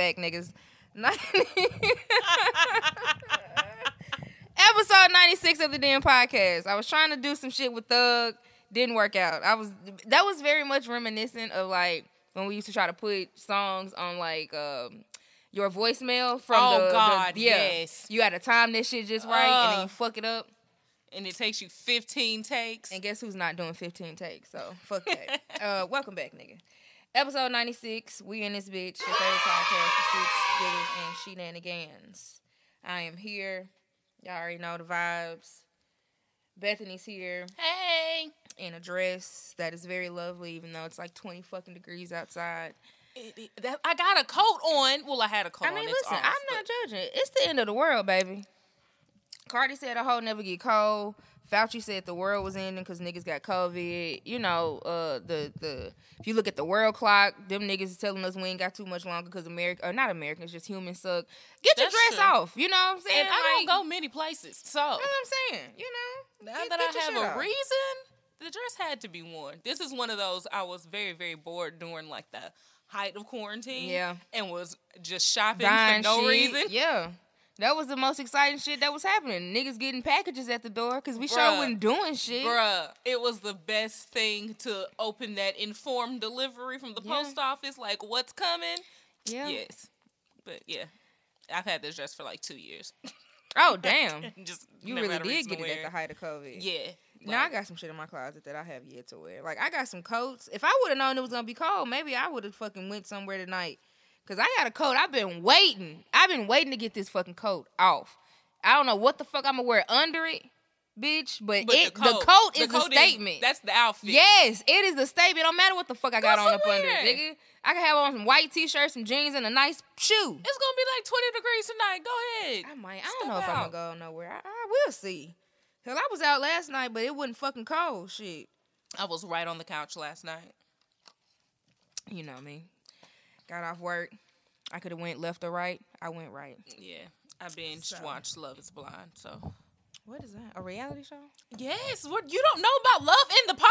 back, niggas. Episode 96 of the Den podcast. I was trying to do some shit with Thug, didn't work out. I was that was very much reminiscent of like when we used to try to put songs on like um your voicemail from Oh, the, the- God, yeah. yes. You got to time this shit just right and then you fuck it up. and it takes you 15 takes. And guess who's not doing 15 takes? So fuck that. uh, welcome back, nigga. Episode 96. We in this bitch. Your favorite podcast for shits, giggles, and shenanigans. I am here. Y'all already know the vibes. Bethany's here hey, in a dress that is very lovely, even though it's like 20 fucking degrees outside. It- it- that- I got a coat on. Well, I had a coat I mean, on. Listen, off, I'm but- not judging. It's the end of the world, baby. Cardi said the whole never get cold. Fauci said the world was ending because niggas got COVID. You know, uh, the the if you look at the world clock, them niggas is telling us we ain't got too much longer because America or not Americans, just humans suck. Get your dress true. off. You know what I'm saying? And I don't go many places. So That's what I'm saying. You know, now Get- that get I have a off. reason, the dress had to be worn. This is one of those I was very, very bored during like the height of quarantine. Yeah. And was just shopping Buying for no shit. reason. Yeah. That was the most exciting shit that was happening. Niggas getting packages at the door because we sure Bruh. wasn't doing shit. Bruh, it was the best thing to open that informed delivery from the Yeah. post office. Like, what's coming? Yeah. Yes. But yeah, I've had this dress for like two years. Oh damn. just You really did get it at the height of COVID. Yeah. Now I got some shit in my closet that I have yet to wear. Like I got some coats. If I would have known it was gonna be cold, maybe I would have fucking went somewhere tonight. Cause I got a coat. I've been waiting. I've been waiting to get this fucking coat off. I don't know what the fuck I'm gonna wear under it, bitch. But, But it the coat, is a statement. that's the outfit. yes, it is a statement. Don't matter what the fuck I got on up under it, nigga. I can have on some white t-shirts, some jeans, and a nice shoe. It's gonna be like 20 degrees tonight. Go ahead. I might. I don't know if I'm gonna go nowhere. I, I will see. Hell, I was out last night, but it wasn't fucking cold. Shit. I was right on the couch last night. you know me. Got off work. I could have went left or right. I went right. Yeah. I binge So. watched Love is Blind. So What is that? A reality show? Yes, what you don't know about Love in the Pod?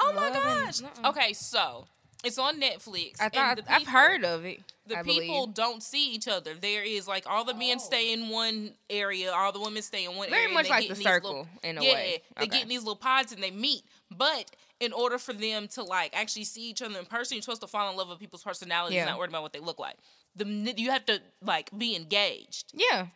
Oh my Love in- gosh. nuh-uh. Okay, so it's on Netflix. I and thought the I've heard of it. the I people believe. don't see each other. There is like all the men stay oh. in one area, all the women stay in one Very area. Very much like the circle little- in a yeah, way. they get in these little pods and they meet. But in order for them to like actually see each other in person, you're supposed to fall in love with people's personalities, Yeah. not worried about what they look like. The you have to like be engaged. Yeah.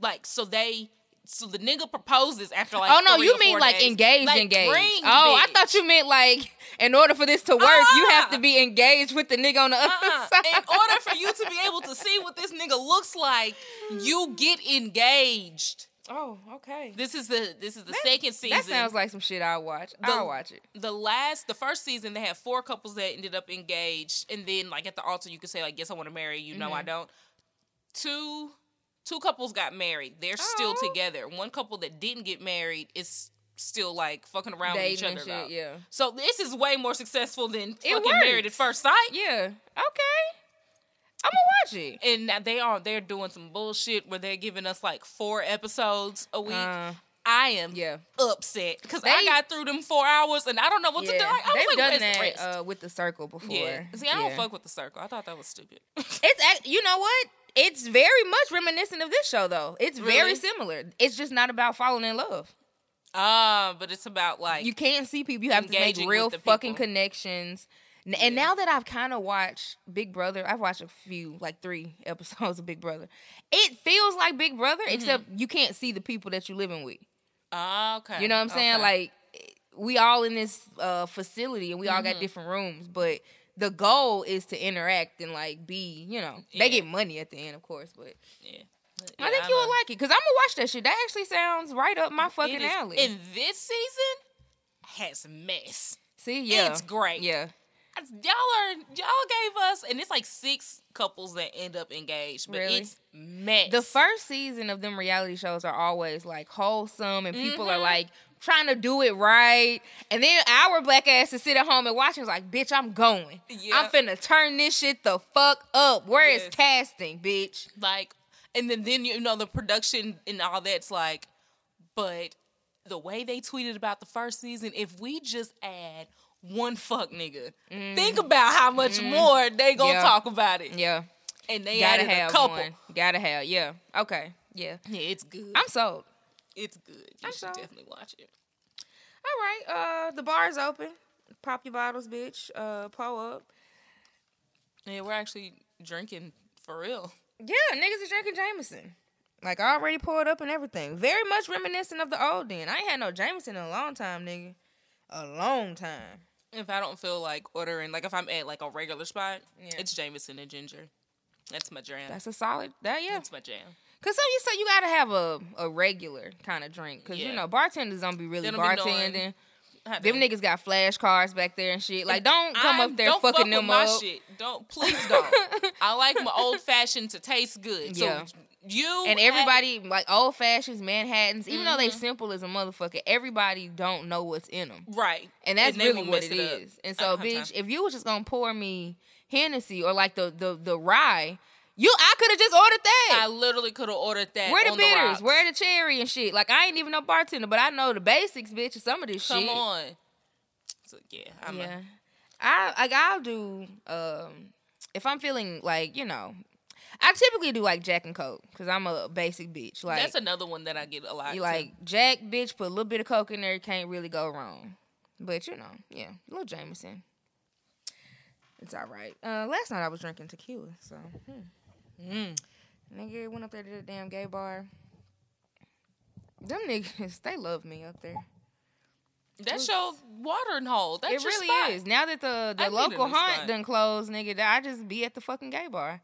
Like so they. So the nigga proposes after like oh no, you mean like days. engaged, Like, engaged. ring, oh, I thought you meant like in order for this to work, you have to Uh-uh. be engaged with the nigga on the uh-uh. other Uh-uh. side. In order for you to be able to see what this nigga looks like, you get engaged. Oh, okay. This is the this is the That- second season. That sounds like some shit I'll watch. The- I'll watch it. the last the first season they had four couples that ended up engaged and then like at the altar you could say like yes I want to marry you no Mm-hmm. I don't two two couples got married they're still Oh. together one couple that didn't get married is still like fucking around with each other shit, yeah. so this is way more successful than It fucking married at first sight Yeah. Okay. I'm gonna watch it. and they are they're doing some bullshit where they're giving us like four episodes a week Uh, I am yeah. upset because I got through them four hours and I don't know what to do. Yeah, I, was like, done the that uh, with the circle before. Yeah. See, I don't fuck with the circle. I thought that was stupid. It's act- you know what? It's very much reminiscent of this show though. It's very similar. It's just not about falling in love. Ah, but it's about like You can't see people. You have to make real fucking people. connections. N- And now that I've kind of watched Big Brother, I've watched a few, like three episodes of Big Brother. It feels like Big Brother, Mm-hmm. except you can't see the people that you're living with. Ah, okay. You know what I'm saying? okay. Like we all in this uh, facility and we all Mm-hmm. got different rooms, but the goal is to interact and like be, you know, Yeah. they get money at the end, of course, but yeah. I think you would like it because I'm gonna watch that shit. That actually sounds right up my fucking is- alley. And this season has mess. See, yeah, It's great. Yeah, Y'all are y'all gave us, and it's like six couples that end up engaged, but Really? it's mess. the first season of them reality shows are always like wholesome and people are Mhm. like trying to do it right, and then our black asses sit at home and watch it's like, bitch, I'm going. I'm finna turn this shit the fuck up. Where is Yes. casting, bitch? like, and then then you know the production and all that's like, but the way they tweeted about the first season, if we just add one fuck nigga. Think about how much more they gonna. Yeah. talk about it. Yeah. And they Gotta added have a couple. one. Gotta have. Yeah. Okay. Yeah. Yeah, it's good. I'm sold. it's good. You I'm should sorry. definitely watch it. All right. Uh, the bar's open. Pop your bottles, bitch. Uh, pull up. Yeah, we're actually drinking for real. Yeah, niggas is drinking Jameson. Like I already poured up and everything. Very much reminiscent of the old den. I ain't had no Jameson in a long time, nigga. A long time. If I don't feel like ordering, like if I'm at like a regular spot, Yeah. it's Jameson and ginger. That's my jam. That's a solid. That yeah. That's my jam. Cause so you say you gotta have a a regular kind of drink. Cause you know bartenders don't be really be bartending. knowing them niggas got flashcards back there and shit. Like don't come I'm- up there don't fucking fuck them with up. my shit. Don't please don't. I like my old fashioned to taste good. So Yeah. You And everybody like old fashions, Manhattans, even though they Mm-hmm. simple as a motherfucker, everybody don't know what's in them. right, And that's they really what it up. is. And so, bitch, if you was just gonna pour me Hennessy or like the the the rye, you I could have just ordered that. I literally could have ordered that. Where the bitters? rocks. Where the cherry and shit? Like I ain't even no bartender, but I know the basics, bitch. Of some of this Come shit. on. So yeah, I'm yeah, I like I'll do um if I'm feeling like you know, I typically do like Jack and Coke because I'm a basic bitch. Like that's another one that I get a lot. you like Jack, bitch. Put a little bit of Coke in there, can't really go wrong. But you know, yeah, a little Jameson. It's all right. Uh, last night I was drinking tequila, so hmm. Mm. nigga went up there to the damn gay bar. Them niggas, they love me up there. That's your watering hole. That's it really spot. is. Now that the the local hunt spot. done closed, nigga, I just be at the fucking gay bar.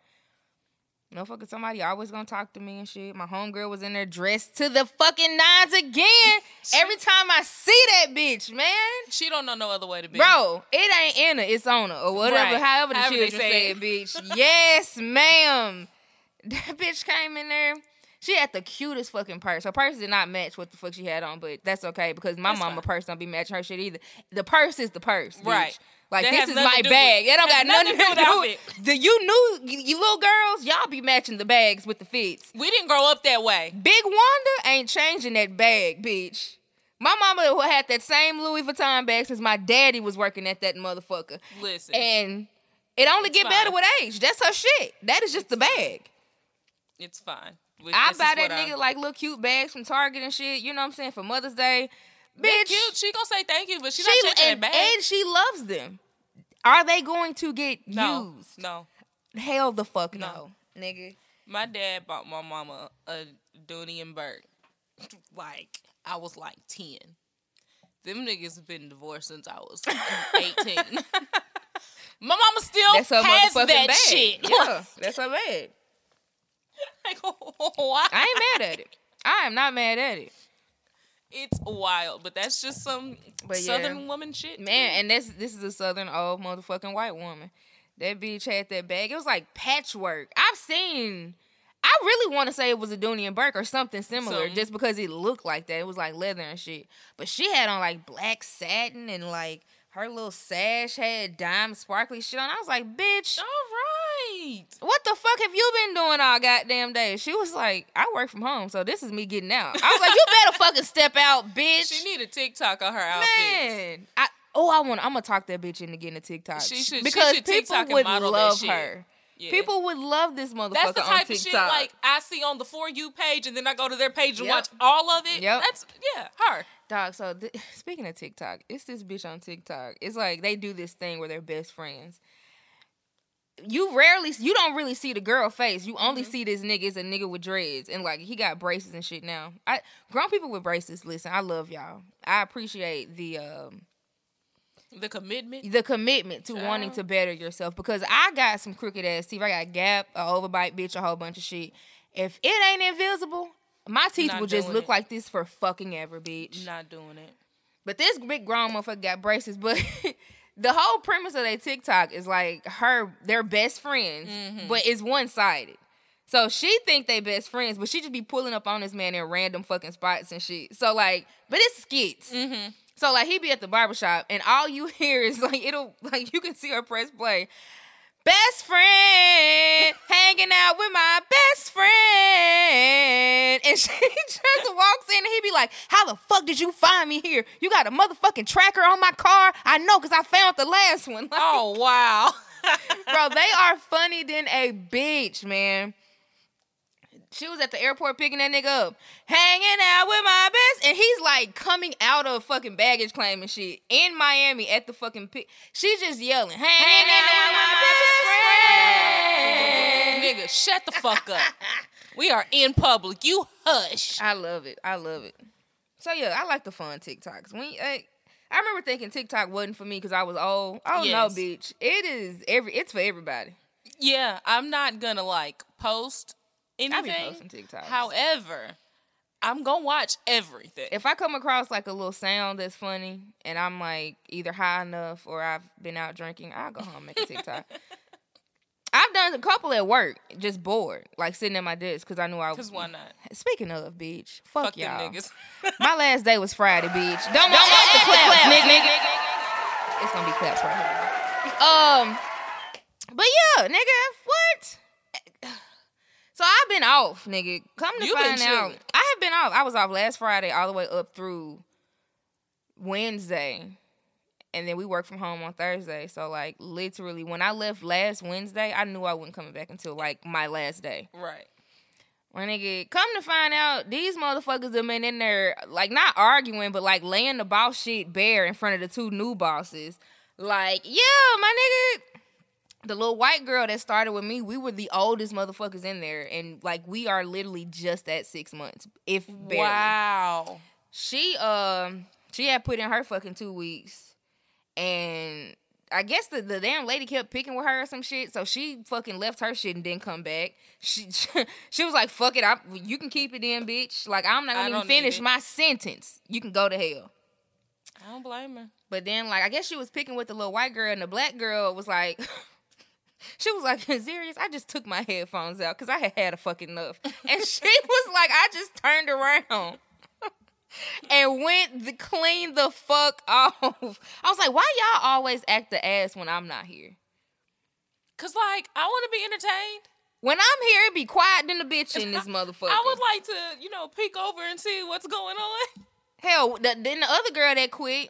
No fucking somebody always gonna talk to me and shit. My homegirl was in there dressed to the fucking nines again. Every time I see that bitch, man. She don't know no other way to be. Bro, it ain't Anna, it's on her. Or whatever, Right. however the However children say it, bitch. yes, ma'am. That bitch came in there. She had the cutest fucking purse. Her purse did not match what the fuck she had on, but that's okay because my That's mama fine. purse don't be matching her shit either. The purse is the purse, bitch. Right. Like That this is my bag. That don't got nothing to do with to do you new you, little girls. Y'all be matching the bags with the fits. We didn't grow up that way. Big Wanda ain't changing that bag, bitch. My mama had that same Louis Vuitton bag since my daddy was working at that motherfucker. Listen. And it only get fine. better with age. That's her shit. That is just the bag. it's fine. I this buy that what I- nigga like little cute bags from Target and shit. You know what I'm saying? For Mother's Day. Bitch. cute. She gonna say thank you, but she, She, not checking and, that bag. and she loves them. Are they going to get no, used? no. Hell the fuck No. no, nigga. My dad bought my mama a Dooney and Bourke. Like I was like ten. Them niggas have been divorced since I was eighteen. my mama still That's her has that bag. shit. Yeah, that's her bag. like? I ain't mad at it. I am not mad at it. It's wild, but that's just some But yeah. southern woman shit. Man, and this this is a southern old motherfucking white woman. That bitch had that bag. It was like patchwork. I've seen. I really want to say it was a Dooney and Bourke or something similar, Something. just because it looked like that. It was like leather and shit. But she had on like black satin and like her little sash had diamond sparkly shit on. I was like, bitch, All right. What the fuck have you been doing all goddamn day? She was like, I work from home, so this is me getting out. I was like, you better fucking step out, bitch. She need a TikTok of her outfits. Man, I oh I want I'm gonna talk that bitch into getting a TikTok. She should- she because should people would model love her. Yeah. People would love this motherfucker That's the on type of shit like I see on the for you page, and then I go to their page and Yep. watch all of it. Yep. That's yeah, her. Dog, so th- speaking of TikTok, it's this bitch on TikTok. It's like they do this thing where they're best friends. You rarely, you don't really see the girl face. You only Mm-hmm. see this nigga as a nigga with dreads, and like he got braces and shit now. I grown people with braces. Listen, I love y'all. I appreciate the um The commitment. the commitment to wanting to better yourself because I got some crooked ass teeth. I got gap, a overbite, bitch, a whole bunch of shit. If it ain't invisible, my teeth will just look it. like this for fucking ever, bitch. Not doing it. But this big grown motherfucker got braces. But the whole premise of their TikTok is like her, they're best friends, Mm-hmm. but it's one sided. So she think they best friends, but she just be pulling up on this man in random fucking spots and shit. So like, but it's skits. Mm-hmm. So like he be at the barbershop and all you hear is like it'll like you can see her press play. Best friend, hanging out with my best friend. And she just walks in and he be like, How the fuck did you find me here? You got a motherfucking tracker on my car? I know because I found the last one. Like, Oh wow. Bro, they are funny than a bitch, man. She was at the airport picking that nigga up, hanging out with my best, and he's like coming out of fucking baggage claim and shit in Miami at the fucking pick. She's just yelling, hanging out with my best friend. Nigga, shut the fuck up. We are in public. You hush. I love it. I love it. So yeah, I like the fun TikToks. When I, I remember thinking TikTok wasn't for me because I was old. Oh Yes. no, bitch! It is every. It's for everybody. Yeah, I'm not gonna like post anything. However, I'm gonna watch everything. if I come across like a little sound that's funny and I'm like either high enough or I've been out drinking, I'll go home and make a TikTok. I've done a couple at work, just bored, like sitting at my desk because I knew I was. Cause why not? Speaking of, bitch, fuck, Fuck y'all. niggas. My last day was Friday, bitch. Don't, don't want the claps, nigga. It's gonna be claps right here. Um, but yeah, nigga, what? So I've been off, nigga. Come to You find out. I have been off. I was off last Friday all the way up through Wednesday, and then we work from home on Thursday. So like literally, when I left last Wednesday, I knew I wasn't coming back until like my last day. right. When nigga, come to find out, these motherfuckers have been in there, like not arguing, but like laying the boss shit bare in front of the two new bosses. Like, yeah, my nigga, the little white girl that started with me, we were the oldest motherfuckers in there, and like we are literally just at six months, if barely. Wow. She um she had put in her fucking two weeks, and I guess the, the damn lady kept picking with her or some shit, so she fucking left her shit and didn't come back. She she was like, "Fuck it, I, you can keep it in, bitch. Like I'm not gonna even finish my sentence. You can go to hell." I don't blame her. But then like I guess she was picking with the little white girl, and the black girl was like. She was like, serious? I just took my headphones out because I had had a fucking enough. And she was like, I just turned around and went to clean the fuck off. I was like, why y'all always act the ass when I'm not here? Cause like I want to be entertained. When I'm here, it be quiet than the bitch in this motherfucker. I would like to, you know, peek over and see what's going on. Hell, the, then the other girl that quit,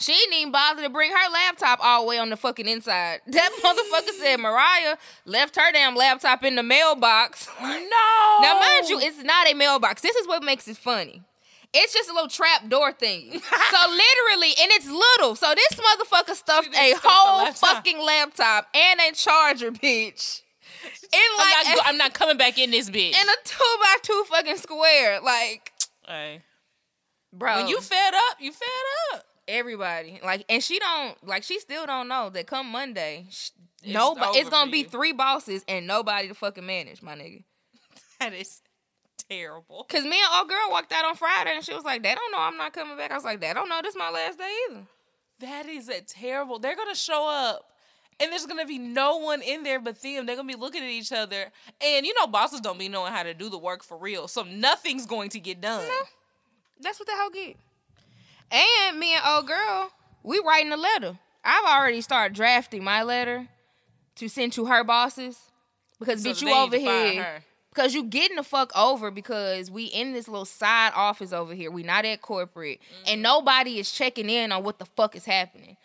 she didn't even bother to bring her laptop all the way on the fucking inside. That motherfucker said Mariah left her damn laptop in the mailbox. No. Now, mind you, it's not a mailbox. This is what makes it funny. It's just a little trap door thing. so literally, and it's little. So this motherfucker stuffed a stuffed the whole laptop. fucking laptop and a charger, bitch. In I'm like not, a, I'm not coming back in this bitch. in a two by two fucking square. Like, Hey. bro, When you fed up, you fed up. Everybody like, and she don't like. She still don't know that come Monday, It's nobody. It's gonna be you. three bosses and nobody to fucking manage, my nigga. That is terrible. Cause me and old girl walked out on Friday and she was like, "They don't know I'm not coming back." I was like, "They don't know this my last day either." That is a terrible. They're gonna show up, and there's gonna be no one in there but them. They're gonna be looking at each other, and you know, bosses don't be knowing how to do the work for real, so nothing's going to get done. That's what the hell get. And me and old girl, we writing a letter. I've already started drafting my letter to send to her bosses because So bitch, you over here. her. Because you getting the fuck over because we in this little side office over here. We not at corporate. Mm-hmm. And nobody is checking in on what the fuck is happening.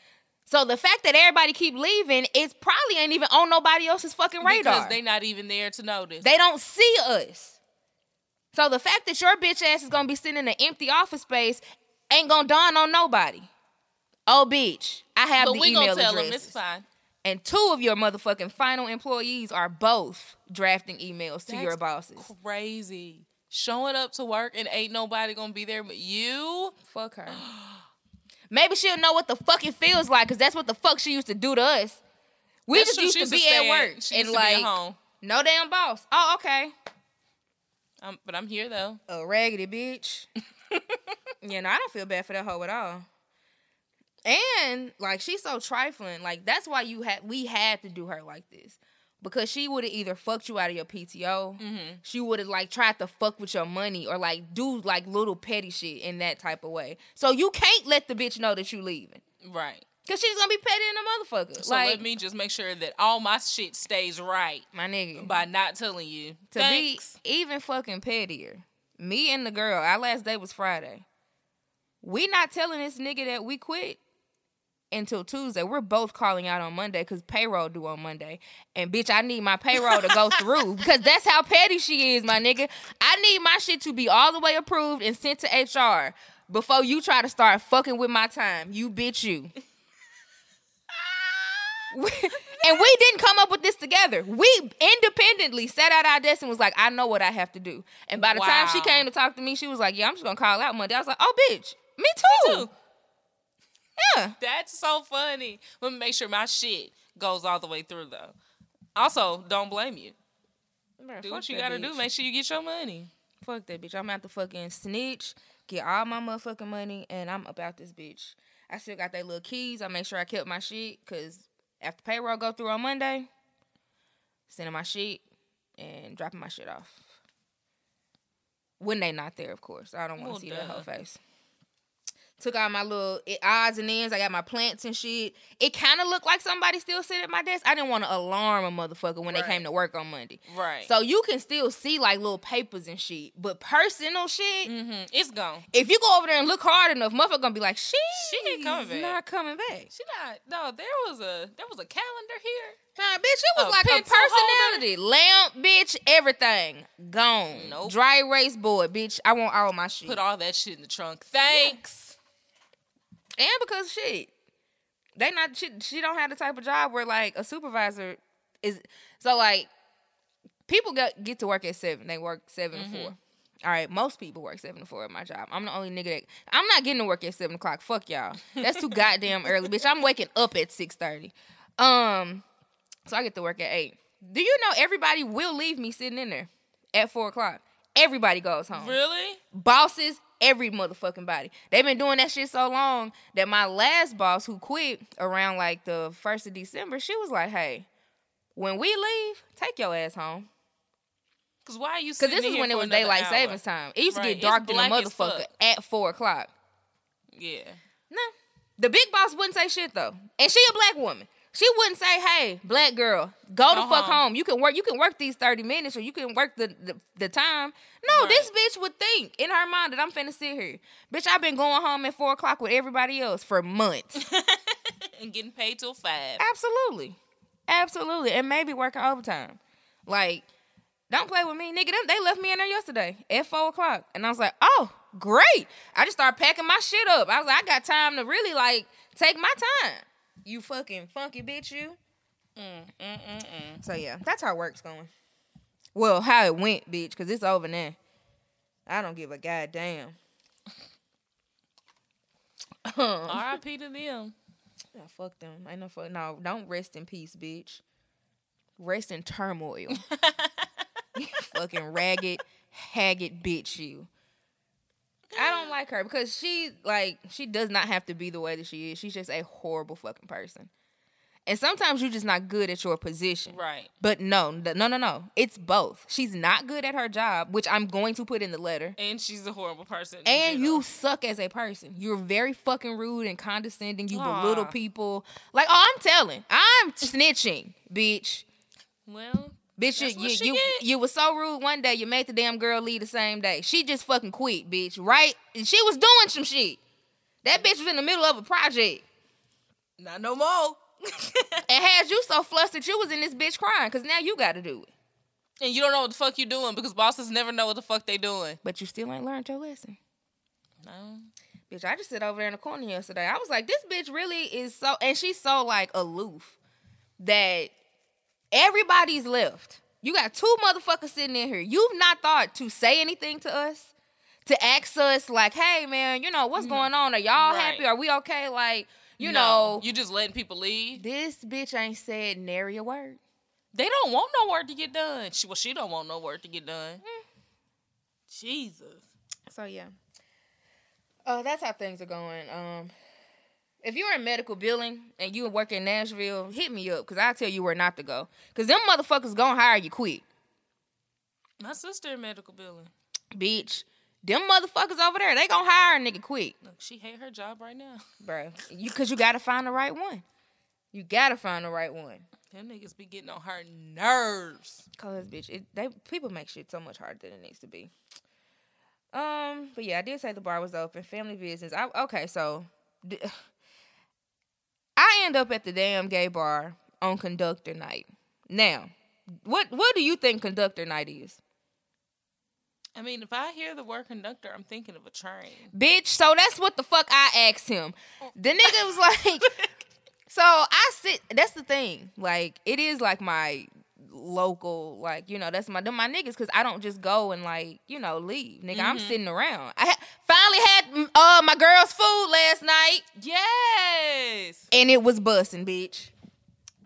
So the fact that everybody keep leaving, it's probably ain't even on nobody else's fucking radar. because they not even there to notice. They don't see us. So the fact that your bitch ass is gonna be sitting in an empty office space ain't gonna dawn on nobody. Oh, bitch, I have but the we email gonna tell them addresses. it's fine. And two of your motherfucking final employees are both drafting emails to your bosses. Crazy. Showing up to work and ain't nobody gonna be there but you. Fuck her. Maybe she'll know what the fuck it feels like, cause that's what the fuck she used to do to us. We That's just true. used She to be at work She and used to be at like home. no damn boss. Oh, okay. Um, but I'm here though. a raggedy bitch. you know, I don't feel bad for that hoe at all. And like she's so trifling. Like that's why you had we had to do her like this. Because she would have either fucked you out of your PTO, mm-hmm. she would have like tried to fuck with your money or like do like little petty shit in that type of way. So you can't let the bitch know that you leaving. Right. Cause she's gonna be petty in a motherfucker. So like let me just make sure that all my shit stays right my nigga. by not telling you. to Thanks. be even fucking pettier. Me and the girl, our last day was Friday. We not telling this nigga that we quit until Tuesday. We're both calling out on Monday because payroll due on Monday. And bitch, I need my payroll to go through because that's how petty she is, my nigga. I need my shit to be all the way approved and sent to HR before you try to start fucking with my time. You bitch, you. and we didn't come up with this together. We independently sat at our desk and was like, I know what I have to do. And by the time she came to talk to me, she was like, Yeah, I'm just gonna call out Monday. I was like, Oh, bitch, me too. too. Yeah. That's so funny. Let me make sure my shit goes all the way through though. Also, don't blame you. Bruh, Do what you gotta do. Make sure you get your money. Fuck that bitch. I'm out to fucking snitch, get all my motherfucking money, and I'm about this bitch. I still got that little keys. I make sure I kept my shit because after payroll go through on Monday, sending my sheet and dropping my shit off. When they not there, of course. I don't want to Well, see their whole face. Took out my little odds and ends. I got my plants and shit. It kind of looked like somebody still sitting at my desk. I didn't want to alarm a motherfucker when they came to work on Monday. Right. So you can still see like little papers and shit, but personal shit. hmm it's gone. If you go over there and look hard enough, motherfucker gonna be like, she She ain't coming back. Not coming back. She not. No, there was a there was a calendar here. Nah, bitch, it was A like a personality, lamp, bitch, everything gone. Nope. Dry erase board, bitch. I want all my shit. Put all that shit in the trunk. Thanks. And because shit, they not she, she don't have the type of job where like a supervisor is. So like, people get get to work at seven. They work 7 to four. All right, most people work seven to four at my job. I'm the only nigga that I'm not getting to work at seven o'clock. Fuck y'all. That's too goddamn early, bitch. I'm waking up at six thirty. Um, so I get to work at eight. Do you know everybody will leave me sitting in there at four o'clock? Everybody goes home Really? bosses, every motherfucking body. They've been doing that shit so long that my last boss who quit around like the first of December, she was like, "Hey, when we leave, take your ass home." Cause why are you? Because this is when it was daylight hour? savings time. It used to get dark black as motherfucker at four o'clock. Yeah. Nah, the big boss wouldn't say shit though, and she a black woman. She wouldn't say, "Hey, black girl, go the fuck home." home. You can work. You can work these thirty minutes, or you can work the the, the time." No, Right. this bitch would think in her mind that I'm finna sit here, bitch. I've been going home at four o'clock with everybody else for months. and getting paid till five. Absolutely, absolutely, and maybe working overtime. Like, don't play with me, nigga. Them they left me in there yesterday at four o'clock, and I was like, "Oh, great!" I just started packing my shit up. I was like, "I got time to really like take my time." You fucking funky bitch, you. Mm, mm, mm, mm. So yeah, that's how work's going. Well, how it went, bitch, because it's over now. I don't give a goddamn. R.I.P. to them. Yeah, fuck them. Ain't no fuck. No, don't rest in peace, bitch. Rest in turmoil. you fucking ragged, haggard bitch, you. I don't like her because she like she does not have to be the way that she is. She's just a horrible fucking person. And sometimes you're just not good at your position. Right. But no, no, no, no. It's both. She's not good at her job, which I'm going to put in the letter. And she's a horrible person. And you suck as a person. You're very fucking rude and condescending. You Aw. belittle people. Like, oh, I'm telling. I'm snitching, bitch. Well, Bitch, you you, you, you was so rude one day you made the damn girl leave the same day. She just fucking quit, bitch. Right? She was doing some shit. That bitch was in the middle of a project. not no more. And had you so flustered, you was in this bitch crying because now you got to do it. and you don't know what the fuck you doing because bosses never know what the fuck they doing. But you still ain't learned your lesson. No. Bitch, I just sit over there in the corner yesterday. I was like, this bitch really is so, and she's so like aloof that everybody's left. You got two motherfuckers sitting in here. You've not thought to say anything to us, to ask us like, hey man, you know what's going on? Are y'all Right. happy? Are we okay? Like, you No. know, you just letting people leave. this bitch ain't said nary a word. They don't want no work to get done. She, well, she don't want no work to get done. Jesus. So yeah. Uh, that's how things are going. Um, if you're in medical billing and you work in Nashville, hit me up because I'll tell you where not to go. Cause them motherfuckers gonna hire you quick, My sister in medical billing. bitch. them motherfuckers over there, they gonna hire a nigga quick, Look, she hate her job right now. bro. You cause you gotta find the right one. You gotta find the right one. Them niggas be getting on her nerves. Cause bitch, it, they people make shit so much harder than it needs to be. Um, but yeah, I did say the bar was open. Family business. I okay, so I end up at the damn gay bar on conductor night. Now, what what do you think conductor night is? I mean, if I hear the word conductor, I'm thinking of a train. Bitch, so that's what the fuck I asked him. The nigga was like, so I sit. That's the thing. Like, it is like my local, like you know, that's my them my niggas because I don't just go and like you know leave, nigga. I'm sitting around. I ha- finally had mm, uh my girl's food last night, Yes. and it was busting, bitch.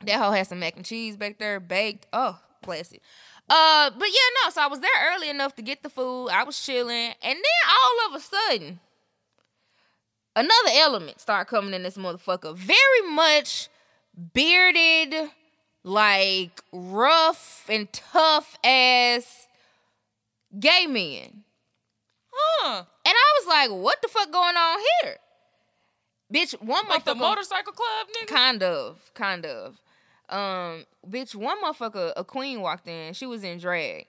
That hoe had some mac and cheese back there, baked. Oh, bless it. Uh, but yeah, no. So I was there early enough to get the food. I was chilling, and then all of a sudden, another element start coming in this motherfucker. Very much bearded, like rough and tough ass gay men. Huh. And I was like, what the fuck going on here? Bitch, one Like the motherfucker- motorcycle club nigga? Kind of, kind of. Um, bitch, one motherfucker, a queen walked in. She was in drag,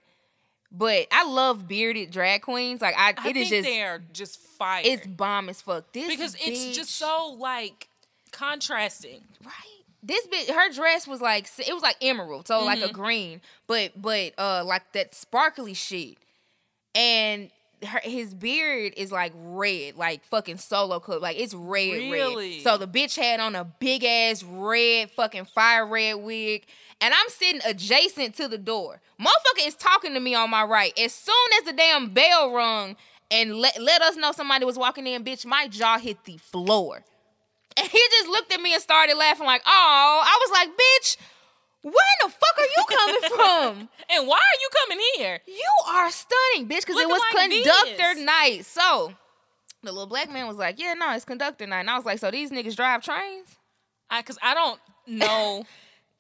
but I love bearded drag queens. Like I, I it is just, they're just fire. it's bomb as fuck. This because it's just so like contrasting. right. This bitch, her dress was like it was like emerald, so like Mm-hmm. a green, but but uh like that sparkly shit, and. Her, his beard is like red, like fucking solo clip. Like it's red, Really? red. So the bitch had on a big ass red fucking fire red wig, and I'm sitting adjacent to the door. Motherfucker is talking to me on my right. As soon as the damn bell rung and let let us know somebody was walking in, bitch, my jaw hit the floor. And he just looked at me and started laughing like, oh, I was like, bitch, where in the fuck are you coming from? And why are you coming here? You are stunning, bitch, because it was like conductor this. night. So the little black man was like, yeah, no, it's conductor night. And I was like, so these niggas drive trains? I cause I don't know.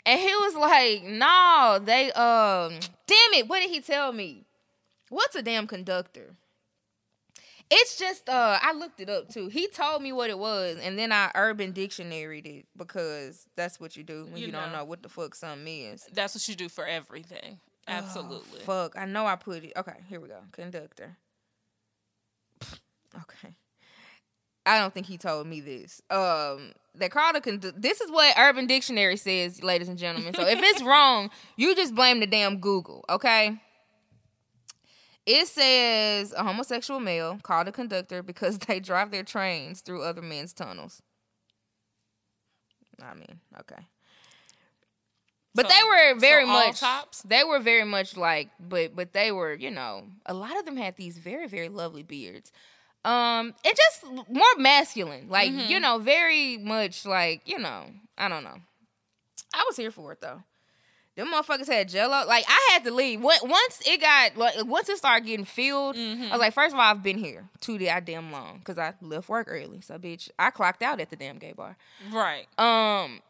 And he was like, no, they, um, damn it, what did he tell me? What's a damn conductor? It's just, uh, I looked it up too. He told me what it was, and then I urban dictionaried it because that's what you do when you, You don't know. know what the fuck something is. That's what you do for everything. Absolutely. Oh, fuck, I know I put it. Okay, here we go. Conductor. Okay. I don't think he told me this. Um, they called a condu- This is what Urban Dictionary says, ladies and gentlemen. So if it's wrong, you just blame the damn Google, okay? It says a homosexual male called a conductor because they drive their trains through other men's tunnels. I mean, okay. But So- they were very so much tops? they were very much like but but they were, you know, a lot of them had these very very lovely beards. Um and just more masculine. Like, Mm-hmm. you know, very much like, you know, I don't know. I was here for it though. Them motherfuckers had jello. Like I had to leave. Once it got like once it started getting filled, Mm-hmm. I was like, first of all, I've been here too damn long because I left work early. So bitch, I clocked out at the damn gay bar. Right. Um,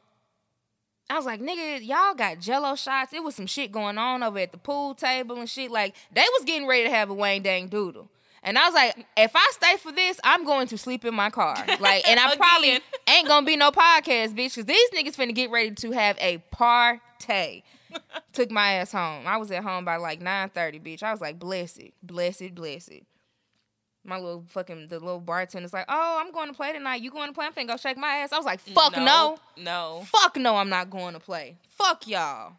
I was like, nigga, y'all got jello shots. It was some shit going on over at the pool table and shit. Like, they was getting ready to have a Wang Dang Doodle. And I was like, if I stay for this, I'm going to sleep in my car. Like, and I probably ain't gonna be no podcast, bitch, because these niggas finna get ready to have a party. Took my ass home. I was at home by like 9.30, bitch. I was like, blessed, blessed, blessed. My little fucking, the little bartender's like, oh, I'm going to play tonight. You going to play? I'm finna go shake my ass. I was like, fuck no. No. Fuck no, I'm not going to play. Fuck y'all.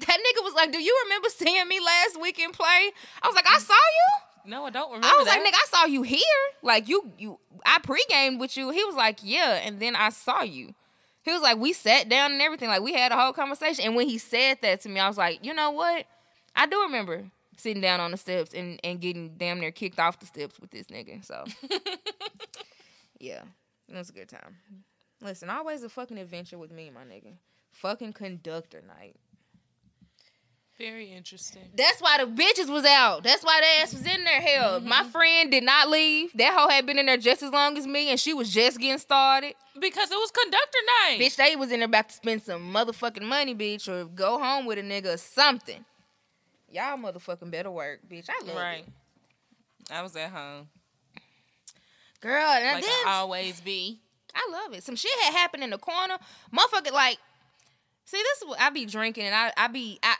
That nigga was like, Do you remember seeing me last weekend play? I was like, I saw you. No, I don't remember I was that. like, nigga, I saw you here. Like you you I pre-gamed with you. He was like, Yeah, and then I saw you. He was like, We sat down and everything. Like we had a whole conversation. And when he said that to me, I was like, you know what? I do remember sitting down on the steps and, and getting damn near kicked off the steps with this nigga. So Yeah. It was a good time. Listen, always a fucking adventure with me, my nigga. Fucking conductor night. Very interesting. That's why the bitches was out. That's why the ass was in there. Hell, my mm-hmm. friend did not leave. That hoe had been in there just as long as me, and she was just getting started. Because it was conductor night. Bitch, they was in there about to spend some motherfucking money, bitch, or go home with a nigga or something. Y'all motherfucking better work, bitch. I love Right. it. I was at home. Girl, and Like then I always be. I love it. Some shit had happened in the corner. Motherfucker, like, see, this is what I be drinking, and I, I be, I.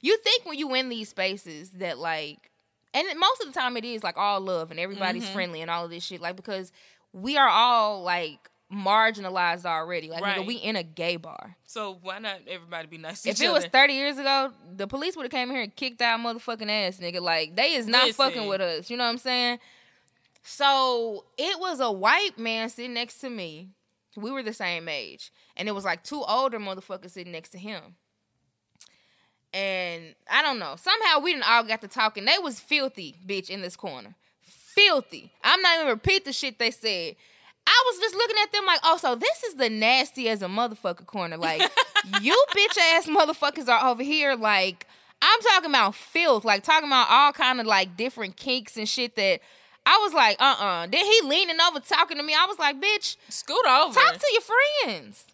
You think when you in these spaces that like, and most of the time it is like all love and everybody's Mhm. friendly and all of this shit, like because we are all like marginalized already. Like, nigga, we in a gay bar. So why not everybody be nice to If it was 30 years ago, the police would have came here and kicked our motherfucking ass, nigga. Like, they is not Listen. fucking with us. You know what I'm saying? So it was a white man sitting next to me. We were the same age. And it was like two older motherfuckers sitting next to him. And I don't know. Somehow we didn't all got to talking. They was filthy, bitch, in this corner. Filthy. I'm not even repeat the shit they said. I was just looking at them like, oh, so this is the nasty as a motherfucker corner. Like, you bitch ass motherfuckers are over here. Like, I'm talking about filth. Like, talking about all kind of like different kinks and shit that I was like, uh uh Then he leaning over talking to me. I was like, bitch, Scoot over. talk to your friends.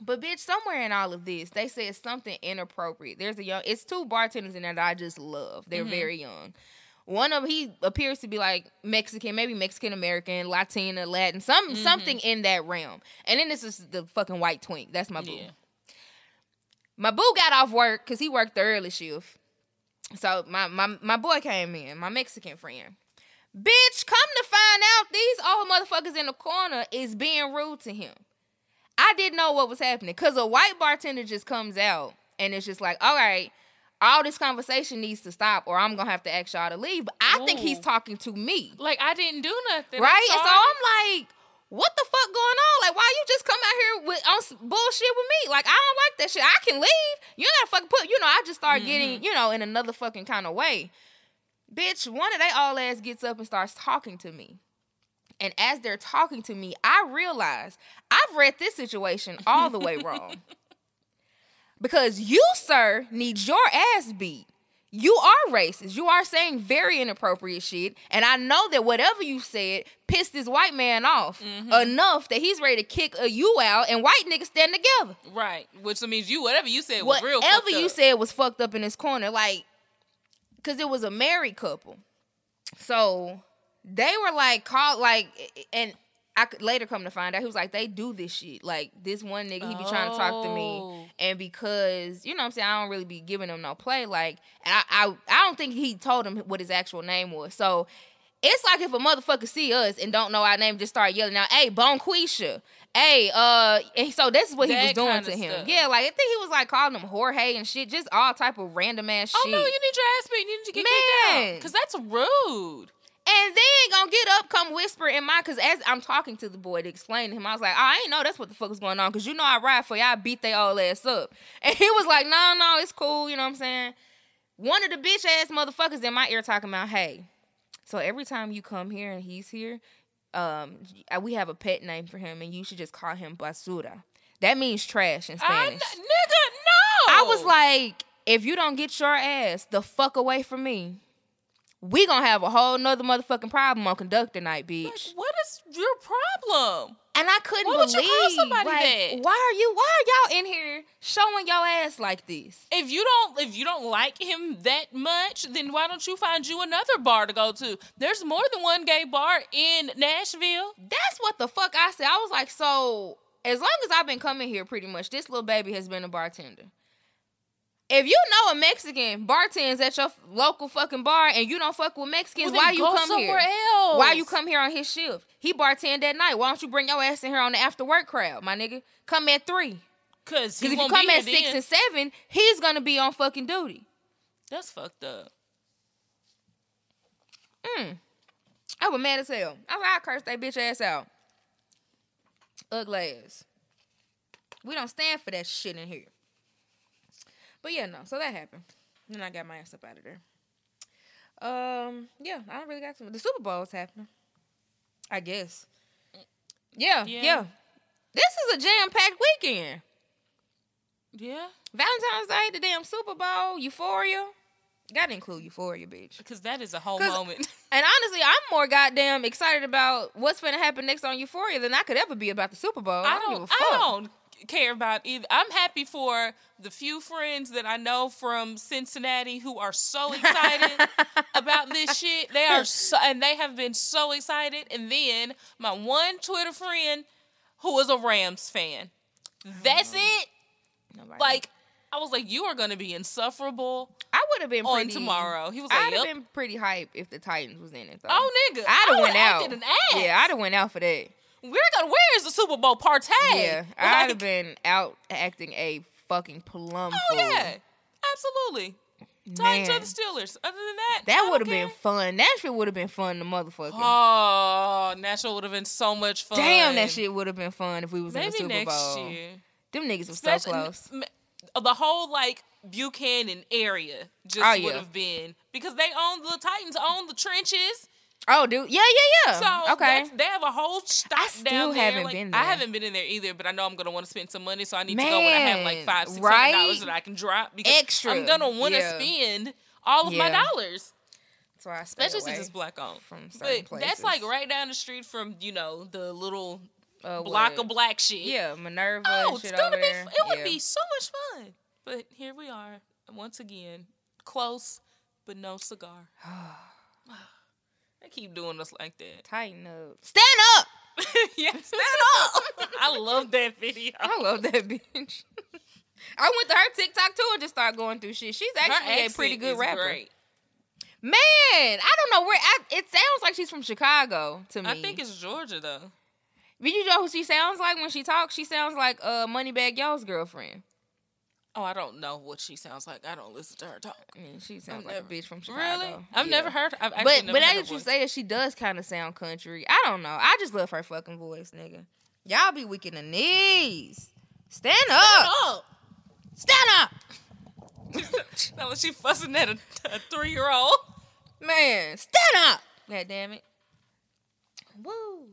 But bitch, somewhere in all of this, they said something inappropriate. There's a young, it's two bartenders in there that I just love. They're Mhm. very young. One of 'em, he appears to be like Mexican, maybe Mexican American, Latina, Latin, some Mhm. something in that realm. And then this is the fucking white twink. That's my boo. Yeah. My boo got off work because he worked the early shift. So my, my my boy came in, my Mexican friend. Bitch, come to find out these old motherfuckers in the corner is being rude to him. I didn't know what was happening because a white bartender just comes out and it's just like, all right, all this conversation needs to stop or I'm gonna have to ask y'all to leave. But I think he's talking to me. Like I didn't do nothing. right? And so. I'm like, what the fuck going on? Like, why you just come out here with on bullshit with me? Like, I don't like that shit. I can leave. You ain't gotta fucking put. You know, I just start getting, mm-hmm. you know, in another fucking kind of way. Bitch, one of they all ass gets up and starts talking to me. And as they're talking to me, I realize I've read this situation all the way wrong. because you, sir, need your ass beat. You are racist. You are saying very inappropriate shit. And I know that whatever you said pissed this white man off mm-hmm. enough that he's ready to kick a you out and white niggas stand together. right, which means you whatever you said was real. Whatever you up. said was fucked up in this corner. Like, because it was a married couple. So they were like, called, like, and I could later come to find out, he was like, they do this shit. Like, this one nigga, he be trying to talk to me. Oh. And because, you know what I'm saying, I don't really be giving him no play. Like, and I, I, I don't think he told him what his actual name was. So it's like if a motherfucker see us and don't know our name, just start yelling out, hey, Bonquisha. Hey, uh, and so this is what he was doing to him. stuff. Yeah, like I think he was like calling him Jorge and shit, just all type of random ass Oh no, you need your ass beat. You need to get Man. kicked out because that's rude. And then gonna get up, come whisper in my, cause as I'm talking to the boy to explain to him, I was like, oh, I ain't know that's what the fuck was going on, cause you know I ride for y'all, beat they all ass up. And he was like, no, no, it's cool, you know what I'm saying? One of the bitch ass motherfuckers in my ear talking about, hey, so every time you come here and he's here, um, we have a pet name for him, and you should just call him basura. That means trash in I, Spanish. nigga, no. I was like, if you don't get your ass the fuck away from me, we gonna have a whole nother motherfucking problem on conductor night, bitch. Like, what is your problem? and I couldn't why would you believe. call somebody like, that? Why are you? Why are y'all in here showing your ass like this? If you don't, if you don't like him that much, then why don't you find you another bar to go to? There's more than one gay bar in Nashville. That's what the fuck I said. I was like, so as long as I've been coming here, pretty much, this little baby has been a bartender. If you know a Mexican bartends at your local fucking bar and you don't fuck with Mexicans, Well, why you come here? else? Why you come here on his shift? He bartend that night. Why don't you bring your ass in here on the after work crowd, my nigga? Come at three. Because Because if you come at six and seven, he's gonna be on fucking duty. that's fucked up. Mm. I was mad as hell. I was like, I cursed that bitch ass out. Ugly ass. We don't stand for that shit in here. But yeah, no. So that happened. Then I got my ass up out of there. Um, yeah, I don't really got some. The Super Bowl is happening. I guess. Yeah, yeah. Yeah. This is a jam packed weekend. Yeah, Valentine's Day, the damn Super Bowl, Euphoria. Gotta include Euphoria, bitch. because that is a whole moment. And honestly, I'm more goddamn excited about what's gonna happen next on Euphoria than I could ever be about the Super Bowl. I give a don't. fuck. I don't. Care about either. I'm happy for the few friends that I know from Cincinnati who are so excited about this shit. They are so, and they have been so excited. And then my one Twitter friend who is a Rams fan. That's mm-hmm. it. Nobody- Like I was like, you are gonna be insufferable I would have been on pretty, tomorrow. He was I'd like, have yep. been pretty hype if the Titans was in it. Though. Oh nigga, I'd have went out. an ass. Yeah, I'd have went out for that. We're gonna. Where is the Super Bowl partay? Yeah, I'd have been out acting a fucking plum Oh fool. yeah, absolutely. Titans or the Steelers. Other than that, That would have been fun. Nashville would have been fun, the motherfucker. Oh, Nashville would have been so much fun. Damn, that shit would have been fun if we was in the Super next Bowl. year. Them niggas was Especially- so close. The whole like Buchanan area just Oh, would have been because they own the Titans own the trenches. Oh, dude, yeah, yeah, yeah. So okay. they have a whole stop I still down there. haven't Like, been I haven't been in there either, but I know I'm gonna want to spend some money, so I need to go when I have like Man, five, six hundred dollars right? that I can drop because Extra, I'm gonna want to yeah. spend all of my dollars, That's why I especially since it's black owned. from certain But that's like right down the street from you know the little Uh, block what? of black shit. Yeah, Minerva. Oh, it's gonna be. there. It would Yeah. be so much fun. But here we are once again, close but no cigar. they keep doing us like that. Tighten up. Stand up. yeah, stand up. I love that video. I love that bitch. I went to her TikTok too and just started going through shit. She's actually a pretty good is rapper. great. Man, I don't know where. I, it sounds like she's from Chicago to me. I think it's Georgia though. But you know who she sounds like when she talks? She sounds like uh, Moneybagg Yo's girlfriend. Oh, I don't know what she sounds like. I don't listen to her talk. I mean, she sounds I've like never- a bitch from Chicago. Really? I've Yeah. never heard. I've But never but now that you say it, she does kind of sound country. I don't know. I just love her fucking voice, nigga. Y'all be weak in the knees. Stand up. Oh, Stand up. that was she fussing at a, a three year old. Man, stand up. God damn it. Woo.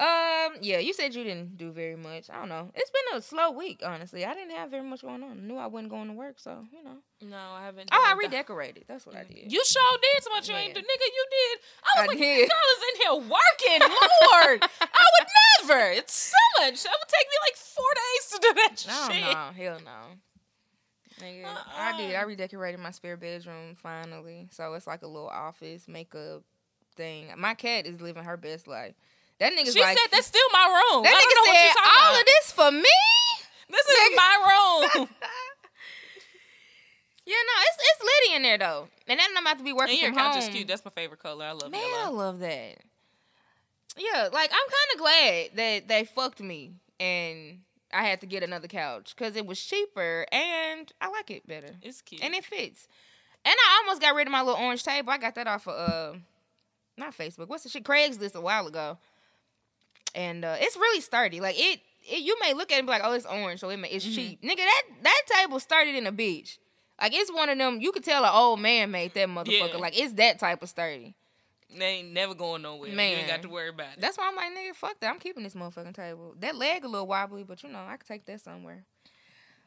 Um, yeah, you said you didn't do very much. I don't know. It's been a slow week, honestly. I didn't have very much going on. I knew I wasn't going to work, so you know. No, I haven't. Oh, I that. redecorated. That's what I did. You sure did so much you ain't Yeah. do. Nigga, you did. I was I like, did. this girl is in here working, Lord. I would never. It's so much. It would take me like four days to do that No, shit. no, hell no. Nigga, I did. I Uh-uh. redecorated my spare bedroom finally, so it's like a little office makeup thing. My cat is living her best life. That nigga's She like said that's still my room. that I don't nigga said all about. of this for me. This is nigga. my room. Yeah, no, it's it's litty in there though, and then I'm about to be working and your from couch home. is cute. That's my favorite color. I love Man, I love that. Yeah, like I'm kind of glad that they fucked me and I had to get another couch because it was cheaper and I like it better It's cute. and it fits. And I almost got rid of my little orange table. I got that off of uh, not Facebook. What's the shit? Craigslist a while ago, and uh, it's really sturdy. Like it, it, you may look at it and be like, "Oh, it's orange, so it may, it's cheap." Nigga, that that table started in a beach. Like it's one of them. You could tell an old man made that motherfucker. Yeah. Like it's that type of sturdy. they ain't never going nowhere. You Man. ain't got to worry about it. That's why I'm like, nigga, fuck that. I'm keeping this motherfucking table. That leg a little wobbly, but you know, I could take that somewhere.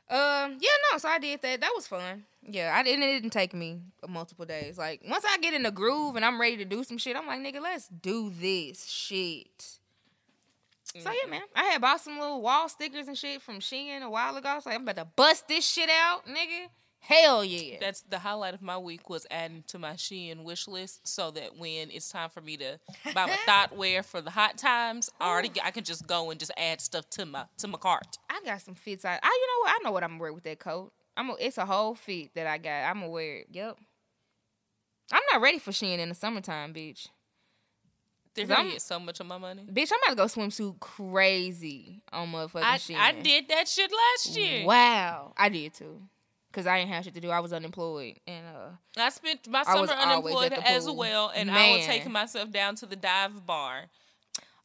Um, yeah, no, so I did that. That was fun. Yeah, I didn't. It didn't take me multiple days. Like once I get in the groove and I'm ready to do some shit, I'm like, nigga, let's do this shit. So yeah, man, I had bought some little wall stickers and shit from Shein a while ago. So I'm about to bust this shit out, nigga. Hell yeah. That's the highlight of my week was adding to my Shein wish list so that when it's time for me to buy my thought wear for the hot times, I already I can just go and just add stuff to my to my cart. I got some fits. I, I you know what? I know what I'm gonna wear with that coat. I'm. A, it's a whole fit that I got. I'm gonna wear it. Yep. I'm not ready for Shein in the summertime, bitch. They're gonna get so much of my money. Bitch, I'm about to go swimsuit crazy on motherfucking I, Shein. I did that shit last year. Wow, I did too. Cause I didn't have shit to do. I was unemployed, and uh, I spent my summer unemployed as well, and I was Man. taking myself down to the dive bar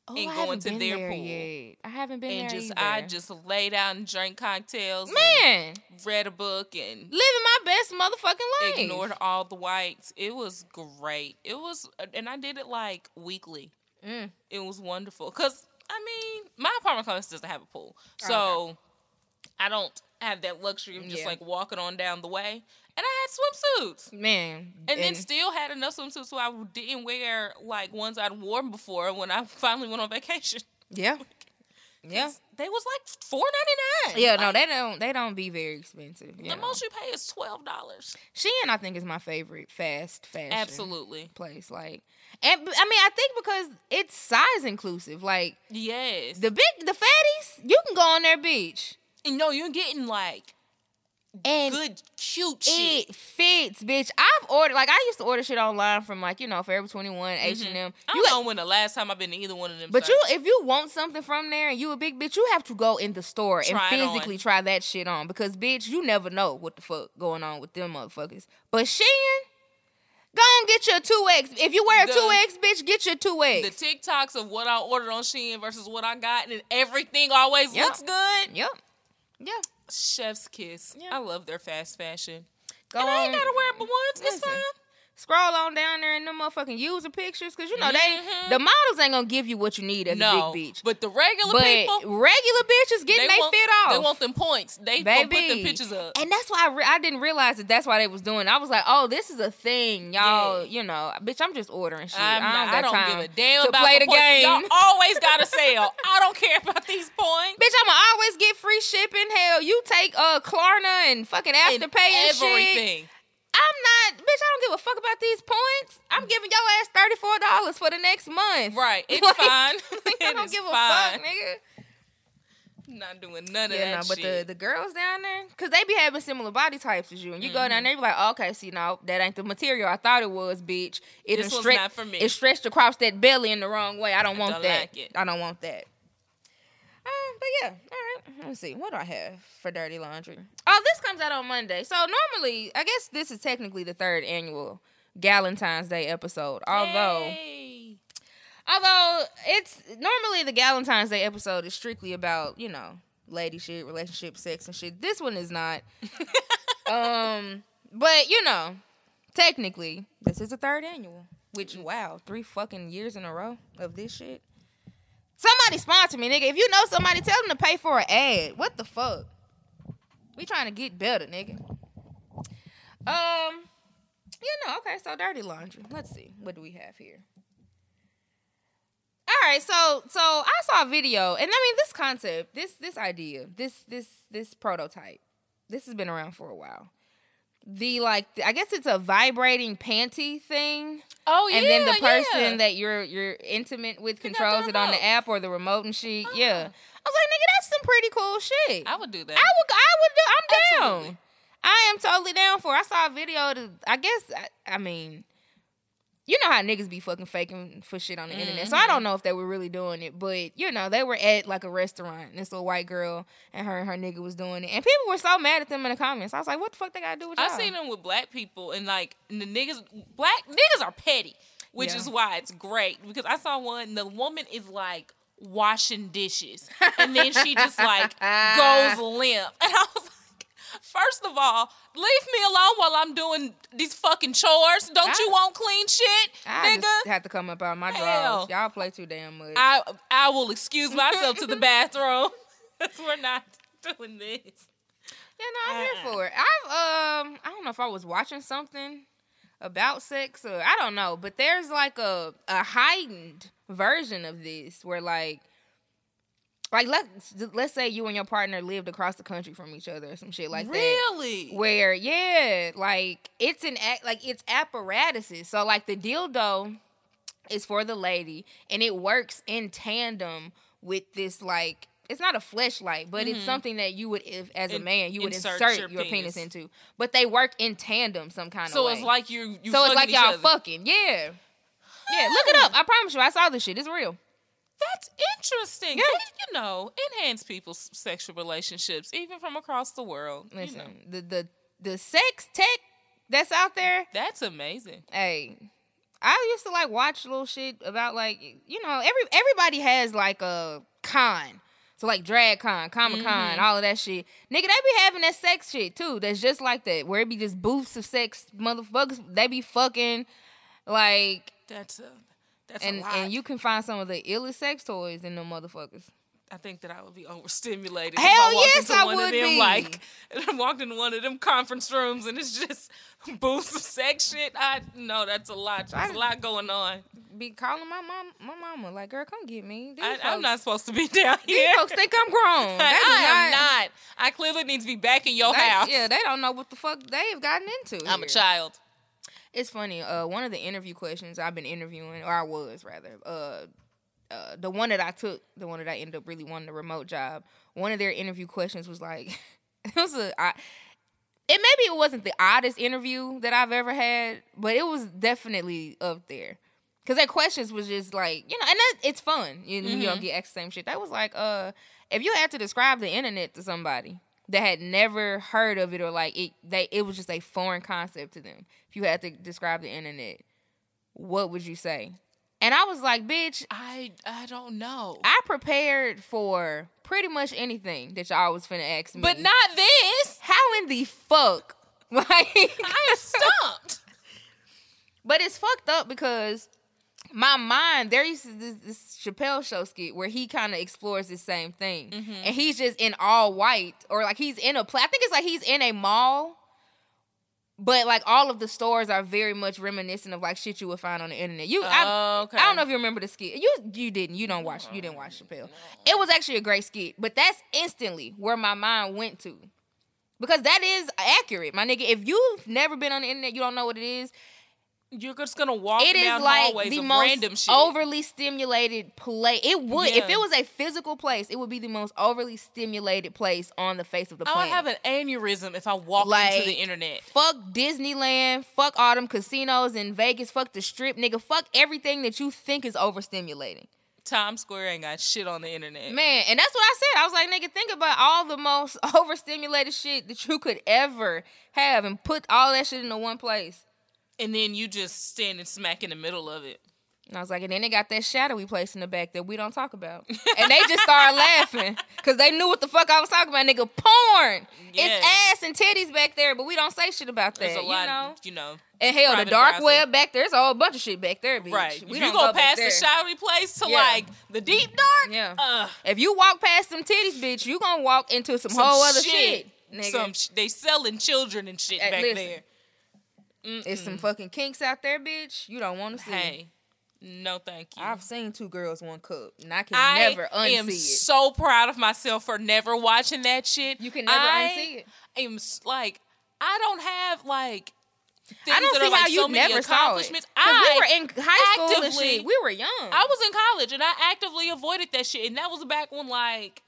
oh, And going to their pool. yet. I haven't been and there just either. I just laid out and drank cocktails, man and read a book, and living my best motherfucking life. ignored all the whites. It was great. It was, and I did it like weekly. Mm. It was wonderful because I mean, my apartment complex doesn't have a pool, Oh, so I don't have that luxury of just Yeah. like walking on down the way. And I had swimsuits. man, And, then still had enough swimsuits so I didn't wear like ones I'd worn before when I finally went on vacation. yeah, Yeah. They was like four ninety nine. Yeah, no, they don't. They don't be very expensive. The know. most you pay is twelve dollars. Shein, I think, is my favorite fast fashion Absolutely. place. Like, and I mean, I think because it's size inclusive. Like Yes. the big, the fatties, you can go on their beach and no, you're getting like and good, cute shit. it fits, bitch. I've ordered like I used to order shit online from like you know Forever Twenty One, mm-hmm. H and M. I You don't know when the last time I've been to either one of them. But you, if you want something from there and you a big bitch, you have to go in the store Try and physically try that shit on because bitch, you never know what the fuck going on with them motherfuckers. But Shein, go and get your two X. If you wear a two X, bitch, get your two X. the TikToks of what I ordered on Shein versus what I got, and everything always Yep. looks good. Yep. Yeah. Chef's kiss. Yeah. I love their fast fashion. Go and I ain't gotta wear it but once. It's fine. Scroll on down there in them motherfucking user pictures, cause you know they the models ain't gonna give you what you need as No, a big bitch. but the regular But people, regular bitches getting they want, fit off. They want them points. They gonna put baby. them pictures up. And that's why I, re- I didn't realize that that's why they was doing. I was like, oh, this is a thing, y'all. Yeah. You know, bitch, I'm just ordering shit. I'm I don't, I got don't give a damn to about play the, game. Y'all always got a sale. I don't care about these points. Bitch, I'ma always get free shipping. Hell, you take uh Klarna and fucking And Afterpay and shit. everything. I'm not, bitch. I don't give a fuck about these points. I'm giving your ass thirty four dollars for the next month. Right. It's Like, fine. I don't give a fuck, nigga. Not doing none of Yeah, that no, but the, shit. the girls down there, cause they be having similar body types as you, and you go Mm-hmm. down there, you be like, okay, see, no, that ain't the material I thought it was, bitch. It This stre- not for me. It stretched across that belly in the wrong way. I don't want don't that. like. I don't want that. Um, but yeah, all right. Let's see. What do I have for dirty laundry? Oh, this comes out on Monday. So normally, I guess this is technically the third annual Galentine's Day episode. Although. Hey. Although it's normally the Galentine's Day episode is strictly about, you know, lady shit, relationship, sex and shit. This one is not. um, but you know, technically, this is the third annual. Which wow, three fucking years in a row of this shit. Somebody sponsor me, nigga. If you know somebody, tell them to pay for an ad. What the fuck? We trying to get better, nigga. Um, you know, okay. So dirty laundry. Let's see. What do we have here? All right, so so I saw a video, and I mean this concept, this this idea, this this this prototype, this has been around for a while. The like, I guess it's a vibrating panty thing, Oh yeah. and then the person yeah. that you're you're intimate with controls it on the app or the remote and shit. Yeah, Ah. I was like, nigga, that's some pretty cool shit. I would do that. I would, I would do. I'm Absolutely. down. I am totally down for. it. I saw a video. To, I guess. I, I mean, you know how niggas be fucking faking for shit on the internet. So I Mm-hmm. don't know if they were really doing it, but you know they were at like a restaurant. And this little white girl and her and her nigga was doing it, and people were so mad at them in the comments. I was like, what the fuck they gotta do with y'all? I've seen them with black people and like and the niggas black niggas are petty, which Yeah. is why it's great because I saw one the woman is like washing dishes and then she just like goes limp and I was like First of all, leave me alone while I'm doing these fucking chores. Don't you want clean shit, I nigga? had to come up out of my drawers. Y'all play too damn much. I I will excuse myself to the bathroom. we're not doing this. Yeah, no, I'm here Uh-uh. for it. I've um, I don't know if I was watching something about sex or I don't know, but there's like a a heightened version of this where like. Like let's let's say you and your partner lived across the country from each other or some shit like that. really? Where yeah, like it's an act like it's apparatuses. So like the dildo is for the lady and it works in tandem with this like it's not a fleshlight, but it's something that you would if as a Mm-hmm. Man you would insert insert, your your, penis. penis. into. But they work in tandem some kind So of way. it's like you you so it's like y'all other. fucking. Yeah. Yeah, look it up. I promise you, I saw this shit. It's real. That's interesting. Yeah. They, you know, enhance people's sexual relationships, even from across the world. You Listen, know, the the the sex tech that's out there, that's amazing. hey i used to like watch little shit about like you know every everybody has like a con so like drag con comic con Mm-hmm. all of that shit nigga they be having that sex shit too that's just like that where it be just booths of sex motherfuckers they be fucking like That's a that's and and you can find some of the illest sex toys in them motherfuckers I think that I would be overstimulated. Hell if I walked yes, into I one would of them, be. Like, I walked into one of them conference rooms, and it's just boost of sex shit. I know that's a lot. There's a lot going on. Be calling my mom, my mama, like, girl, come get me. These I, folks, I'm not supposed to be down here. These folks think I'm grown. I, do am not. I clearly need to be back in your they- house. Yeah, they don't know what the fuck they've gotten into. I'm a child. It's funny. Uh, one of the interview questions I've been interviewing, or I was rather, uh, uh, the one that I took, the one that I ended up really wanting the remote job. One of their interview questions was like, it was a, I, it maybe it wasn't the oddest interview that I've ever had, but it was definitely up there. Cause their questions was just like, you know, and that, it's fun. You, you don't get asked the same shit. That was like, uh, if you had to describe the internet to somebody that had never heard of it or like it, they it was just a foreign concept to them. If you had to describe the internet, what would you say? And I was like, bitch, I I don't know. I prepared for pretty much anything that y'all was finna ask me. but not this. how in the fuck? Like, I'm stumped. But it's fucked up because my mind, there used to this, this Chappelle show skit where he kind of explores the same thing. Mm-hmm. And he's just in all white, or like he's in a play. I think it's like he's in a mall. But like all of the stores are very much reminiscent of like shit you would find on the internet. You, I, Oh, okay. I don't know if you remember the skit. You, you didn't. You don't watch. You didn't watch Chappelle. It was actually a great skit, but that's instantly where my mind went to, because that is accurate, my nigga. If you've never been on the internet, you don't know what it is You're just gonna walk it is down like hallways the of most random shit. overly stimulated place. It would if it was a physical place, it would be the most overly stimulated place on the face of the I planet. would have an aneurysm if I walk Like- into the internet. fuck Disneyland, fuck all them casinos in Vegas, fuck the strip, nigga, fuck everything that you think is overstimulating. Times Square ain't got shit on the internet. Man, and that's what I said. I was like, nigga, think about all the most overstimulated shit that you could ever have and put all that shit into one place. And then you just standing smack in the middle of it. And I was like, and then they got that shadowy place in the back that we don't talk about. and they just started laughing because they knew what the fuck I was talking about. Nigga, porn. Yes. It's ass and titties back there, but we don't say shit about that. There's a you lot, know? you know. And hell, the dark web back there, there's a whole bunch of shit back there, bitch. Right. We if you go past the shadowy place to Yeah. like the deep dark, Yeah. uh, If you walk past some titties, bitch, you gonna walk into some, some whole other shit. nigga. Some sh- they selling children and shit Hey, back listen. there. It's some fucking kinks out there, bitch. You don't want to see. Hey, no, thank you. I've seen two girls, one cup, and I can I never unsee it. I am so proud of myself for never watching that shit. You can never I unsee it. I Am like I don't have like. Things I don't that see are, like, how so you never saw it. I we were in high school and shit. We were young. I was in college and I actively avoided that shit, and that was back when like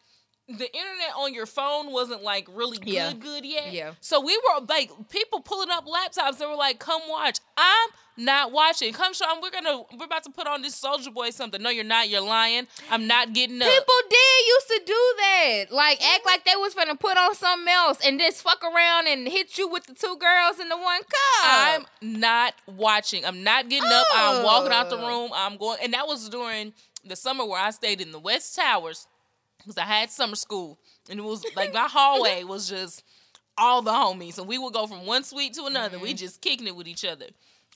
the internet on your phone wasn't like really good, Yeah. good yet. Yeah. So we were like people pulling up laptops and were like, "Come watch." I'm not watching. Come, Sean. We're gonna we're about to put on this Soldier Boy something. No, you're not. You're lying. I'm not getting up. People did used to do that. Like act like they was gonna put on something else and just fuck around and hit you with the two girls in the one cup. I'm not watching. I'm not getting up. I'm walking out the Oh. room. I'm going, and that was during the summer where I stayed in the West Towers because I had summer school, and it was like my hallway was just all the homies, and we would go from one suite to another. Mm-hmm. We just kicking it with each other.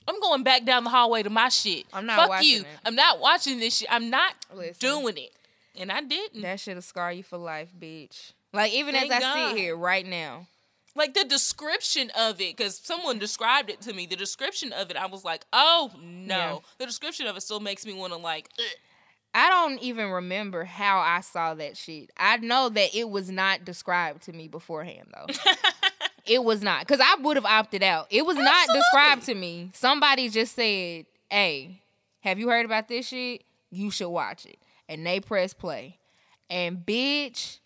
I'm going back down the hallway to my shit. I'm not Fuck watching you. it. I'm not watching this shit. I'm not Listen. doing it, and I didn't. that shit'll scar you for life, bitch. Like even Thank as I God. sit here right now. like the description of it because someone described it to me the description of it i was like oh no Yeah. the description of it still makes me want to like ugh. I don't even remember how I saw that shit. I know that it was not described to me beforehand though. it was not because I would have opted out. It was not described to me. Somebody just said, "Hey, have you heard about this shit? You should watch it." And they press play, and bitch.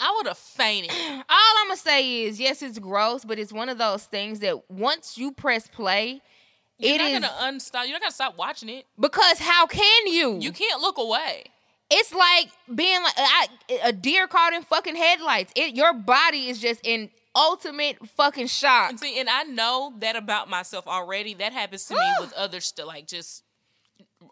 i would have fainted All I'm gonna say is, yes, it's gross, but it's one of those things that once you press play, you're it not is gonna unstop you're not gonna stop watching it because how can you? you can't look away it's like being like I, a deer caught in fucking headlights. It your body is just in ultimate fucking shock. and see and i know that about myself already that happens to me with other stuff like just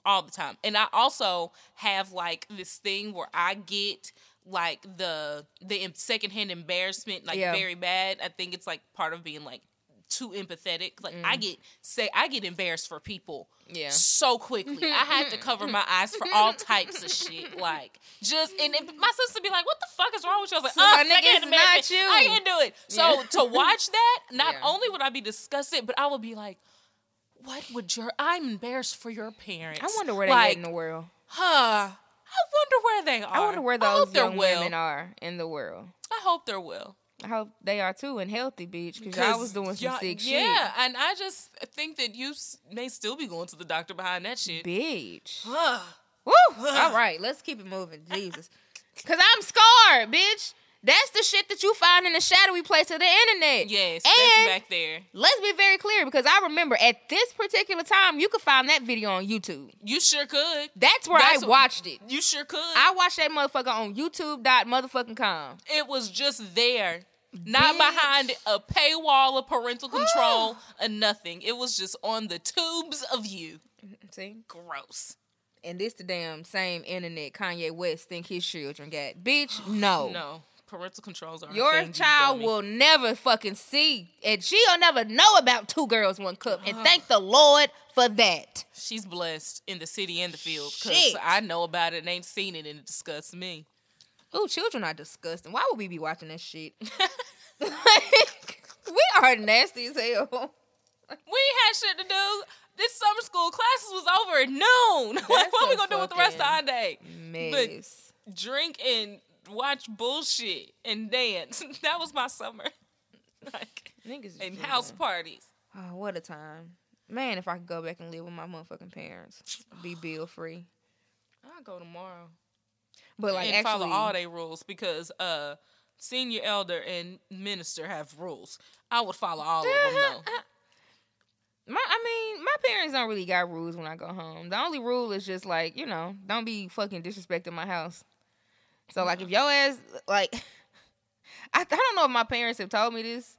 all the time and i also have like this thing where i get like the the secondhand embarrassment like Yeah. very bad i think it's like part of being like too empathetic. Like I get say I get embarrassed for people Mm. Yeah. so quickly. I had to cover my eyes for all types of shit. Like just and, and my sister be like, "What the fuck is wrong with you?" I was like, So, "Oh, my nigga, I can't it's not you." I can't do it." So Yeah. to watch that, not Yeah. only would I be disgusted, but I would be like, "What would your? I'm embarrassed for your parents." I wonder where they like, in the world. Huh. I wonder where they are. I wonder where those young women are in the world. I hope they're well. I hope they are too and healthy, bitch, because y'all was doing some sick Yeah, and I just think that you s- may still be going to the doctor behind that shit. shit. Bitch. Woo! All right, let's keep it moving. Jesus. Because I'm scarred, bitch. That's the shit that you find in the shadowy place of the internet. yes, And that's back there. let's be very clear because I remember at this particular time, you could find that video on YouTube. You sure could. That's where That's I watched it. You sure could. I watched that motherfucker on YouTube dot motherfucking com. it was just there. Not Bitch. behind a paywall of parental control or nothing. It was just on the tubes of you. See? Gross. And this the damn same internet Kanye West think his children got. Bitch, no. No. Parental controls are Your thing, child will never fucking see, and she'll never know about two girls, one cup. And thank the Lord for that. She's blessed in the city and the field because Shit. I know about it and ain't seen it and it disgusts me. Ooh, children are disgusting. Why would we be watching this shit? Like, we are nasty as hell. We had shit to do. This summer school classes was over at noon. like, what That's we gonna do with the rest of our day? Mess. Drink and watch bullshit and dance. that was my summer. like Niggas and house parties. Oh, what a time. Man, if I could go back and live with my motherfucking parents, be bill free. I'll go tomorrow. But like and actually, follow all their rules because uh senior elder and minister have rules. I would follow all of them though. My, I mean, my parents don't really got rules when I go home. The only rule is just like, you know, don't be fucking disrespecting my house. So like, if your ass like, I, I don't know if my parents have told me this.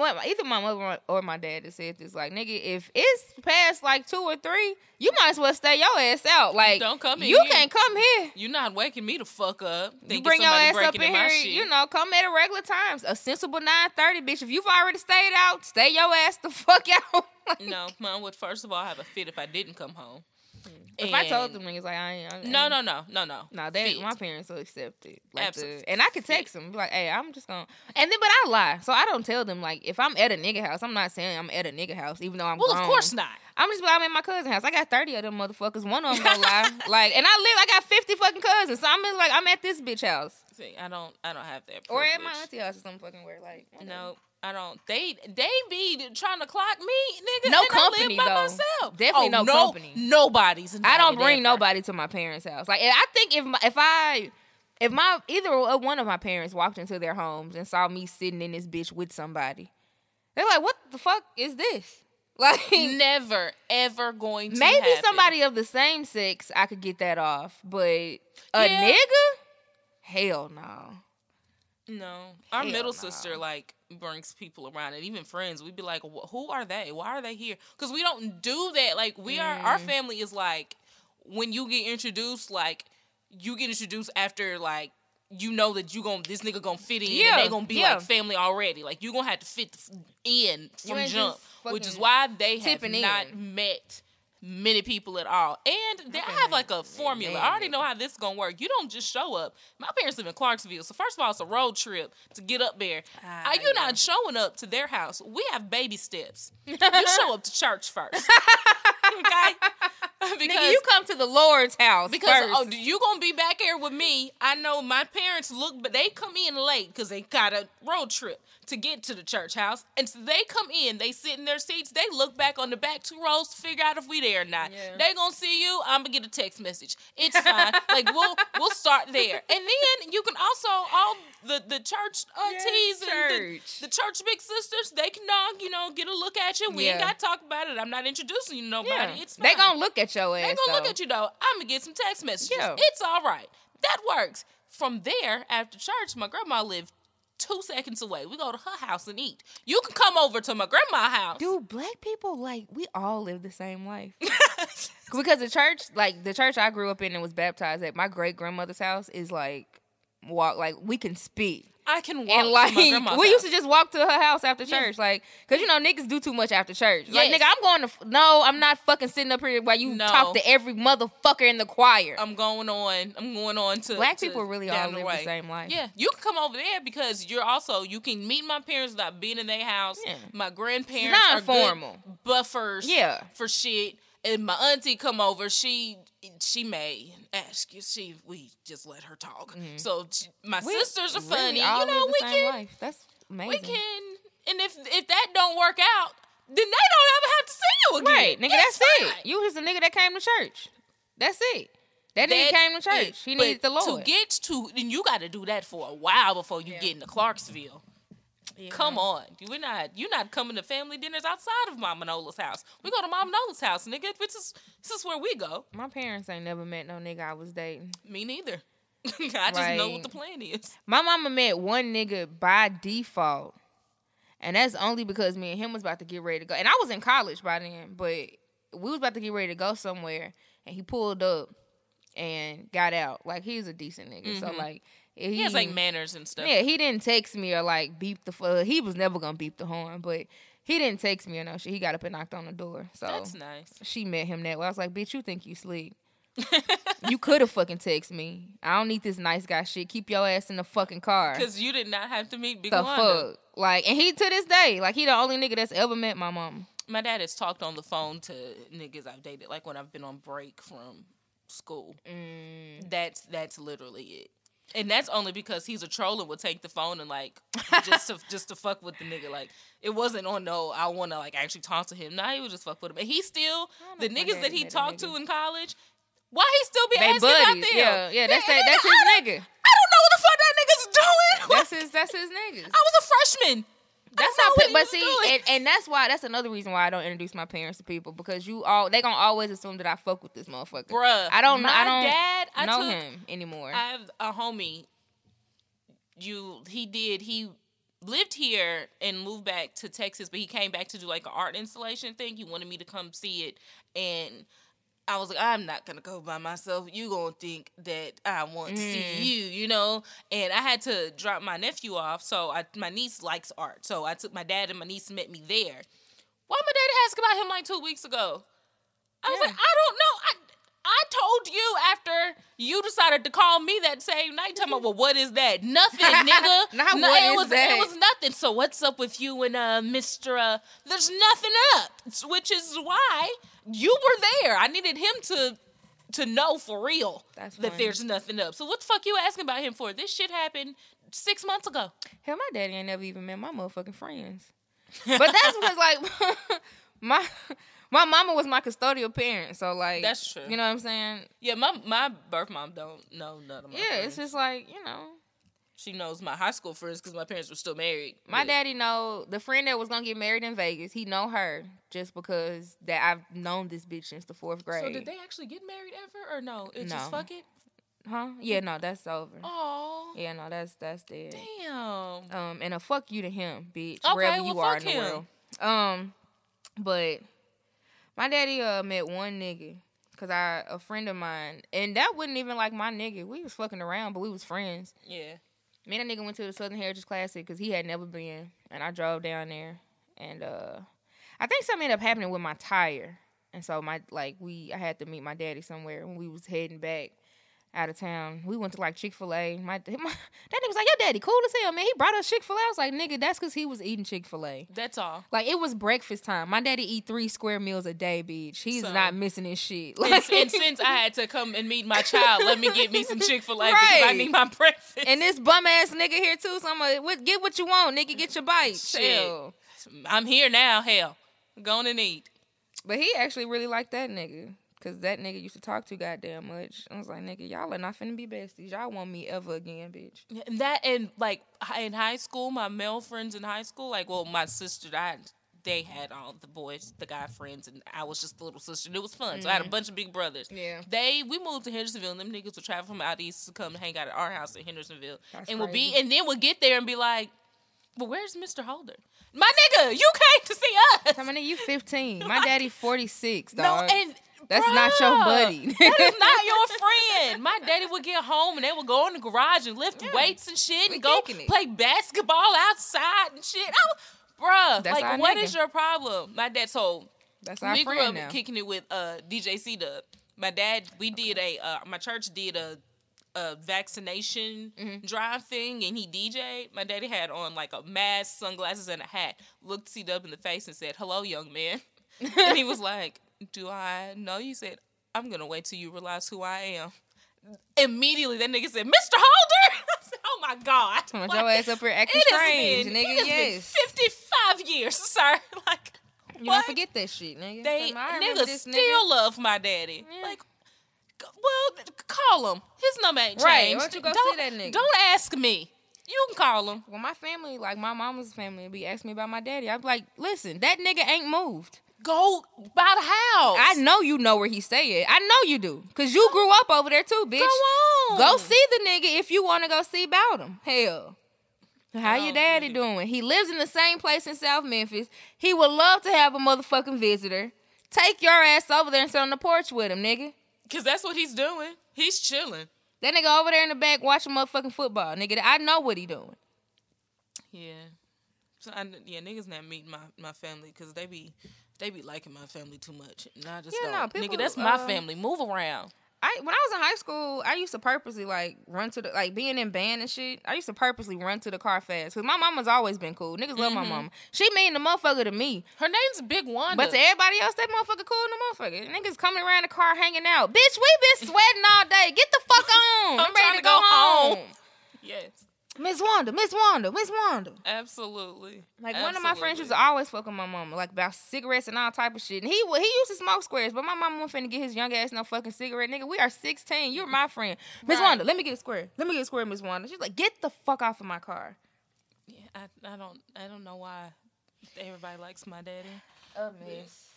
Either my mother or my dad has said this. Like, nigga, if it's past like two or three, you might as well stay your ass out. Like, Don't come in You here. can't come here. You're not waking me the fuck up. You bring your ass up in in here, shit. you know, come at a regular times. A sensible nine thirty, bitch. If you've already stayed out, stay your ass the fuck out. Like, No, mom would first of all have a fit if I didn't come home. If I told them niggas like I ain't, I ain't No, no, no, no, no. no, they Fit. my parents will accept it. Like Absolutely. the, and I could text them, be like, "Hey, I'm just gonna," and then but I lie, so I don't tell them like if I'm at a nigga house, I'm not saying I'm at a nigga house, even though I'm. Well, of course not. I'm just I'm at my cousin house. I got thirty of them motherfuckers. One of them gonna lie, like, and I live. I got fifty fucking cousins, so I'm just like, I'm at this bitch house See, I don't, I don't have that. or at my auntie house or some fucking where, like. No, I don't. They they be trying to clock me, nigga. No and company, I live by though. myself. Definitely Oh, no company. Nobody's. I don't bring ever. nobody to my parents' house. Like, I think if my, if I if my either one of my parents walked into their homes and saw me sitting in this bitch with somebody, they're like, "What the fuck is this?" Like, Never ever going to. maybe happen. somebody of the same sex, I could get that off, but a Yeah. nigga, hell no. No, our Hell middle no. sister like brings people around, and even friends. We'd be like, "Who are they? Why are they here?" Because we don't do that. Like we are. Our Mm. family is like when you get introduced, like you get introduced after like you know that you gon' this nigga gonna fit in, Yeah, and they gonna be yeah. like family already. Like you gonna have to fit in from jump, which is why they have not in. met many people at all. And they, I family have like a formula. met I already know how this is gonna work. You don't just show up. My parents live in Clarksville, so first of all, it's a road trip to get up there. Ah, Are you yeah. not showing up to their house? We have baby steps. You show up to church first, okay? because Nigga, you come to the Lord's house because oh, first. oh, you gonna be back here with me. I know my parents look, but they come in late because they got a road trip to get to the church house, and so they come in. They sit in their seats. They look back on the back two rows to figure out if we there or not. Yeah. They gonna see you. I'm gonna get a text message. It's fine. like we'll we'll start there, and then you can also all the the church aunties and the, church. the church big sisters. They can all you know get a look at you. We ain't got to talk about it. I'm not introducing you to nobody. yeah. It's fine. they gonna look at your ass. They gonna look at you though. I'm gonna get some text messages. Yeah. It's all right. That works. From there, after church, my grandma lived two seconds away. We go to her house and eat. You can come over to my grandma's house. Dude, black people like we all live the same life. because the church, like the church I grew up in and was baptized at, my great grandmother's house is like walk like we can speak. I can walk and like to my grandma's we used to just walk to her house after Yeah. church, like, cause you know niggas do too much after church. Like, nigga, I'm going to no, I'm not fucking sitting up here while you No. talk to every motherfucker in the choir. I'm going on. I'm going on to Black to people really all live way. the same life. Yeah, you can come over there because you're also you can meet my parents without being in their house. Yeah. My grandparents are non-formal. buffers. Yeah. for shit. And my auntie come over. She she may ask you. She we just let her talk. So she, my Mm-hmm. We sisters are really funny. all You know we can life. That's amazing. we can. And if if that don't work out, then they don't ever have to see you again. Right, nigga, It's that's fine. it. You was the nigga that came to church. That's it. That nigga came to church. it. He needed the Lord. To get to, then you got to do that for a while before you Yeah. get into Clarksville. Come on, we're not. You're not coming to family dinners outside of Mama Nola's house. We go to Mama Nola's house, nigga. This is this is where we go. My parents ain't never met no nigga I was dating. Me neither. I just know what the plan is. My mama met one nigga by default. And that's only because me and him was about to get ready to go. And I was in college by then, but we was about to get ready to go somewhere. And he pulled up and got out. Like he's a decent nigga. So Mhm. like he, He has like manners and stuff. Yeah, he didn't text me or like beep the fu- he was never gonna beep the horn, but he didn't text me or no shit. He got up and knocked on the door. So That's nice. she met him that way. I was like, bitch, you think you sleep. you could have fucking text me. I don't need this nice guy shit. Keep your ass in the fucking car. Because you did not have to meet Big the Wanda. fuck? Like, and he to this day, like he the only nigga that's ever met my mom. My dad has talked on the phone to niggas I've dated, like when I've been on break from school. Mm. That's that's literally it. And that's only because he's a troll and would take the phone and like just to just to fuck with the nigga. Like it wasn't on no I want to like actually talk to him. Nah, he would just fuck with him. And he still the know if my niggas that he talked to in college. Why he still be They asking about buddies. them? Yeah, yeah, that's that, that's his I nigga. I don't know what the fuck that nigga's doing. That's his that's his niggas. I was a freshman. That's don't pe- but see, and, and that's why that's another reason why I don't introduce my parents to people because you all they gonna always assume that I fuck with this motherfucker. Bruh, I don't know. I don't dad, I know took- him anymore. I have a homie. You, he did. He lived here and moved back to Texas, but he came back to do like an art installation thing. He wanted me to come see it, and I was like, I'm not gonna go by myself. You gonna think that I want to see Mm. you, you know? And I had to drop my nephew off. So I, my niece likes art, so I took my dad and my niece met me there. Why my dad asked about him like two weeks ago? I was Yeah. like, I don't know. I I told you after you decided to call me that same night. Talking about, well, what is that? Nothing, nigga. Not No, what it is was that? it was nothing. So what's up with you and uh Mr. Uh, there's nothing up, which is why you were there. I needed him to to know for real That's that funny. there's nothing up. So what the fuck you asking about him for? This shit happened six months ago. Hell, my daddy ain't never even met my motherfucking friends. But that's because like my my mama was my custodial parent, so like That's true. You know what I'm saying? Yeah, my my birth mom don't know none of my Yeah, friends. it's just like you know. she knows my high school friends because my parents were still married. My But- daddy know the friend that was gonna get married in Vegas. He know her just because that I've known this bitch since the fourth grade. So did they actually get married ever or no? It's just No. fuck it. Huh? Yeah, no, that's over. Oh, Yeah, no, that's that's dead. damn. Um, and a fuck you to him, bitch. Okay, wherever well, you are in the world. Um, but my daddy uh met one nigga because I a friend of mine, and that wasn't even like my nigga. We was fucking around, but we was friends. Yeah. Me and that nigga went to the Southern Heritage Classic because he had never been, and I drove down there, and uh, I think something ended up happening with my tire, and so my like we I had to meet my daddy somewhere when we was heading back out of town. We went to like Chick Fil A. My, my that nigga was like, "Your daddy cool as hell, man. He brought us Chick Fil A." I was like, "Nigga, that's because he was eating Chick Fil A." That's all. Like it was breakfast time. My daddy eat three square meals a day, bitch. He's So- not missing his shit. And, Like, and since I had to come and meet my child, let me get me some Chick Fil A because I need my breakfast. and this bum ass nigga here too. So I'm like, what, get what you want, nigga. Get your bite. Chill. I'm here now. Hell, going to eat. But he actually really liked that nigga. Cause that nigga used to talk too goddamn much. I was like, nigga, y'all are not finna be besties. Y'all want me ever again, bitch. And that and like in high school, my male friends in high school, like well, my sister, I they had all the boys, the guy friends, and I was just the little sister. And it was fun. So I had a bunch of big brothers. Mm-hmm. Yeah. They we moved to Hendersonville, and them niggas would travel from out east to come hang out at our house in Hendersonville, That's and would be and then we'd get there and be like, "Well, where's Mister Holder? My nigga, you came to see us." How many you 15? My daddy 46, No, and That's not your buddy. that is not your friend. My daddy would get home and they would go in the garage and lift Yeah. weights and shit and go it. play basketball outside and shit. I, was- bruh, That's like what nigga. is your problem? My dad told That's our we grew friend up now. kicking it with uh, DJ C Dub. My dad, we did a uh, my church did a a vaccination Mm-hmm. drive thing, and he DJ'd. My daddy had on like a mask, sunglasses, and a hat. Looked C Dub in the face and said, "Hello, young man." and he was like, "Do I know you?" Said, "I'm gonna wait till you realize who I am." Immediately, that nigga said, "Mr. Holder." I said, "Oh my god!" Like, your ass up here acting strange, been, nigga. yes. been 55 years, sir. Like, you what? don't forget that shit, nigga. They Come on, I remember niggas this still love my daddy. Yeah. Like, well, call him. His number ain't changed. Right, why don't you go Don't- that nigga? Don't ask me. You can call him. Well, my family, like my mama's family, be asking me about my daddy. I'm like, listen, that nigga ain't moved. Go by the house. I know you know where he stay at. I know you do, cause you grew up over there too, bitch. Go on. Go see the nigga if you want to go see about him. Hell. How Oh, your daddy doing? He lives in the same place in South Memphis. He would love to have a motherfucking visitor. Take your ass over there and sit on the porch with him, nigga. Cause that's what he's doing. He's chilling. That nigga over there in the back watching motherfucking football, nigga. I know what he doing. Yeah. So I, yeah, niggas not meeting my, my family because they be they be liking my family too much. And I just Yeah, no, don't. people, Nigga, that's my uh, family. Move around. I when I was in high school, I used to purposely like run to the like being in band and shit. I used to purposely run to the car fast because my mama's always been cool. Niggas love Mm-hmm. my mama. She mean the motherfucker to me, Her name's Big Wanda. but to everybody else, that motherfucker cool. The motherfucker niggas coming around the car hanging out. Bitch, we been sweating all day. Get the fuck on. I'm I'm, ready to to go, go home. home. yes, Miss Wanda, Miss Wanda, Miss Wanda. absolutely. Like one of my friends Absolutely. used to always fuck with my mama, like about cigarettes and all type of shit. And he he used to smoke squares, but my mama wasn't finna get his young ass no fucking cigarette, nigga. We are sixteen. You're my friend, Miss Right. Wanda. Let me get a square. Let me get a square, Miss Wanda. She's like, get the fuck off of my car. Yeah, I, I don't I don't know why everybody likes my daddy. A mess.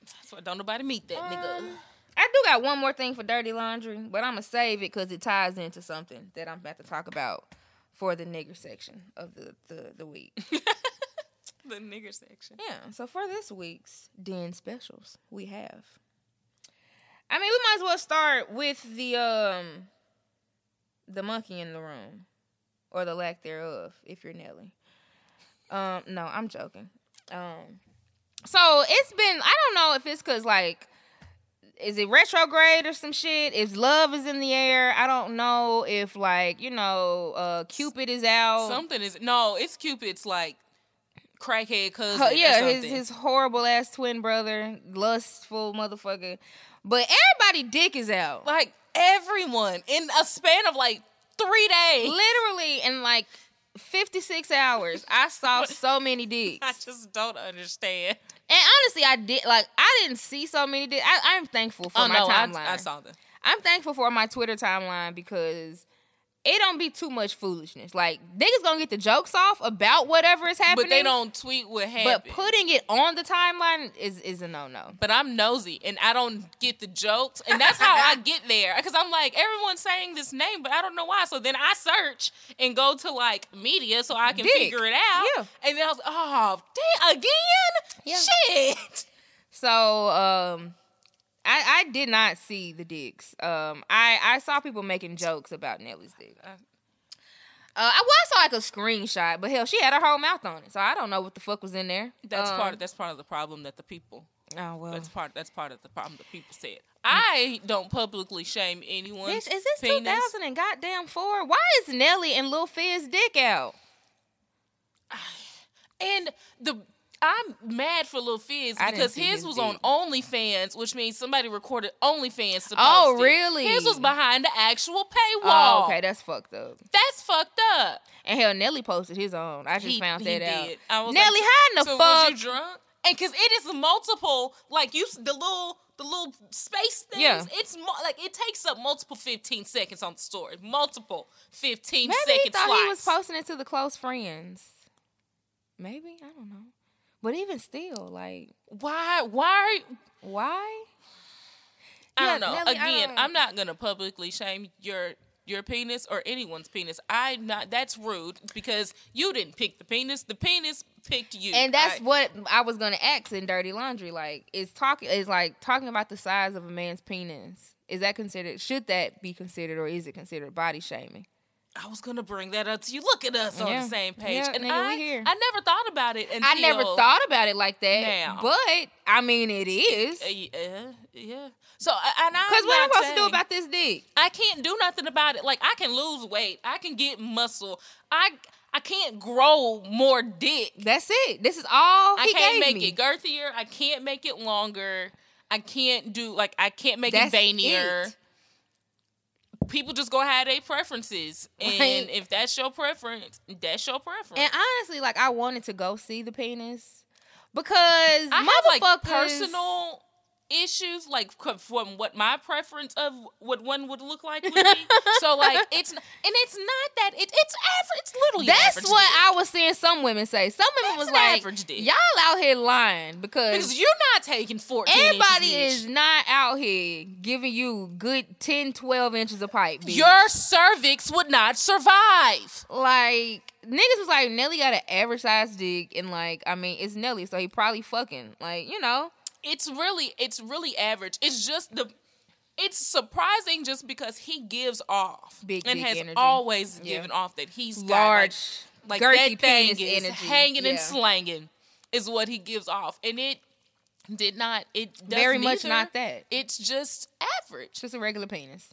That's why don't nobody meet that nigga. Um, I do got one more thing for dirty laundry, but I'm gonna save it because it ties into something that I'm about to talk about for the nigger section of the the, the week. The nigger section. Yeah. So for this week's Den specials, we have. I mean, we might as well start with the um the monkey in the room, or the lack thereof, if you're Nelly. Um, no, I'm joking. Um, so it's been. I don't know if it's cause like. Is it retrograde or some shit? If love is in the air, I don't know if like you know, uh, Cupid is out. Something is no, it's Cupid's like crackhead cousin. Yeah, his his horrible ass twin brother, lustful motherfucker. But everybody dick is out. like everyone in a span of like three days. Literally in like 56 hours, I saw so many dicks. I just don't understand. And honestly, I did like I didn't see so many dicks. I, I'm thankful for oh my no, I, timeline. I saw them. I'm thankful for my Twitter timeline because it don't be too much foolishness. Like niggas gonna get the jokes off about whatever is happening, But they don't tweet what happened. But putting it on the timeline is is a no no. but I'm nosy and I don't get the jokes, and that's how I get there. Because I'm like, everyone's saying this name, but I don't know why. So then I search and go to like media so I can Dick. figure it out. Yeah. And then I was like, oh, damn, again? Yeah. Shit. So um I I did not see the dicks. Um I I saw people making jokes about Nelly's dick. Uh, I, well, I saw like a screenshot, but hell, she had her whole mouth on it, so I don't know what the fuck was in there. That's Um, part. Of, that's part of the problem that the people. Oh well, That's part. That's part of the problem the people said. I don't publicly shame anyone. is this two penis. thousand and goddamn four? Why is Nelly and Lil Fizz dick out? And the I'm mad for Lil Fizz I because his was on OnlyFans, which means somebody recorded OnlyFans to Oh, post it. really? His was behind the actual oh, paywall. Oh, okay, that's fucked up. That's fucked up. And hell, Nelly posted his own. I just He- found he that out. did. I was Nelly, like, how in the so fuck? Was you drunk? And because it is multiple, like you, the little, the little space things. Yeah. It's mo- like it takes up multiple fifteen seconds on the story. Multiple fifteen Maybe second he thought he was posting it to the close friends. Maybe I don't know, but even still, like, why? Why? why? I Yeah, don't know. Nelly, Again, don't- I'm not gonna publicly shame your your penis or anyone's penis. I'm not that's rude because you didn't pick the penis. The penis picked you. And that's I- what I was gonna ask in Dirty Laundry. Like, is talking is like talking about the size of a man's penis. Is that considered? Should that be considered, or is it considered body shaming? I was gonna bring that up to you. Look at us on the same page. Yeah, and nigga, I. I never thought about it I never thought about it like that, Now. but I mean, it is. Uh, yeah, yeah. So I- and I'm Cause what am I supposed to do about this dick? I can't do nothing about it. Like I can lose weight. I can get muscle. I I can't grow more dick. That's it. This is all I can't make me. it girthier. I can't make it longer. I can't do like I can't make That's it veinier. it. People just go have their preferences, and Right. if that's your preference, that's your preference. And honestly, like I wanted to go see the penis because I have like personal issues, like from what my preference of what one would look like would be. so like it's and it's not that it, it's average. It's literally That's what dick. I was seeing some women say. Some women It's was like, average dick. "Y'all out here lying because, because you're not taking fourteen. everybody is not out here giving you good 10, 12 inches of pipe." Bitch. Your cervix would not survive. like niggas was like Nelly got an average size dick, and like I mean it's Nelly, so he probably fucking like you know. It's really, it's really average. It's just the. It's surprising just because he gives off Big and dick has energy. always Yeah. given off that he's got, like, large, like that thing penis is energy, hanging and slanging is what he gives off and it did not it does Very much not that. it's just average Just a regular penis.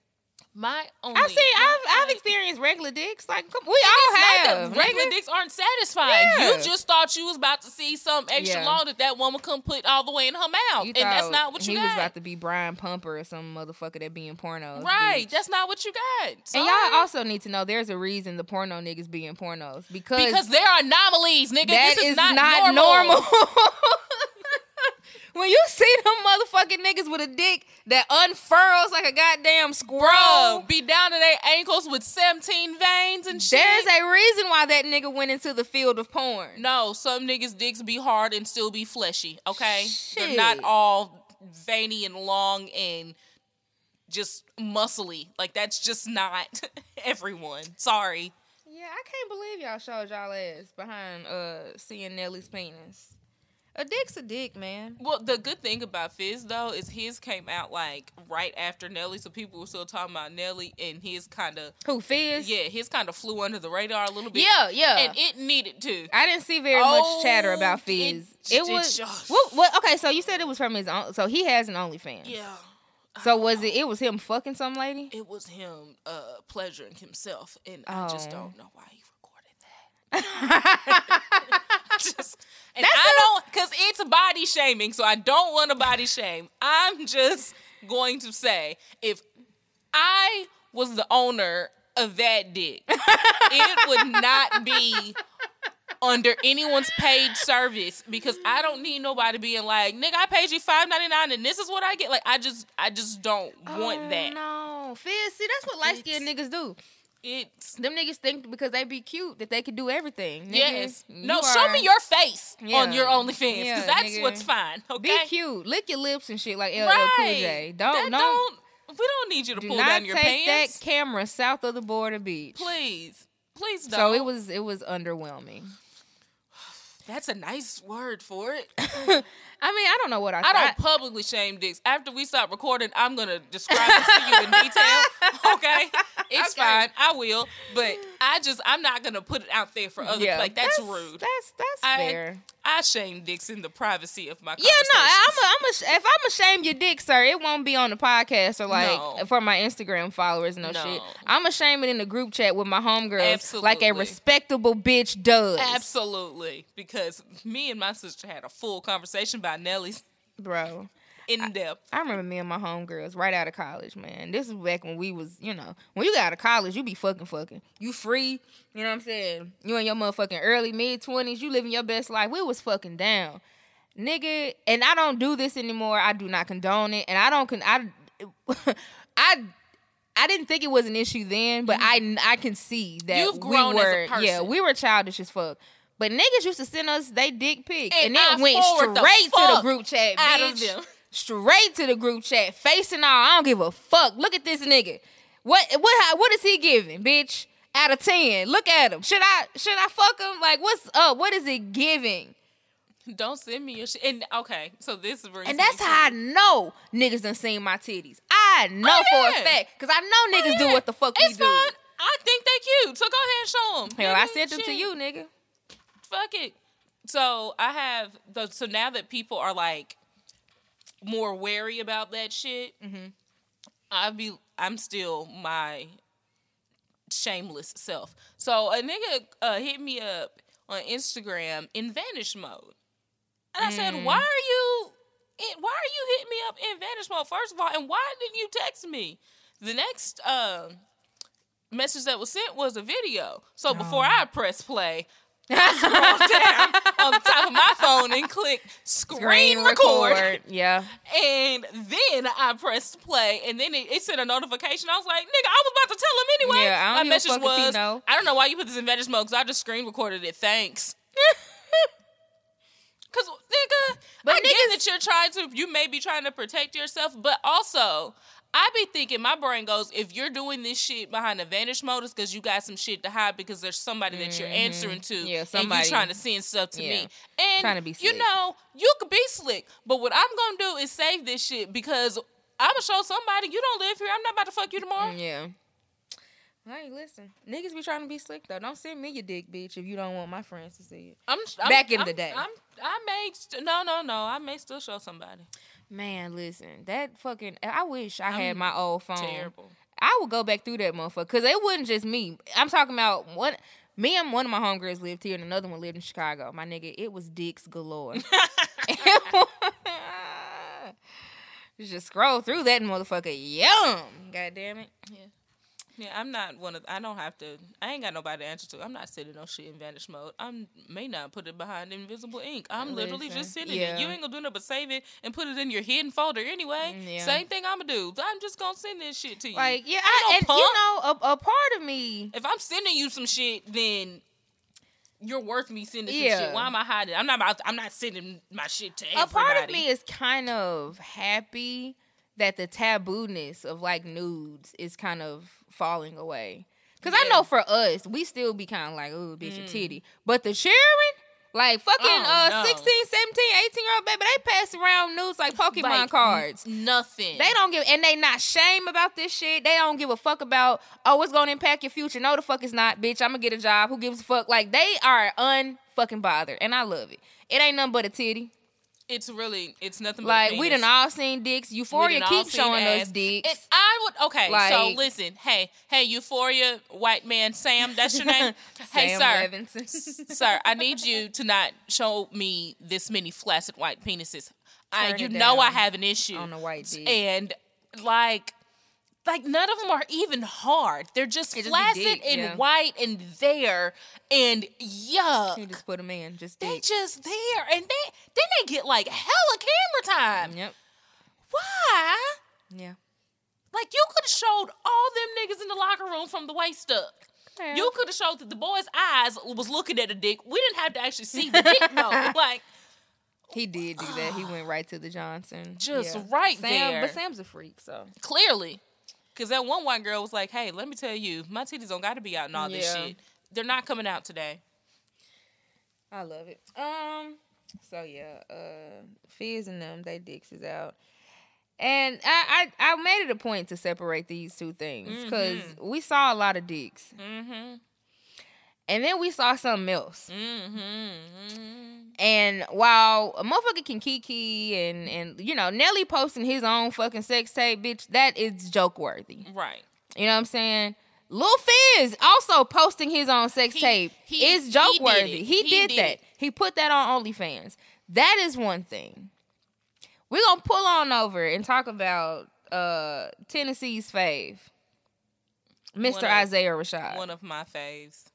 My only I've seen, I've, I've experienced regular dicks. Like come- we all not have. regular nigga. dicks aren't satisfying. Yeah. You just thought you was about to see some extra Yeah. long that that woman couldn't put all the way in her mouth, You and that's not what you he got. was about to be Brian Pumper or some motherfucker that be in pornos. right, bitch. that's not what you got. and y'all also need to know there's a reason the porno niggas be in pornos because, because there are anomalies, nigga. that this is, is not, normal. when you see them motherfucking niggas with a dick that unfurls like a goddamn squirrel, Bro, be down to their ankles with 17 veins and shit. there's a reason why that nigga went into the field of porn. No, some niggas' dicks be hard and still be fleshy. Okay, they're not all veiny and long and just muscly. Like that's just not everyone. Sorry. Yeah, I can't believe y'all showed y'all ass behind uh seeing Nelly's penis. A dick's a dick, man. Well, the good thing about Fizz though is his came out like right after Nelly, so people were still talking about Nelly, and his kind of Who Fizz? yeah, his kind of flew under the radar a little bit. yeah, yeah. and it needed to. I didn't see very Oh, much chatter about Fizz. It, it was what, what? Okay, so you said it was from his own. So he has an OnlyFans. Yeah. So was it? It was him fucking some lady. It was him uh pleasuring himself, and I just Oh. don't know why he recorded that. just, and I don't, because it's body shaming, so I don't want to body shame. I'm just going to say, if I was the owner of that dick, it would not be under anyone's paid service because I don't need nobody being like, nigga, I paid you five ninety nine and this is what I get. Like I just I just don't want Oh, that. No, Fizz. See, that's what light skinned niggas do. It's Them niggas think because they be cute that they can do everything. Nigga, yes. No, show are- me your face Yeah. on your OnlyFans because Yeah, that's nigga. what's fine. Okay. Be cute. Lick your lips and shit like LL Right. Cool J. Don't That don't. We don't need you to Do pull down your take pants. that camera south of the border beach. Please. Please don't. So it was it was underwhelming. That's a nice word for it. I mean, I don't know what I, I thought. don't publicly shame dicks. After we stop recording, I'm gonna describe this to you in detail. Okay, it's Okay. fine. I will, but I just I'm not gonna put it out there for other. like that's, rude. That's that's I- fair. I shame dicks in the privacy of my. Yeah, no, I'm a, I'm a, if I'm ashamed your dick, sir, it won't be on the podcast or like No. for my Instagram followers, no, No. shit. I'm ashamed it in the group chat with my homegirls, like a respectable bitch does. Absolutely, because me and my sister had a full conversation about Nelly's bro. in depth. I remember me and my homegirls right out of college, man. This is back when we was, you know, when you got out of college, you be fucking fucking. You free, you know what I'm saying? You in your motherfucking early mid twenties, you living your best life. We was fucking down, nigga. And I don't do this anymore. I do not condone it, and I don't con. I, I. I didn't think it was an issue then, but I I can see that Mm-hmm. You've grown we as a were yeah we were childish as fuck. But niggas used to send us they dick pics, And and, I it went forward the straight to the group chat, bitch straight to the group chat, facing all. I don't give a fuck. Look at this nigga. What what how- what is he giving, bitch? Out of ten. Look at him. Should I should I fuck him? Like what's up? What is it giving? Don't send me your shit. And okay, so this brings And that's how I know niggas done seen my titties. I know Oh, for a fact. Cause I know oh, niggas do Yeah. what the fuck we It's do. fine. I think they cute. So go ahead and show them. Hell, I sent them to you, nigga. Fuck it. So I have the so now that people are like more wary about that shit, Mm-hmm. I be I'm still my shameless self. So a nigga uh, hit me up on Instagram in vanish mode, and I Mm. said, "Why are you? Why are you hitting me up in vanish mode? First of all, and why didn't you text me?" The next uh, message that was sent was a video. So before Oh. I press play, I scrolled down on the top of my phone and click screen, record. Yeah. And then I pressed play, and then it, it sent a notification. I was like, "Nigga, I was about to tell him anyway." Yeah, I don't My message was, know. "I don't know why you put this in vanish mode because I just screen recorded it. Thanks." Cause nigga, But I niggas- get that you're trying to, you may be trying to protect yourself, but also. I be thinking my brain goes if you're doing this shit behind the vanish mode it's because you got some shit to hide because there's somebody that you're answering to Mm-hmm. Yeah, and somebody- you trying to send stuff to Yeah. me and Trying to be you know you could be slick but what I'm gonna do is save this shit because I'm gonna show somebody you don't live here I'm not about to fuck you tomorrow Yeah. Hey, listen. Niggas be trying to be slick though. Don't send me your dick, bitch, if you don't want my friends to see it. I'm, I'm Back in I'm- the day. I'm, I may st- no no no I may still show somebody Man, listen. That fucking I wish I had I'm my old phone. terrible I would go back through that motherfucker because it wasn't just me. I'm talking about one. Me and one of my homegirls lived here, and another one lived in Chicago. My nigga, it was dicks galore. Just scroll through that motherfucker. Yum. God damn it. yeah I'm not one of I don't have to I ain't got nobody to answer to I'm not sending no shit in vanish mode I may not put it behind invisible ink I'm literally just sending yeah. it you ain't gonna do nothing but save it and put it in your hidden folder anyway Mm, yeah. same thing I'm gonna do I'm just gonna send this shit to you Like, yeah, I, no and punk. you know, a, a part of me. if I'm sending you some shit, then you're worth me sending some Yeah. shit. Why am I hiding? I'm not about. I'm not sending my shit to anybody. A everybody. part of me is kind of happy that the tabooness of like nudes is kind of falling away. Cause I know for us, we still be kind of like, oh, bitch, a titty. But the sharing, like fucking Oh, uh no. 16, 17, 18 year old baby, they pass around nudes like Pokemon Like, cards. n- nothing. They don't give, and they not shame about this shit. They don't give a fuck about, oh, it's gonna impact your future. No, the fuck it's not, bitch. I'm gonna get a job. Who gives a fuck? Like they are unfucking bothered, and I love it. It ain't nothing but a titty. It's really. It's nothing. But Like we penis. done all seen dicks. Euphoria done all keep showing ass. us dicks. And I would. Okay. so listen. Hey. Hey. Euphoria. White man. Sam. That's your name. hey, Sam sir. Sir, I need you to not show me this many flaccid white penises. I, you know I have an issue on the white dick. and like, like none of them are even hard. They're just flaccid and yeah. white and there and yuck. you just put them in, just They dick. just there and they then they get like hella camera time. Yep. Why? Yeah. Like you could have showed all them niggas in the locker room from the waist up. Yeah. You could have showed that the boy's eyes was looking at a dick. We didn't have to actually see the dick though. Like He did do that. He went right to the Johnson. Just Yeah. right Sam, there. But Sam's a freak, so clearly, because that one white girl was like, "Hey, let me tell you, my titties don't got to be out and all this Yeah. shit. They're not coming out today." I love it. Um. So yeah, uh, Fizz and them, they dicks is out, and I I, I made it a point to separate these two things because we saw a lot of dicks, Mm-hmm. And then we saw something else. Mm-hmm. And while a motherfucker can kiki and and you know Nelly posting his own fucking sex tape, bitch, that is joke worthy. Right. You know what I'm saying? Lil Fizz also posting his own sex He- tape he- is joke worthy. He, did, did that. it. He put that on OnlyFans. That is one thing. We're gonna pull on over and talk about uh Tennessee's fave. Mr. One of- Isaiah Rashad. One of my faves.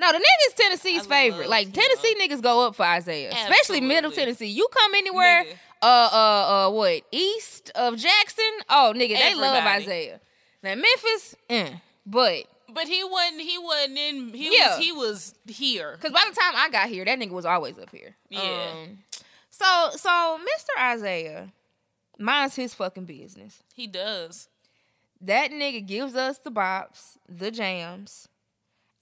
No, the nigga's Tennessee's favorite. Like. Tennessee niggas go up for Isaiah, especially Middle Tennessee. You come anywhere, Nigga. uh, uh, uh, what east of Jackson? Oh, nigga, they love Isaiah. Now Memphis, eh, but But he wasn't. He wasn't in. He Yeah. was. He was here. because by the time I got here, that nigga was always up here. Yeah. Um, so, so Mr. Isaiah minds his fucking business. He does. that nigga gives us the bops, the jams,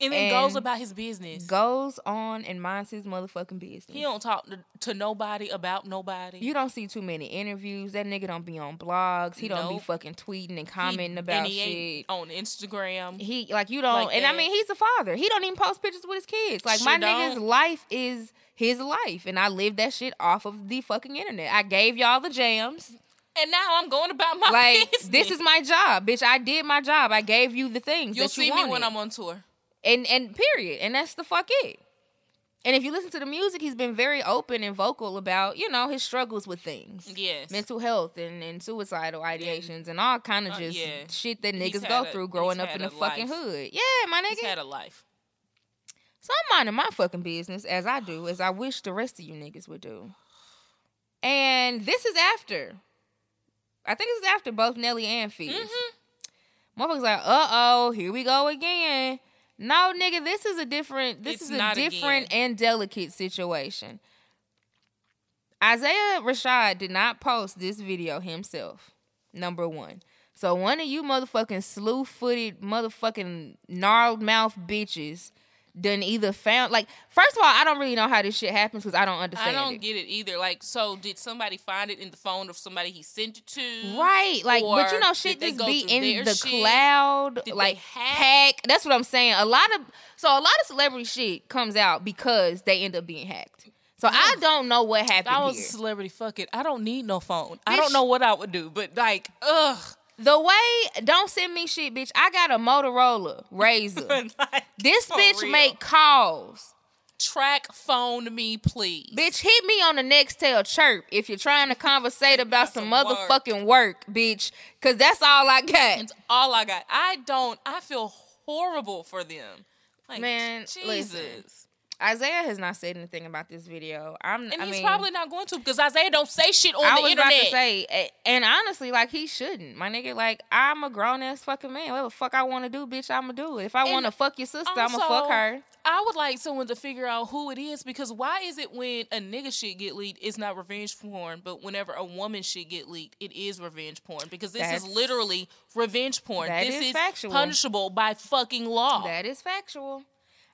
and then goes about his business. goes on and minds his motherfucking business. he don't talk to, to nobody about nobody. You don't see too many interviews. That nigga don't be on blogs. He don't be fucking tweeting and He- commenting about and he shit. on Instagram. He like you don't, Like and I mean he's a father. He don't even post pictures with his kids. Like my nigga's don't. life is his life, and I live that shit off of the fucking internet. I gave y'all the jams. And now I'm going about my like business. this is my job, bitch. I did my job. I gave you the things. You'll that you see me when. I'm on tour. And and period. And that's the fuck it. And if you listen to the music, he's been very open and vocal about you know his struggles with things. Yes. mental health and, and suicidal ideations and all kind of Uh, just yeah. shit that niggas go a- through growing up in the a fucking hood. Yeah, my He's nigga. had a life. So I'm minding my fucking business as I do, as I wish the rest of you niggas would do. And this is after. I think this is after both Nelly and Fizz. Mm-hmm. Motherfuckers like, uh oh, here we go again. No, nigga, this is a different. This It's is a different again. and delicate situation. Isaiah Rashad did not post this video himself. Number one. So one of you motherfucking slew footed motherfucking gnarled mouth bitches done either found like first of all I don't really know how this shit happens because I don't understand I don't it. get it either. Like, so did somebody find it in the phone of somebody he sent it to? Right, like, but you know, shit just be in the shit? cloud, Did like hack? That's what I'm saying. A lot of so a lot of celebrity shit comes out because they end up being hacked. So I don't know what If happened I was here. a celebrity, fuck it. I don't need no phone. I don't know what I would do, but like, ugh. The way don't send me shit, bitch. I got a Motorola Razor. Like, this bitch real. make calls. track phone me, please. Bitch, hit me on the Nextel chirp if you're trying to conversate about some some work. motherfucking work, bitch. Cause that's all I got. It's all I got. I don't. I feel horrible for them. Like, Man, Jesus. listen. Isaiah has not said anything about this video. I'm And I he's mean, probably not going to because Isaiah don't say shit on I the was internet. about to say, and honestly, like he shouldn't. My nigga, like I'm a grown ass fucking man. Whatever the fuck I want to do, bitch, I'ma do it. If I want to fuck your sister, I'ma fuck her. I would like someone to figure out who it is because why is it when a nigga shit get leaked, it's not revenge porn, but whenever a woman shit get leaked, it is revenge porn because this That's- is literally revenge porn. that this is is factual. punishable by fucking law. That is factual.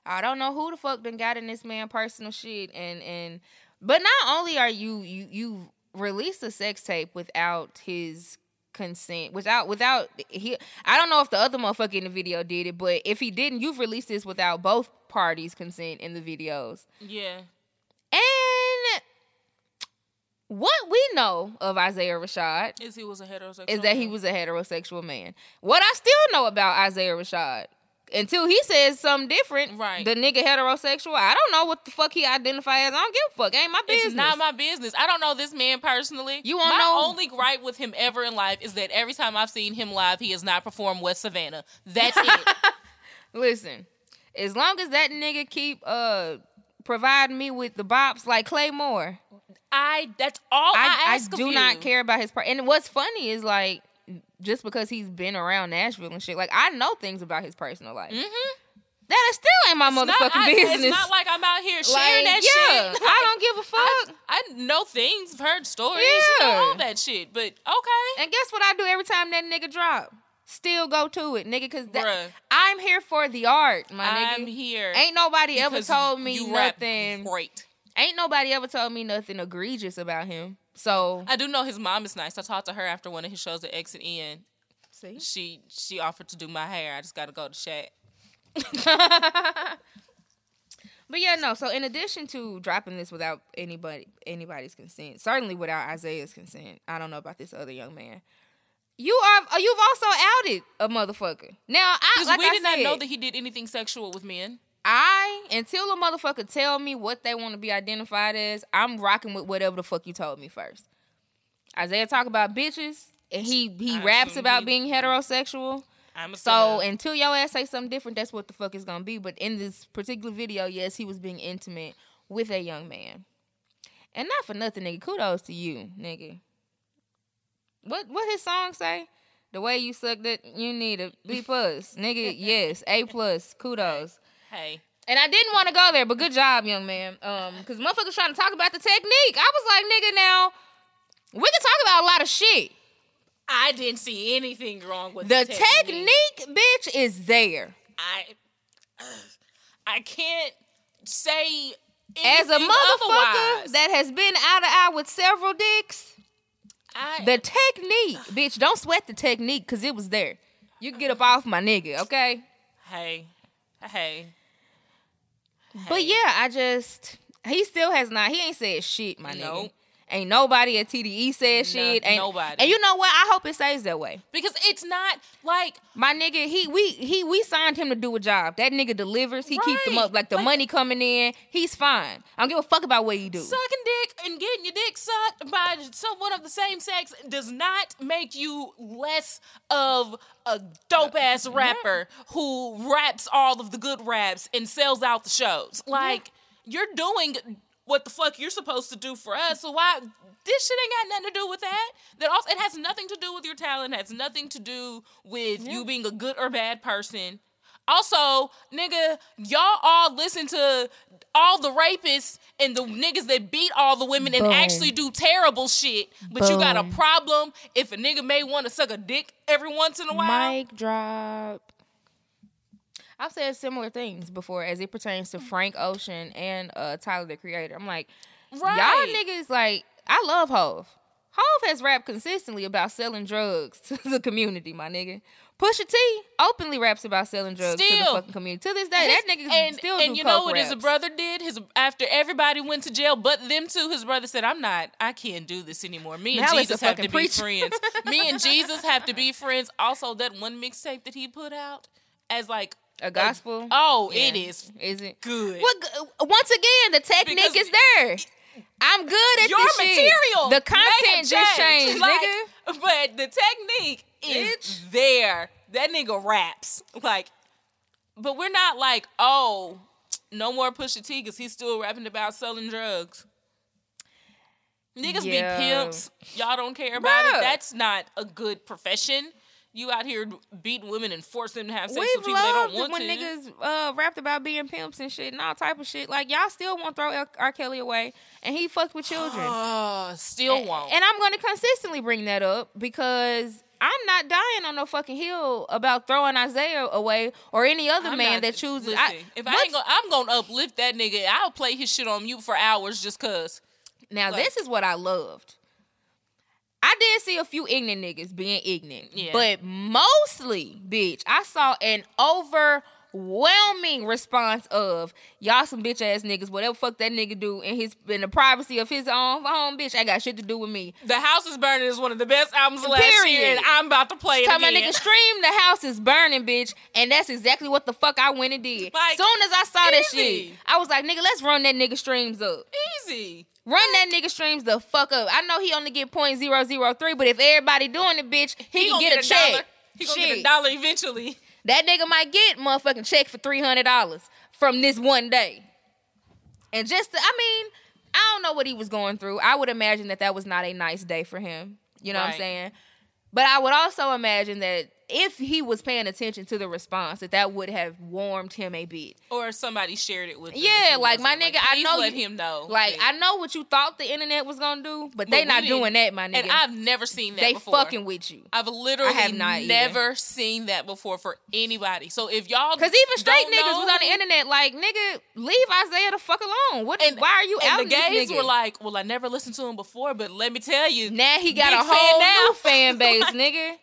I don't know who the fuck done got in this man personal shit and and but not only are you you you released a sex tape without his consent without without he I don't know if the other motherfucker in the video did it but if he didn't you've released this without both parties consent in the videos yeah. and what we know of Isaiah Rashad Is he was a heterosexual? is that he was a heterosexual man. What I still know about Isaiah Rashad, until he says something different, Right. The nigga heterosexual. I don't know what the fuck he identify as. I don't give a fuck. Ain't my business. It's not my business. I don't know this man personally. You wanna my know- only gripe with him ever in life is that every time I've seen him live, he has not performed West Savannah. That's it. Listen, as long as that nigga keep uh providing me with the bops like Claymore, I. That's all I, I, I, do you. not care about his part. And what's funny is like just because he's been around Nashville and shit, like I know things about his personal life. Mm-hmm. That is still ain't my It's not- motherfucking I- business. It's not like I'm out here sharing Like, that yeah, shit. I don't give a fuck. I, I know things, I've heard stories, you know, all that shit. But okay, And guess what I do every time that nigga drop? Still go to it, nigga, cause that, Bruh. I'm here for the art, my nigga. I'm here. Ain't nobody ever told me nothing. Great. Ain't nobody ever told me nothing egregious about him. So I do know his mom is nice. I talked to her after one of his shows at Exit In. see, She she offered to do my hair. I just got to go to Shaq. but yeah, no. So in addition to dropping this without anybody anybody's consent, certainly without Isaiah's consent, I don't know about this other young man. You are you've also outed a motherfucker. Now I Because like we I did not know that he did anything sexual with men. I until a motherfucker tell me what they want to be identified as, I'm rocking with whatever the fuck you told me first. Isaiah talk about bitches, and he he I raps about being heterosexual. I'm a So until your ass say something different, that's what the fuck is gonna be. But in this particular video, yes, he was being intimate with a young man, and not for nothing, nigga. Kudos to you, nigga. What what his song say? The way you sucked it, you need a B plus, nigga. Yes, A plus. Kudos. Hey, And I didn't want to go there, but good job, young man. Um, because motherfuckers trying to talk about the technique. I was like, nigga, now we can talk about a lot of shit. I didn't see anything wrong with The the, technique, bitch, is there. I I can't say As a motherfucker otherwise. that has been out of eye with several dicks, I, the technique, bitch, don't sweat the technique because it was there. You can get up off my nigga, okay? hey, hey, But yeah, I just he still has not. He ain't said shit, my nigga. Ain't nobody at TDE said shit. Ain't nobody. And you know what? I hope it stays that way. because it's not like My nigga, he we he we signed him to do a job. That nigga delivers. He keep them up like the Like- money coming in. He's fine. I don't give a fuck about what he do. sucking dick and getting your dick sucked by someone of the same sex does not make you less of a dope ass rapper who raps all of the good raps and sells out the shows. Like you're doing what the fuck you're supposed to do for us. So why this shit ain't got nothing to do with that. That also it has nothing to do with your talent. It has nothing to do with you being a good or bad person. Also, nigga, y'all all listen to all the rapists and the niggas that beat all the women and actually do terrible shit. But you got a problem if a nigga may want to suck a dick every once in a while. Mic drop. I've said similar things before as it pertains to Frank Ocean and uh, Tyler the Creator. I'm like, Right. y'all niggas like I love Hove. Hove has rapped consistently about selling drugs to the community, my nigga. Pusha T openly raps about selling drugs to the fucking community. To this day, that nigga and, still and do you know what his brother did? His after everybody went to jail, but them two, his brother said, "I'm not. I can't do this anymore. Me and Now Jesus have to fucking be friends. Me and Jesus have to be friends." Also, that one mixtape that he put out as like A gospel. oh, Yeah. it is Is it good. Well, once again, the technique Because- is there. I'm good at Your this shit. material, The content just changed, like, nigga. But the technique is there. That nigga raps like, but we're not like, oh, no more Pusha T because he's still rapping about selling drugs. Niggas Yeah. be pimps. Y'all don't care about it. That's not a good profession. You out here beating women and forcing them to have sex We've with people they don't want when to. niggas uh, rapped about being pimps and shit and all type of shit. Like y'all still want to throw R. R. Kelly away, and he fucked with children. Oh, still won't. And I'm going to consistently bring that up because I'm not dying on no fucking hill about throwing Isaiah away or any other I'm man not- that chooses. Listen, I, if I ain't gonna, I'm gonna uplift that nigga. I'll play his shit on mute for hours just cause. Now Like- this is what I loved. I did see a few ignorant niggas being ignorant, Yeah. but mostly, bitch, I saw an overwhelming response of y'all some bitch ass niggas. Whatever fuck that nigga do in his in the privacy of his own home, bitch, ain't got shit to do with me. The House is Burning is one of the best albums of last year, Period. and I'm about to play it Tell my nigga stream the house is burning, bitch, and that's exactly what the fuck I went and did. Like, Soon as I saw that shit, I was like, nigga, let's run that nigga streams up. Easy. Run that nigga streams the fuck up. I know he only get point zero zero three, but if everybody doing it, bitch, he, can gonna get, a check. Dollar. He gonna get a dollar eventually. That nigga might get motherfucking check for three hundred dollars from this one day. And just, to, I mean, I don't know what he was going through. I would imagine that that was not a nice day for him. You know what I'm saying? But I would also imagine that if he was paying attention to the response, that that would have warmed him a bit. Or somebody shared it with him. Yeah, like, my nigga, I please know let you- him know. Like I know what you thought the internet was gonna do, but, but they not doing that, my nigga. And I've never seen that they before. fucking with you. I've literally I have not either. never seen that before for anybody. So if y'all, Cause even straight niggas know was on the internet like, nigga, leave Isaiah the fuck alone. What? And- why are you out? And the gays were like, "Well, I never listened to him before, but let me tell you, now he got a fan whole now." new fan base, nigga.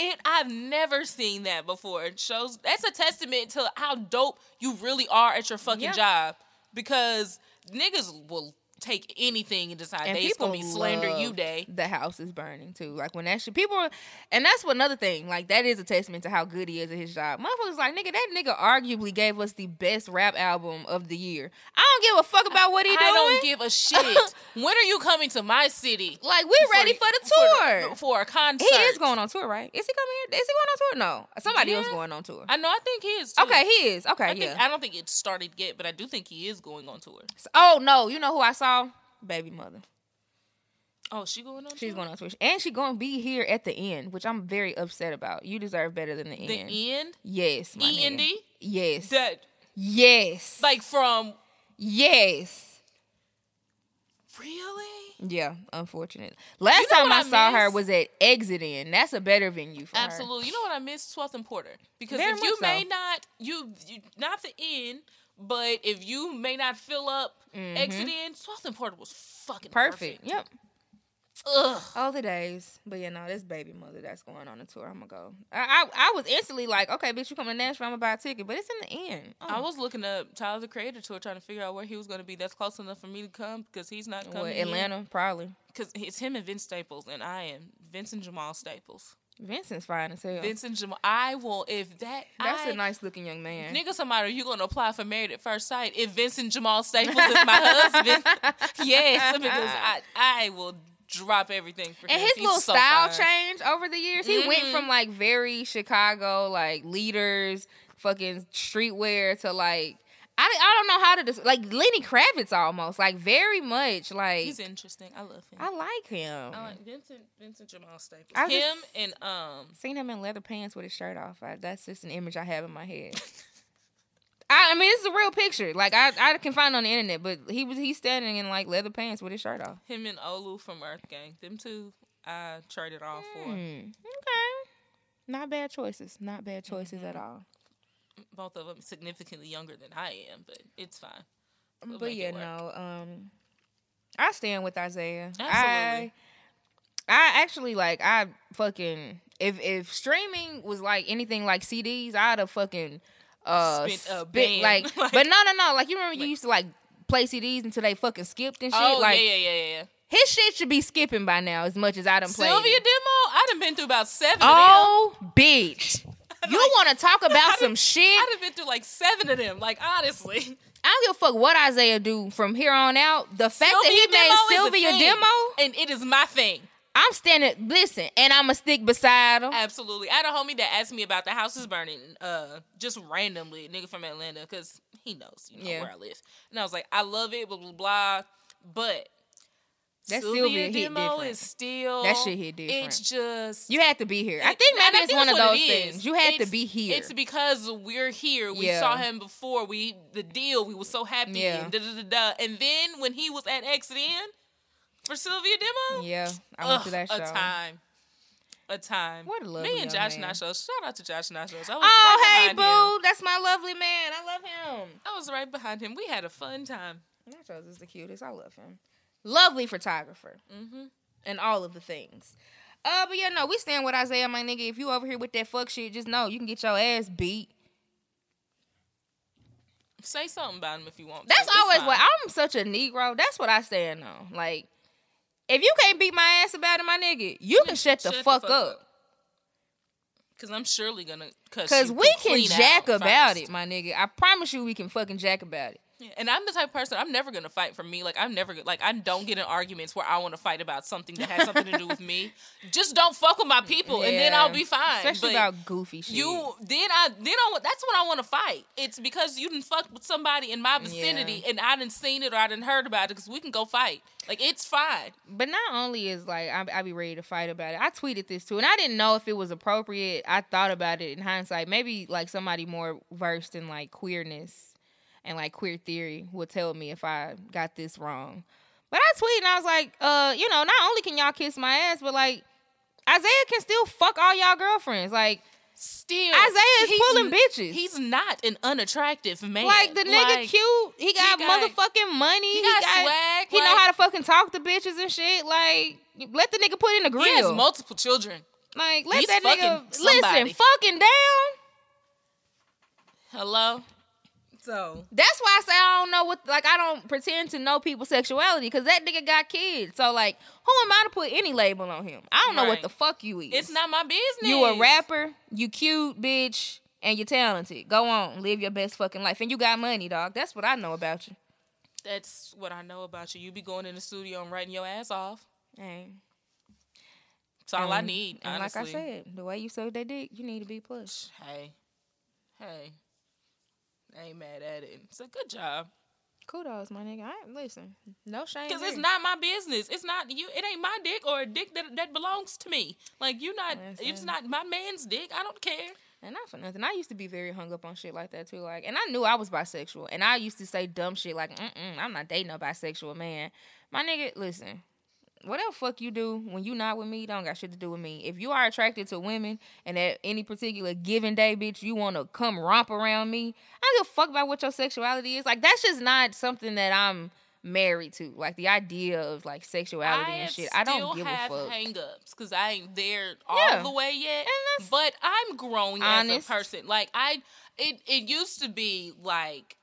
It I've never seen that before. It shows that's a testament to how dope you really are at your fucking Yeah. job. Because niggas will take anything and decide And they it's gonna be slander you day. The house is burning too. Like when that shit, people, are, and that's what another thing. Like that is a testament to how good he is at his job. Motherfuckers like nigga, that nigga arguably gave us the best rap album of the year. I don't give a fuck about what he doing. I don't give a shit. when are you coming to my city? like we are ready for the tour. For, for a concert. he is going on tour, right? Is he coming here? Is he going on tour? No, somebody else going on tour. I know. I think he is. Too. Okay, he is. Okay, I, yeah. think, I don't think it started yet, but I do think he is going on tour. oh no, you know who I saw? Baby mother. Oh, she going on. She's tour? going on Twitch, and she going to be here at the end, which I'm very upset about. You deserve better than the, the end. end. Yes, E N. D. Yes. That yes. like from yes. Really? Yeah, unfortunate. Last know time I, I saw her was at Exit In. That's a better venue for her. Absolutely. You know what I miss? Twelfth and Porter. Because Very if you so. may not you, you not the inn, but if you may not fill up exit in, Twelfth and Porter was fucking Mm-hmm. Perfect. perfect. Yep. Ugh. All the days. But yeah, no, this baby mother that's going on the tour. I'm gonna go. I, I I was instantly like, okay, bitch, you coming to Nashville? I'm gonna buy a ticket, but it's in the end. Oh. I was looking up Tyler the Creator tour, trying to figure out where he was going to be. That's close enough for me to come because he's not What, coming. Atlanta, probably. because it's him and Vince Staples, and I am Vincent Jamal Staples. Vincent's fine as hell. Vincent Jamal. I will if that. that's a a nice looking young man. Nigga, somebody, are you gonna apply for Married at First Sight if Vincent Jamal Staples is my husband? yes, because I I will drop everything for and him. his He's little so style fine. changed over the years. He went Mhm. from like very Chicago, like leaders, fucking streetwear to like I, I don't know how to des- like Lenny Kravitz almost like very much like He's interesting. I love him. I like him. I like Vincent Vincent Jamal Staples. I him just- and um Seen him in leather pants with his shirt off. I, that's just an image I have in my head. I, I mean, it's a real picture. Like I, I can find on the internet, but he was he's standing in like leather pants with his shirt off. him and Olu from Earth Gang. Them two I traded off for. Hmm. Okay, not bad choices. Not bad choices at all. Both of them significantly younger than I am, but it's fine. We'll but yeah, no. Um, I stand with Isaiah. I, Absolutely. I actually like. I fucking if if streaming was like anything like CDs, I'd have fucking uh Spent a spit- band. like, Like- But no, no, no. Like you remember you Like- used to like play CDs until they fucking skipped and shit. Oh like yeah, yeah, yeah, yeah, yeah. his shit should be skipping by now as much as I done played. Cilvia it. demo. I done been through about seven. Oh, bitch. You Like- want to talk about some shit? I'd have been through like seven of them. Like honestly, I don't give a fuck what Isaiah do from here on out. The fact that he made a Cilvia demo, and it is my thing. I'm standing. Listen, and I'ma stick beside him. Absolutely. I had a homie that asked me about the house is burning, uh, just randomly, a nigga from Atlanta, because he knows, you know, Yeah. where I live. And I was like, I love it, blah blah blah. But That Cilvia, Cilvia demo is still That shit hit different. It's just You had to be here. I think maybe I it's one of those things. You had to be here. It's because we're here. We Yeah. saw him before. We the deal. We were so happy. Yeah. And, da, da, da, and then when he was at Exit In for Cilvia Demo, yeah, I went to ugh, that show. a time, a time. What a lovely Me and Josh man. Nachos. Shout out to Josh Nachos. I was Oh, right hey, behind him. boo, that's my lovely man. I love him. I was right behind him. We had a fun time. Nachos is the cutest. I love him. Lovely photographer. hmm and all of the things. Uh, but yeah, no, we stand with Isaiah, my nigga. If you over here with that fuck shit, just know you can get your ass beat. Say something about him if you want. That's It's always what I'm such a Negro. That's what I stand on. Like, if you can't beat my ass about it, my nigga, you can shut the, fuck, up. Cause I'm surely gonna cuss Cause we can jack about it, my nigga. I promise you, we can fucking jack about it. Yeah, And I'm the type of person I'm never gonna fight for me. Like I'm never like I don't get in arguments where I want to fight about something that has something to do with me. Just don't fuck with my people, and then I'll be fine. Especially But about goofy shit. you then I then I that's when I want to fight. It's because you didn't fuck with somebody in my vicinity, and I didn't seen it or I didn't heard about it. Because we can go fight. Like it's fine. But not only is like I, I be ready to fight about it. I tweeted this too, and I didn't know if it was appropriate. I thought about it in hindsight. Maybe like somebody more versed in like queerness and like queer theory will tell me if I got this wrong. But I tweeted and I was like, uh, you know, not only can y'all kiss my ass, but like Isaiah can still fuck all y'all girlfriends. Like Still, Isaiah is pulling bitches. He's not an unattractive man. like the nigga Like, cute. He got, got- motherfucking money. He got swag. He know how to fucking talk to bitches and shit. Like, let the nigga put in the grill. He has multiple children. Like, let He's that nigga somebody. listen, fucking down. Hello. So That's why I say I don't know what. Like, I don't pretend to know people's sexuality because that nigga got kids. So, like, who am I to put any label on him? I don't know what the fuck you is. it's not my business. You a rapper, you cute, bitch, and you're talented. Go on, live your best fucking life, and you got money, dog. That's what I know about you. That's what I know about you. You be going in the studio and writing your ass off. Hey, That's all I need. And honestly. like I said, the way you suck that dick, you need to be pushed. hey, hey, I ain't mad at it. It's a good job Kudos, my nigga. I listen. No shame. because it's not my business. It's not you. It ain't my dick or a dick that that belongs to me. Like you not. It's not my man's dick. I don't care. And not for nothing. I used to be very hung up on shit like that too. Like, and I knew I was bisexual, and I used to say dumb shit like, Mm-mm, "I'm not dating a bisexual man." My nigga, listen, whatever fuck you do when you not with me, don't got shit to do with me. If you are attracted to women, and at any particular given day, bitch, you want to come romp around me, I don't give a fuck about what your sexuality is. Like, that's just not something that I'm married to. Like the idea of like sexuality I and shit. I don't give a have fuck. hang-ups because I ain't there Yeah. all the way yet. But I'm growing as a person. Like I, it it used to be like.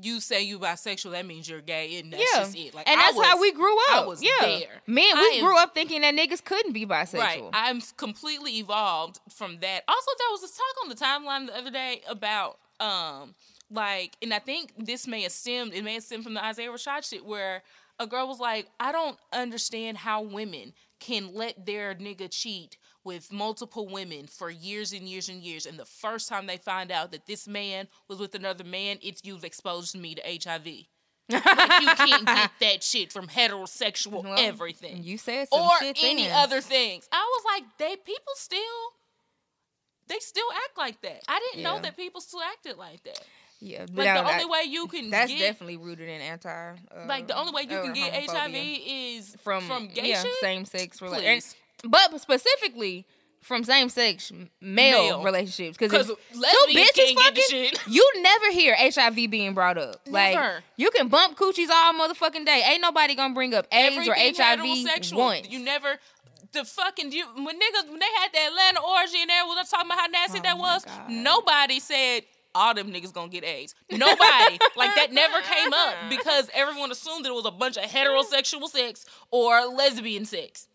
You say you bisexual, that means you're gay, and that's yeah, just it. Like and I that's how we grew up. I was yeah, there. men, I we am- grew up thinking that niggas couldn't be bisexual. Right. I'm completely evolved from that. Also, there was this talk on the timeline the other day about um like and I think this may have stemmed it may have stemmed from the Isaiah Rashad shit where a girl was like, I don't understand how women can let their nigga cheat with multiple women for years and years and years. And the first time they find out that this man was with another man, it's you've exposed me to HIV. like you can't get that shit from heterosexual Well, everything You said or any other things. I was like, they people still they still act like that. I didn't know that people still acted like that. Yeah, Like the only way you can that's get definitely rooted in anti. Uh, like the only way you can get. HIV is from from gay yeah, shit. same sex Please. But specifically from same sex male, Male. relationships. Because two bitches can't get the fucking, you never hear HIV being brought up. Like you can bump coochies all motherfucking day. Ain't nobody gonna bring up AIDS or HIV once. You never the fucking you when niggas when they had the Atlanta orgy and everyone was talking about how nasty Oh that was. God. Nobody said all them niggas gonna get AIDS. Nobody like that never came up because everyone assumed that it was a bunch of heterosexual sex or lesbian sex.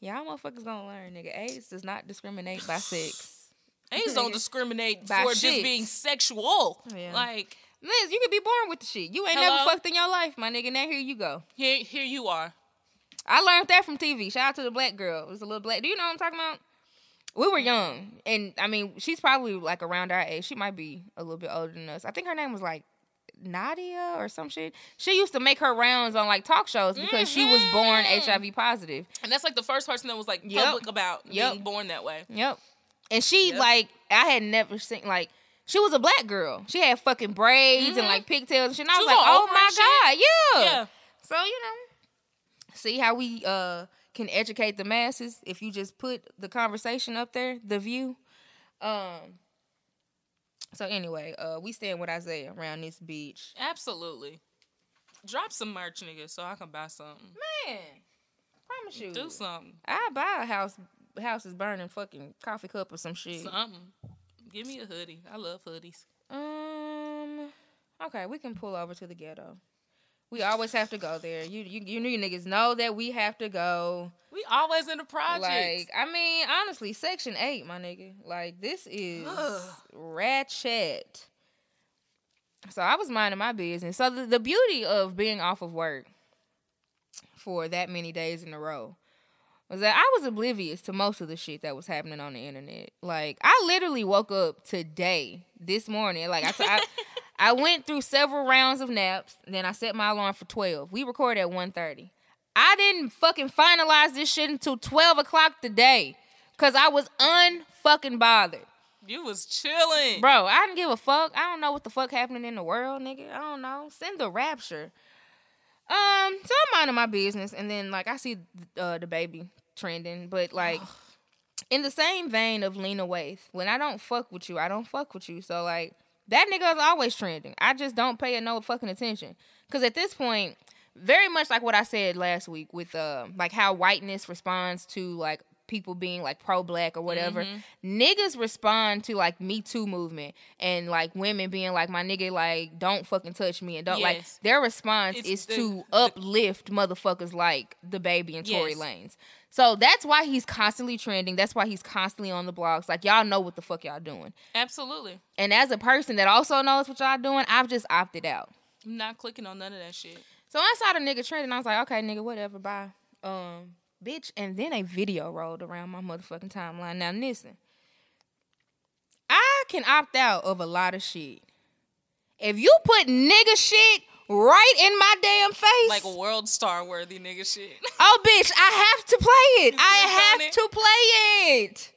Y'all motherfuckers gonna learn, nigga. AIDS does not discriminate by sex. AIDS don't discriminate By for just being sexual. Yeah. Like Liz, you could be born with the shit. You ain't Hello? never fucked in your life, my nigga. Now here you go. here, here you are. I learned that from TV. Shout out to the black girl. It was a little black. Do you know what I'm talking about? We were young, and I mean, she's probably like around our age. She might be a little bit older than us. I think her name was like Nadia or some shit. She used to make her rounds on like talk shows because she was born. HIV positive. And that's like the first person that was like Yep. public about Yep. being born that way. Yep. And she Yep. like I had never seen like she was a black girl. She had fucking braids and Mhm. like pigtails and shit. And I was was like, oh my god, yeah. Yeah. So you know, see how we uh can educate the masses if you just put the conversation up there, the view. Um. So anyway, uh, we staying with Isaiah around this beach. Absolutely. Drop some merch, nigga, so I can buy something. Man, promise you, Do something. I buy a house. House is burning fucking coffee cup or some shit. Something. Give me a hoodie. I love hoodies. Um. Okay, we can pull over to the ghetto. We always have to go there. You you you niggas know that we have to go. We always in the project. Like I mean, honestly, Section Eight, my nigga. Like this is Ugh. ratchet. So I was minding my business. So the, the beauty of being off of work for that many days in a row was that I was oblivious to most of the shit that was happening on the internet. Like I literally woke up today, this morning. Like I, t- I, I went through several rounds of naps. Then I set my alarm for twelve. We record at 1.30. I didn't fucking finalize this shit until twelve o'clock today, cause I was unfucking bothered. you was chilling. Bro, I didn't give a fuck. I don't know what the fuck happening in the world, nigga. I don't know. Send the rapture. Um, so I'm minding my business, and then like I see uh, DaBaby trending, but like in the same vein of Lena Waithe, when I don't fuck with you, I don't fuck with you. So like that nigga is always trending. I just don't pay it no fucking attention because at this point, very much like what I said last week with uh like how whiteness responds to like people being like pro black or whatever. Niggas respond to like Me Too movement and like women being like my nigga like don't fucking touch me and don't like their response It's is the- to uplift motherfuckers like DaBaby and Tory Yes. Lanez. So that's why he's constantly trending. That's why he's constantly on the blogs. Like y'all know what the fuck y'all doing. Absolutely. And as a person that also knows what y'all doing, I've just opted out. I'm not clicking on none of that shit. So I saw the nigga trending. I was like, okay, nigga, whatever, bye. Um, bitch. And then a video rolled around my motherfucking timeline. Now listen, I can opt out of a lot of shit. If you put nigga shit right in my damn face, Like world star worthy nigga shit. oh bitch, I have to play it. I have it? to play it.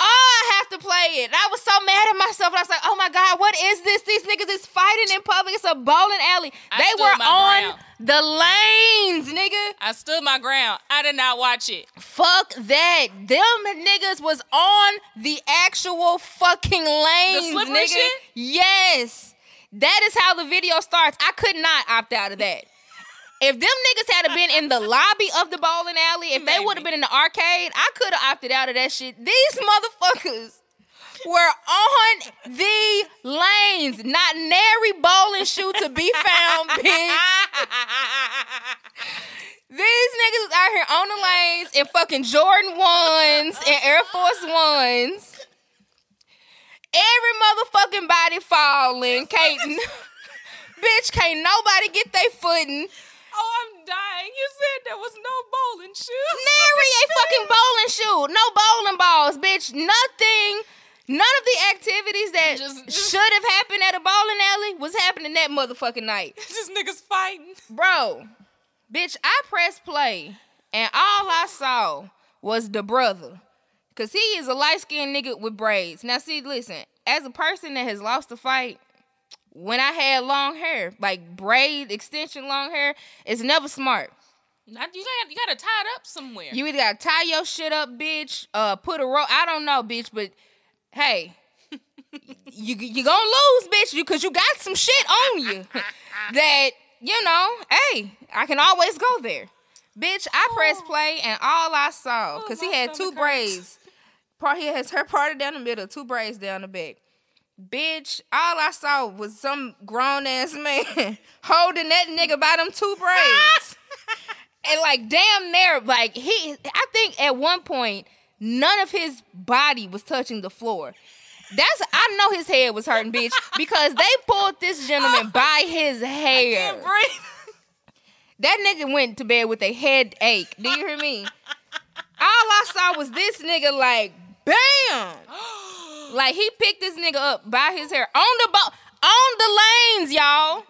Oh, I have to play it. I was so mad at myself. I was like, oh my God, what is this? These niggas is fighting in public. It's a bowling alley. I they were on ground. the lanes, nigga. I stood my ground. I did not watch it. Fuck that. Them niggas was on the actual fucking lanes, slippery nigga. shit? Yes. That is how the video starts. I could not opt out of that. If them niggas had been in the lobby of the bowling alley, if they would have been in the arcade, I could have opted out of that shit. These motherfuckers were on the lanes, not nary bowling shoe to be found, bitch. These niggas out here on the lanes in fucking Jordan ones and Air Force ones. Every motherfucking body falling. Can't bitch, can't nobody get their footing. Oh, I'm dying. You said there was no bowling shoes. Nary a fucking bowling shoe. No bowling balls, bitch. Nothing. None of the activities that Just- just- should have happened at a bowling alley was happening that motherfucking night. Just niggas fighting. Bro, bitch, I pressed play and all I saw was the brother. Cause he is a light skinned nigga with braids. Now see, listen, as a person that has lost a fight, when I had long hair, like braid extension long hair, it's never smart. Not, you got you got to tie it up somewhere. You either gotta tie your shit up, bitch, uh, put a rope. I don't know, bitch, but hey, you you gonna lose, bitch, you cause you got some shit on you that you know. Hey, I can always go there, bitch. I pressed play and all I saw, cause he had two hurts. braids. Part he has her parted down the middle, two braids down the back. Bitch, all I saw was some grown ass man holding that nigga by them two braids. And like damn near like he i think at one point none of his body was touching the floor. That's i know his head was hurting bitch because they pulled this gentleman by his hair. that nigga went to bed with a headache. Do you hear me? All i saw was this nigga like bam like he picked this nigga up by his hair on the bo- on the lanes y'all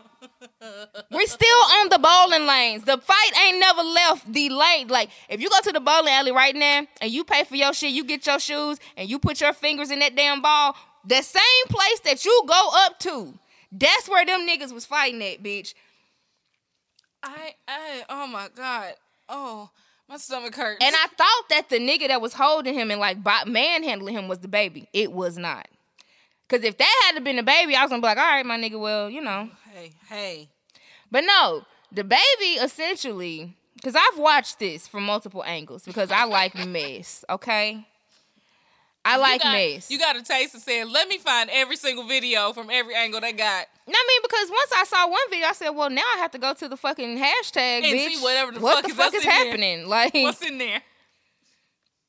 we're still on the bowling lanes. The fight ain't never left the lane. Like, if you go to the bowling alley right now and you pay for your shit, you get your shoes and you put your fingers in that damn ball, the same place that you go up to, that's where them niggas was fighting at, bitch. I, I, oh my god. Oh, my stomach hurts. And I thought that the nigga that was holding him and like manhandling him was the baby. It was not. Cause if that had to been the baby, I was gonna be like, all right, my nigga, well, you know. hey, hey. But no, the baby essentially, because I've watched this from multiple angles because I like mess, okay? I like you got, mess. You got a taste of saying, let me find every single video from every angle they got. No, I mean, because once I saw one video, I said, well, now I have to go to the fucking hashtag, And bitch. see whatever the what fuck the is fuck is in there. happening? Like, What's in there?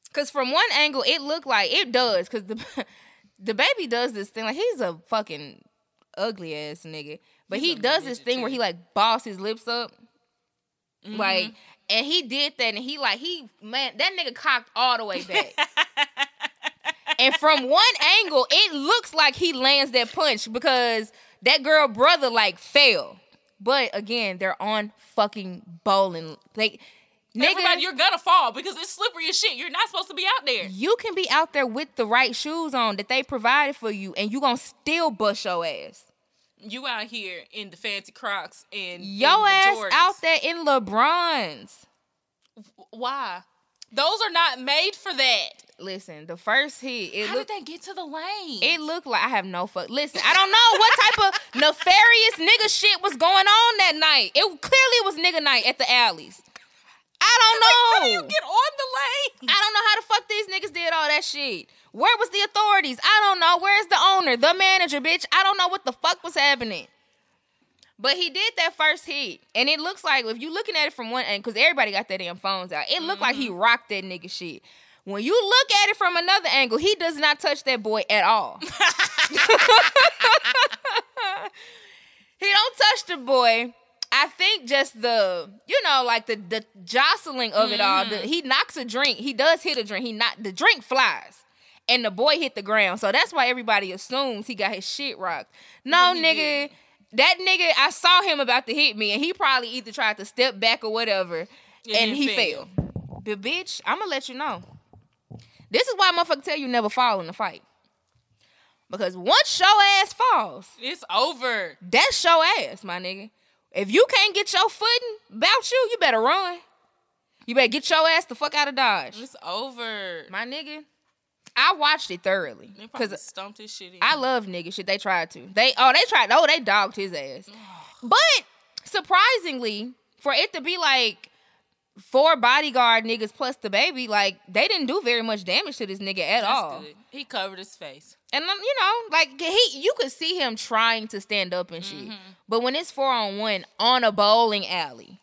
because from one angle, it looked like it does. Because the the baby does this thing like he's a fucking ugly ass nigga, but he does this thing where he like boss his lips up, Mm-hmm. like, and he did that, and he like he man that nigga cocked all the way back. and from one angle, it looks like he lands that punch because that girl brother like fell. But again, they're on fucking bowling. Like, nigga, Everybody, you're gonna fall because it's slippery as shit. You're not supposed to be out there. you can be out there with the right shoes on that they provided for you, and you gonna still bust your ass. You out here in the fancy Crocs and Your ass Jordans. out there in LeBrons. Why? Those are not made for that. Listen, the first hit, it How looked did they get to the lane? it looked like I have no fuck. Listen, I don't know what type of nefarious nigga shit was going on that night. It clearly was nigga night at the alleys. I don't know. How do you get on the lane? I don't know how the fuck these niggas did all that shit. Where was the authorities? I don't know. Where's the owner, the manager, bitch? I don't know what the fuck was happening. But he did that first hit, and it looks like if you're looking at it from one end, because everybody got their damn phones out, it looked like he mm-hmm. rocked that nigga shit. When you look at it from another angle, he does not touch that boy at all. he don't touch the boy. I think just the, you know, like the the jostling of it all. The, mm-hmm. he knocks a drink. He does hit a drink. He not the drink flies, and the boy hit the ground. So that's why everybody assumes he got his shit rocked. No, nigga. didn't. That nigga, I saw him about to hit me, and he probably either tried to step back or whatever, and he fell. fell. But bitch, I'm gonna let you know. This is why motherfucker tell you never fall in a fight. Because once show ass falls, It's over. that's show ass, my nigga. If you can't get your footing about you, you better run. You better get your ass the fuck out of Dodge. It's over. My nigga, I watched it thoroughly. They probably Because stumped his shit in. I love nigga shit. They tried to. They oh they tried. Oh they dogged his ass. But surprisingly, for it to be like four bodyguard niggas plus the baby, like they didn't do very much damage to this nigga at That's all. good. He covered his face. And um, you know, like he, you could see him trying to stand up and shit. But when it's four on one on a bowling alley,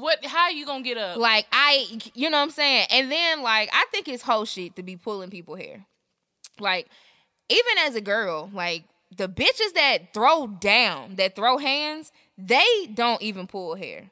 What? How you gonna get up? like I, you know what I'm saying. And then like I think it's whole shit to be pulling people hair. Like even as a girl, like the bitches that throw down, that throw hands, they don't even pull hair.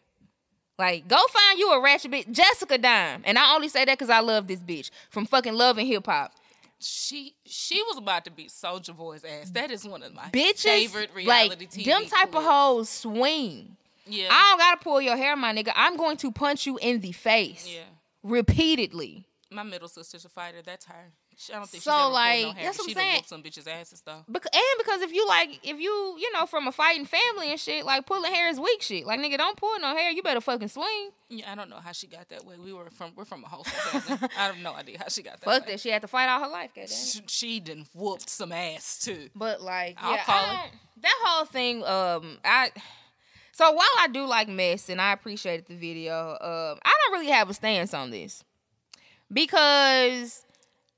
Like, go find you a ratchet bitch, Jessica Dime, and I only say that because I love this bitch from fucking Love and Hip Hop. she she was about to beat Soulja Boy's ass. That is one of my Bitches, favorite reality like TV. them type of clips. hoes swing. Yeah. I don't gotta pull your hair, my nigga. I'm going to punch you in the face yeah. repeatedly. My middle sister's a fighter. That's her. She- I don't think So, she's ever like, no hair. that's what I'm saying. some bitches' asses though. Bec- and because if you like, if you, you know, from a fighting family and shit, like pulling hair is weak shit. Like nigga, don't pull no hair. You better fucking swing. Yeah, I don't know how she got that way. We were from we're from a wholesale family. I have no idea how she got that. Fuck way. that. She had to fight all her life. Goddamn. She, she done whooped some ass too. But like, I'll yeah, call that whole thing. Um, I. So while I do like mess and I appreciated the video, um, I don't really have a stance on this because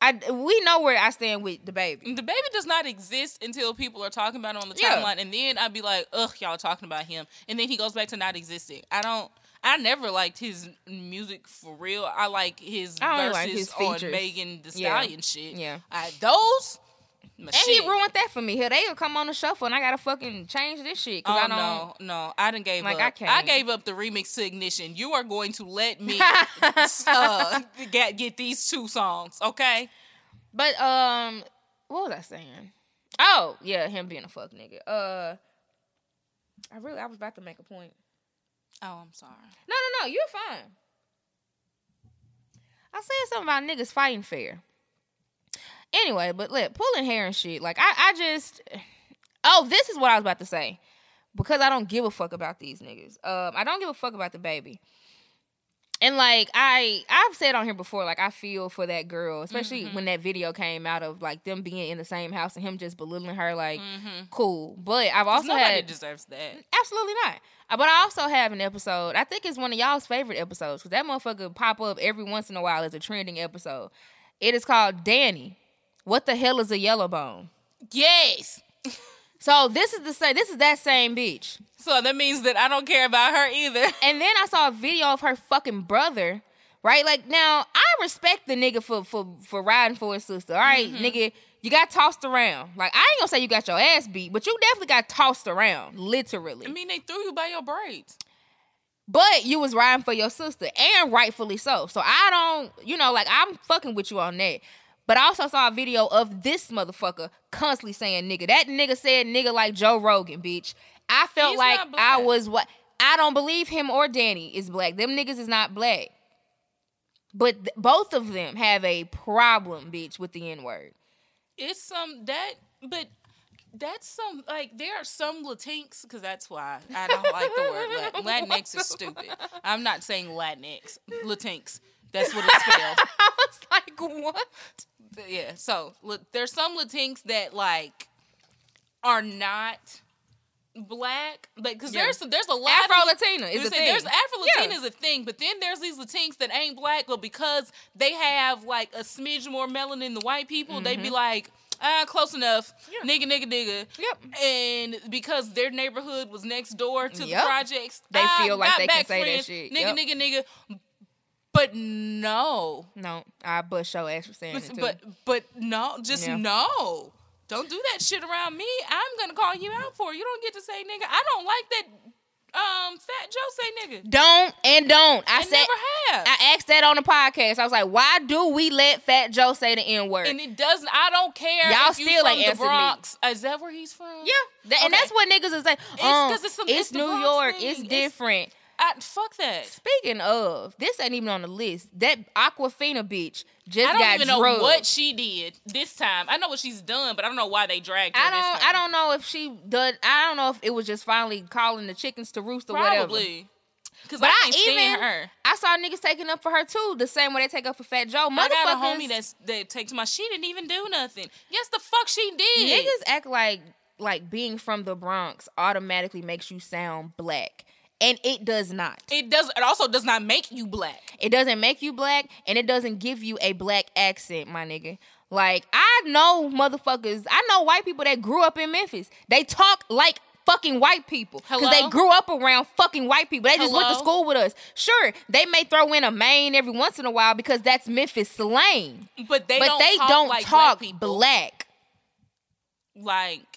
I we know where I stand with the baby. The baby does not exist until people are talking about it on the Yeah. timeline, and then I'd be like, "Ugh, y'all talking about him," and then he goes back to not existing. I don't. I never liked his music for real. I like his I verses like his on. Megan Thee Yeah. Stallion shit. Yeah. I, those. My And he ruined that for me. Here they'll come on the shuffle and I gotta fucking change this shit because Oh I don't. no, no! I didn't gave Like, up. I I, can't. gave up the remix to Ignition. You are going to let me uh, get get these two songs, okay? But um, what was I saying? Oh yeah, him being a fuck nigga. Uh, I really I was about to make a point. Oh, I'm sorry. No, no, no, you're fine. I said something about niggas fighting fair. Anyway, but look, pulling hair and shit. Like I, I just. Oh, this is what I was about to say. Because I don't give a fuck about these niggas. Um, I don't give a fuck about the baby. And like I, I've said on here before, like I feel for that girl, especially when that video came out of like them being in the same house and him just belittling her. Like, cool. But I've also Nobody had deserves that. Absolutely not. Uh, But I also have an episode. I think it's one of y'all's favorite episodes because that motherfucker pop up every once in a while as a trending episode. It is called Danny. What the hell is a yellow bone? Yes. So this is the same. This is that same bitch. So that means that I don't care about her either. And then I saw a video of her fucking brother. Right, like now I respect the nigga for for for riding for his sister. All right, mm-hmm. nigga, you got tossed around. Like I ain't gonna say you got your ass beat, but you definitely got tossed around, literally. I mean, they threw you by your braids. But you was riding for your sister, and rightfully so. So I don't, you know, like I'm fucking with you on that. But I also saw a video of this motherfucker constantly saying nigga. That nigga said nigga like Joe Rogan, bitch. I felt He's like I was what I don't believe him or Danny is black. Them niggas is not black. But th- both of them have a problem, bitch, with the N word. It's some that, but that's some like there are some Latinx because that's why I don't like the word Latin. Latinx is stupid. I'm not saying Latinx, Latinx. That's what it's spelled. I was like, what? Yeah. So look, there's some Latinx that like are not black, like because Yeah. there's there's a lot Afro of Latina is a thing. There's Afro Latina Yeah. is a thing, but then there's these Latinx that ain't black, but because they have like a smidge more melanin than white people, they be like, ah, close enough, Mm-hmm. Yeah. nigga, nigga, nigga. Yep. And because their neighborhood was next door to the projects, They ah, feel like they can say that shit. Nigga, Yep. nigga, nigga. But no, No, I bust your ass for saying it too. but but no, just Yeah. no. Don't do that shit around me. I'm gonna call you out for it. You don't get to say nigga. I don't like that. Um, Fat Joe say nigga. don't and don't. I, I said never have. I asked that on the podcast. I was like, why do we let Fat Joe say the N word? and it doesn't. I don't care. Y'all still ain't the answered me. Is that where he's from? yeah, That- and that's what niggas is like. It's um, it's some- it's it's New Bronx York. thing. It's It's- different. I, I fuck that. Speaking of, this ain't even on the list. That Awkwafina bitch just I don't got even know what she did this time. I know what she's done, but I don't know why they dragged her. I don't. time. I don't know if she did. I don't know if it was just finally calling the chickens to roost or whatever. Probably. Because But I I, even her. I saw niggas taking up for her too, the same way they take up for Fat Joe. I got a homie that's that takes my. She didn't even do nothing. Yes, the fuck she did. niggas act like like being from the Bronx automatically makes you sound black, and it does not. It does. It also does not make you black. It doesn't make you black, and it doesn't give you a black accent, my nigga. Like I know motherfuckers. I know white people that grew up in Memphis. They talk like fucking white people because they grew up around fucking white people. They just went to school with us. Sure, they may throw in a Maine every once in a while because that's Memphis slang, But they but don't they talk don't like talk black black. Like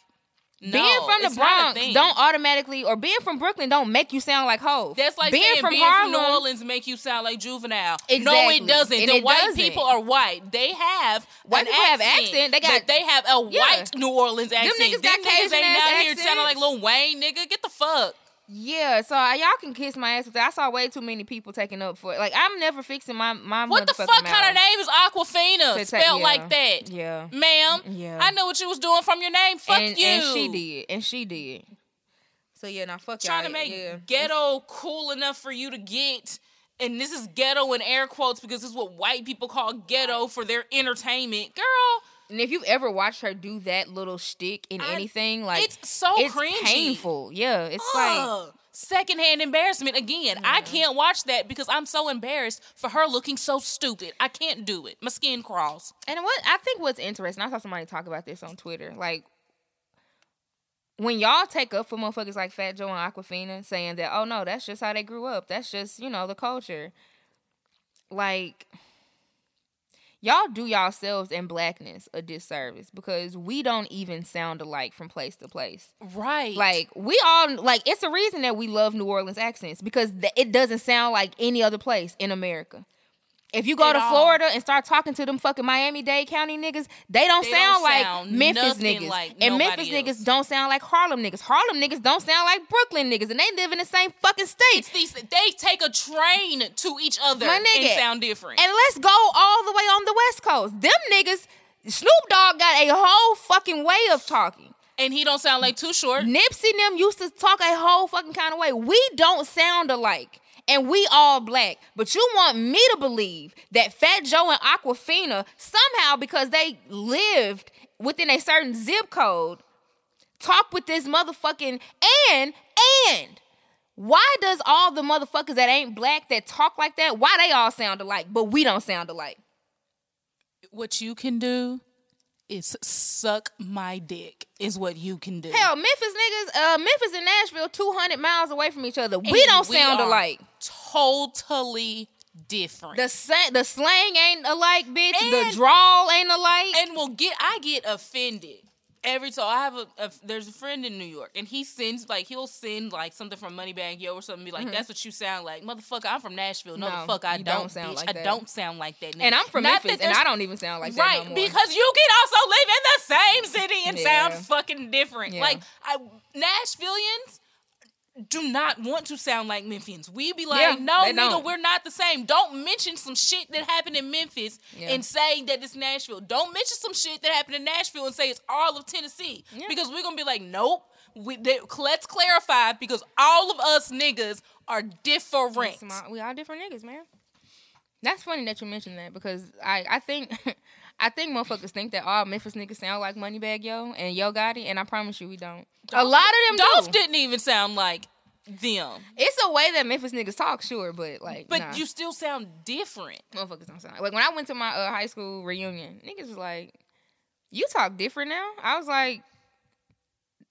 no, being from the it's not a Bronx don't automatically, or being from Brooklyn don't make you sound like hoes. That's like being saying from being Harlem. from New Orleans make you sound like juvenile. No, it doesn't. And the it white doesn't. people are white. They have White an people have accent, accent. They got- but they have a Yeah. white New Orleans accent. niggas got Them niggas ain't out here sounding like. Lil Wayne, nigga. Get the fuck. Yeah, so uh, y'all can kiss my ass with that. I saw way too many people taking up for it. Like I'm never fixing my my What the fuck mouth. kind of name is Awkwafina? To ta- Spelled yeah. like that, Yeah. ma'am. Yeah. I know what you was doing from your name. Fuck and, you. and she did, and she did. So yeah, now fuck trying y'all. to make yeah. ghetto cool enough for you to get. And this is ghetto in air quotes because this is what white people call ghetto for their entertainment. Girl, And if you've ever watched her do that little shtick in I- anything, like it's so it's cringy. painful. Yeah, it's like Ugh. secondhand embarrassment again. I can't watch that because I'm so embarrassed for her looking so stupid. I can't do it. My skin crawls. And what I think what's interesting, I saw somebody talk about this on Twitter. Like when y'all take up for motherfuckers like Fat Joe and Awkwafina, saying that, oh no, that's just how they grew up. That's just you know the culture. Like y'all do yourselves and blackness a disservice because we don't even sound alike from place to place. Right. Like we all like it's a reason that we love New Orleans accents because th- it doesn't sound like any other place in America. If you go to all. Florida and start talking to them fucking Miami Dade County niggas, they don't They sound don't like sound Memphis niggas. like and Memphis else. niggas don't sound like Harlem niggas. Harlem niggas don't sound like Brooklyn niggas, and they live in the same fucking state. it's these they take a train to each other My and nigga. sound different. And let's go all the way on the West Coast. Them niggas, Snoop Dogg got a whole fucking way of talking. and he don't sound like too short. Nipsey and them used to talk a whole fucking kind of way. We don't sound alike. And we all black. But you want me to believe that Fat Joe and Awkwafina somehow, because they lived within a certain zip code, talk with this motherfucking and and why does all the motherfuckers that ain't black that talk like that, why they all sound alike, but we don't sound alike? What you can do is suck my dick. Is what you can do. Hell, Memphis niggas, uh, Memphis and Nashville, 200 miles away from each other. We don't we sound alike. Totally different. The sa- the slang ain't alike, bitch. the drawl ain't alike. and will get I get offended every time I have a, a there's a friend in New York and he sends like he'll send like something from Moneybagg Yo or something and be like that's what you sound like motherfucker I'm from Nashville no, Mm-hmm. No, the fuck I don't, don't sound bitch. like I that. don't sound like that nigga. And I'm from Not Memphis, and I don't even sound like that right no because you can also live in the same city and Yeah. sound fucking different Yeah. like I Nashvillians do not want to sound like Memphians. We be like, Yeah, no, nigga, don't. we're not the same. Don't mention some shit that happened in Memphis Yeah. and say that it's Nashville. Don't mention some shit that happened in Nashville and say it's all of Tennessee. Yeah. Because we're gonna be like, nope. We they, let's clarify because all of us niggas are different. We all different niggas, man. That's funny that you mentioned that because I I think I think motherfuckers think that all Memphis niggas sound like Moneybagg Yo and Yo Gotti, and I promise you we don't. a lot of them Dolph do. didn't even sound like them, It's a way that Memphis niggas talk, sure, but like, but nah. you still sound different. motherfuckers don't sound like when I went to my uh, high school reunion, niggas was like, "You talk different now." I was like,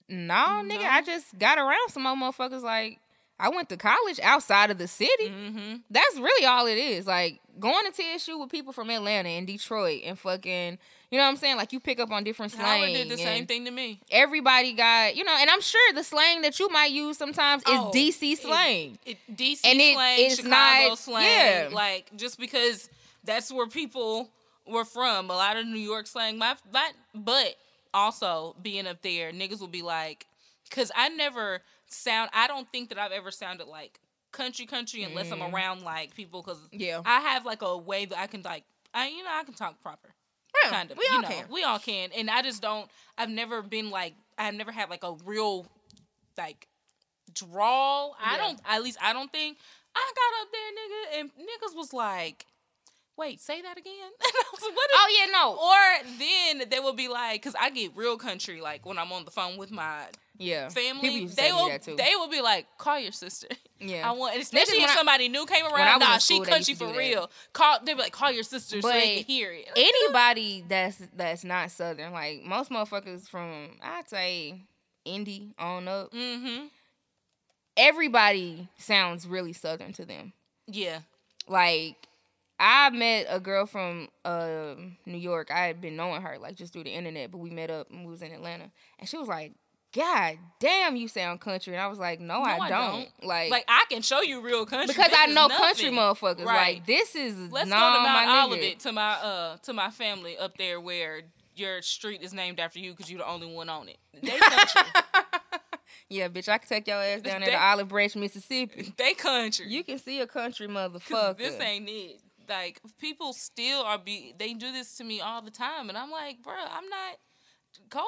"No, nigga, No. I just got around some more motherfuckers. Like, I went to college outside of the city. Mm-hmm. That's really all it is. Like going to TSU with people from Atlanta and Detroit and fucking." You know what I'm saying? Like you pick up on different slang. Howard did the same thing to me. Everybody got, you know, and I'm sure the slang that you might use sometimes is Oh, DC it- slang. It, DC And it- slang, it's Chicago not- slang, yeah. like just because that's where people were from. A lot of New York slang, my, my but also being up there, niggas will be like, because I never sound. I don't think that I've ever sounded like country country unless I'm around like people because Mm. Yeah. I have like a way that I can like I you know I can talk proper Yeah, kind of we you all know can. we all can and I just don't I've never been like I've never had like a real like drawl I don't at least I don't think I got up there nigga and niggas was like wait say that again and I was like what is Oh yeah, no. or then they will be like, because I get real country, like when I'm on the phone with my Yeah. family, People used to they say to me will they will be like, call your sister. Yeah. I want, especially when if I- somebody new came around. Nah, she school, they country for that. real. Call, they be like, call your sister so they can hear it. Anybody that's that's not southern, like most motherfuckers from I'd say indie on up, mm-hmm. everybody sounds really southern to them. Yeah. Like I met a girl from uh, New York. I had been knowing her like just through the internet, but we met up and we was in Atlanta, and she was like, "God damn, you sound country," and I was like, "No, I, I don't. Like, Like I can show you real country because This I know country motherfuckers. Right. Like this is Let's go to Mount nigga. Olivet to my uh to my family up there where your street is named after you because you're the only one on it. They country. Yeah, bitch, I can take your ass down there to Olive Branch, Mississippi. they country. You can see a country motherfucker. This ain't it. Like people still are be they do this to me all the time, and I'm like, bro, I'm not. Go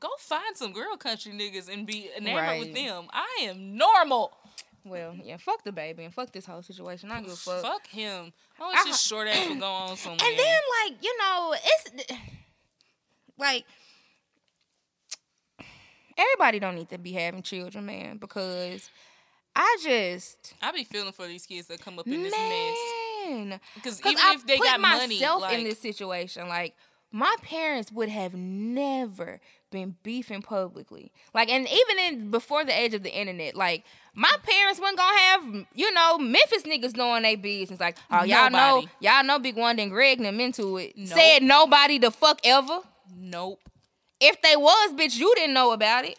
go find some girl country niggas and be enamored with them. I am normal. well, yeah, fuck the baby and fuck this whole situation. I give a fuck. Fuck him. I wish his short ass would go on somewhere. And then like you know it's like everybody don't need to be having children, man, because I just I be feeling for these kids that come up in this mess. man, Because because even I if they put got money, like, in this situation, like my parents would have never been beefing publicly. Like, and even in before the age of the internet, like my parents wasn't gonna have, you know, Memphis niggas knowing they business. Like, oh y'all know, y'all know Big One and Greg them into it. Nope. Said nobody the fuck ever. nope. If they was, bitch, you didn't know about it.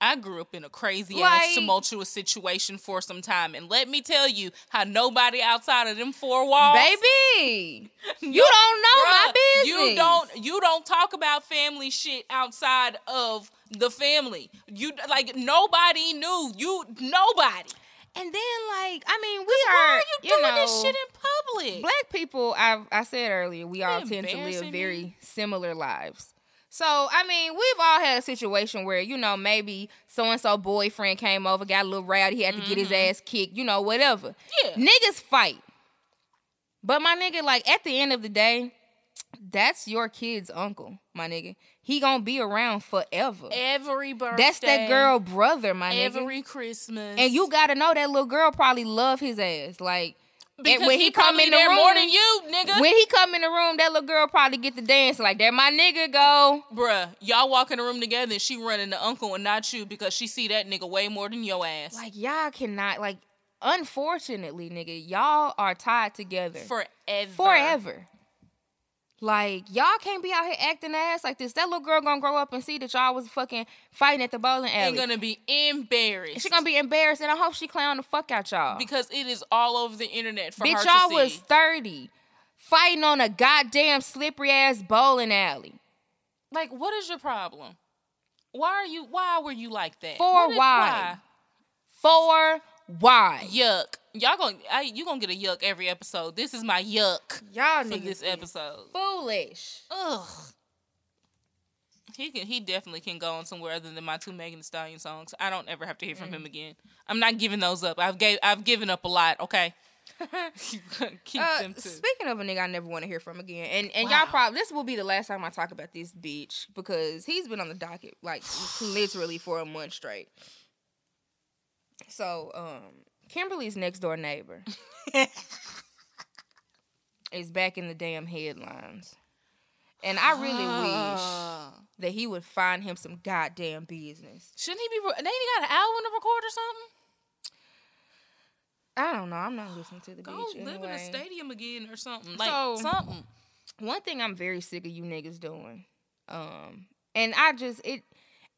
I grew up in a crazy Like- ass tumultuous situation for some time, and let me tell you how nobody outside of them four walls, Baby, you don't know my business. You don't you don't talk about family shit outside of the family. You like nobody knew. You nobody. And then, like, I mean, we Why are, are you, doing know, this shit in public? black people I I said earlier we all tend to live very similar lives. So I mean we've all had a situation where you know maybe so and so boyfriend came over got a little rowdy he had to get his ass kicked you know whatever. Mm-hmm. Yeah. niggas fight, but my nigga like at the end of the day, that's your kid's uncle, my nigga. He gonna be around forever. Every birthday. That's that girl brother, my nigga. Every Christmas. And you gotta know that little girl probably love his ass. Like and because when he, he, come in the there room, more than you, nigga. when he come in the room, that little girl probably get the dance like that. My nigga go. Bruh, y'all walk in the room together and she running the uncle and not you because she see that nigga way more than your ass. Like y'all cannot like. Unfortunately, nigga, y'all are tied together forever. forever. Like y'all can't be out here acting ass like this. That little girl gonna grow up and see that y'all was fucking fighting at the bowling alley. Ain't gonna be embarrassed. she gonna be embarrassed, and I hope she clown the fuck out y'all. because it is all over the internet for Bitch, to y'all was 30 fighting on a goddamn slippery ass bowling alley. like, what is your problem? Why are you? Why were you like that? For is- why? For why? Yuck. Y'all gonna I, you gonna get a yuck every episode. This is my yuck Y'all for this episode. foolish. Ugh. He can. He definitely can go on somewhere other than my two Megan Thee Stallion songs. I don't ever have to hear from Mm. him again. I'm not giving those up. I've gave. I've given up a lot. Okay. Keep Uh, them too. speaking of a nigga I never want to hear from again, and and Wow. y'all probably this will be the last time I talk about this bitch because he's been on the docket like literally for a month straight. So, um, Kimberly's next door neighbor is back in the damn headlines, and I really wish that he would find him some goddamn business. Shouldn't he be? They ain't got an album to record or something. I don't know. I'm not listening to the Go bitch live in a stadium again or something. Like So- something. one thing I'm very sick of you niggas doing, um, and I just it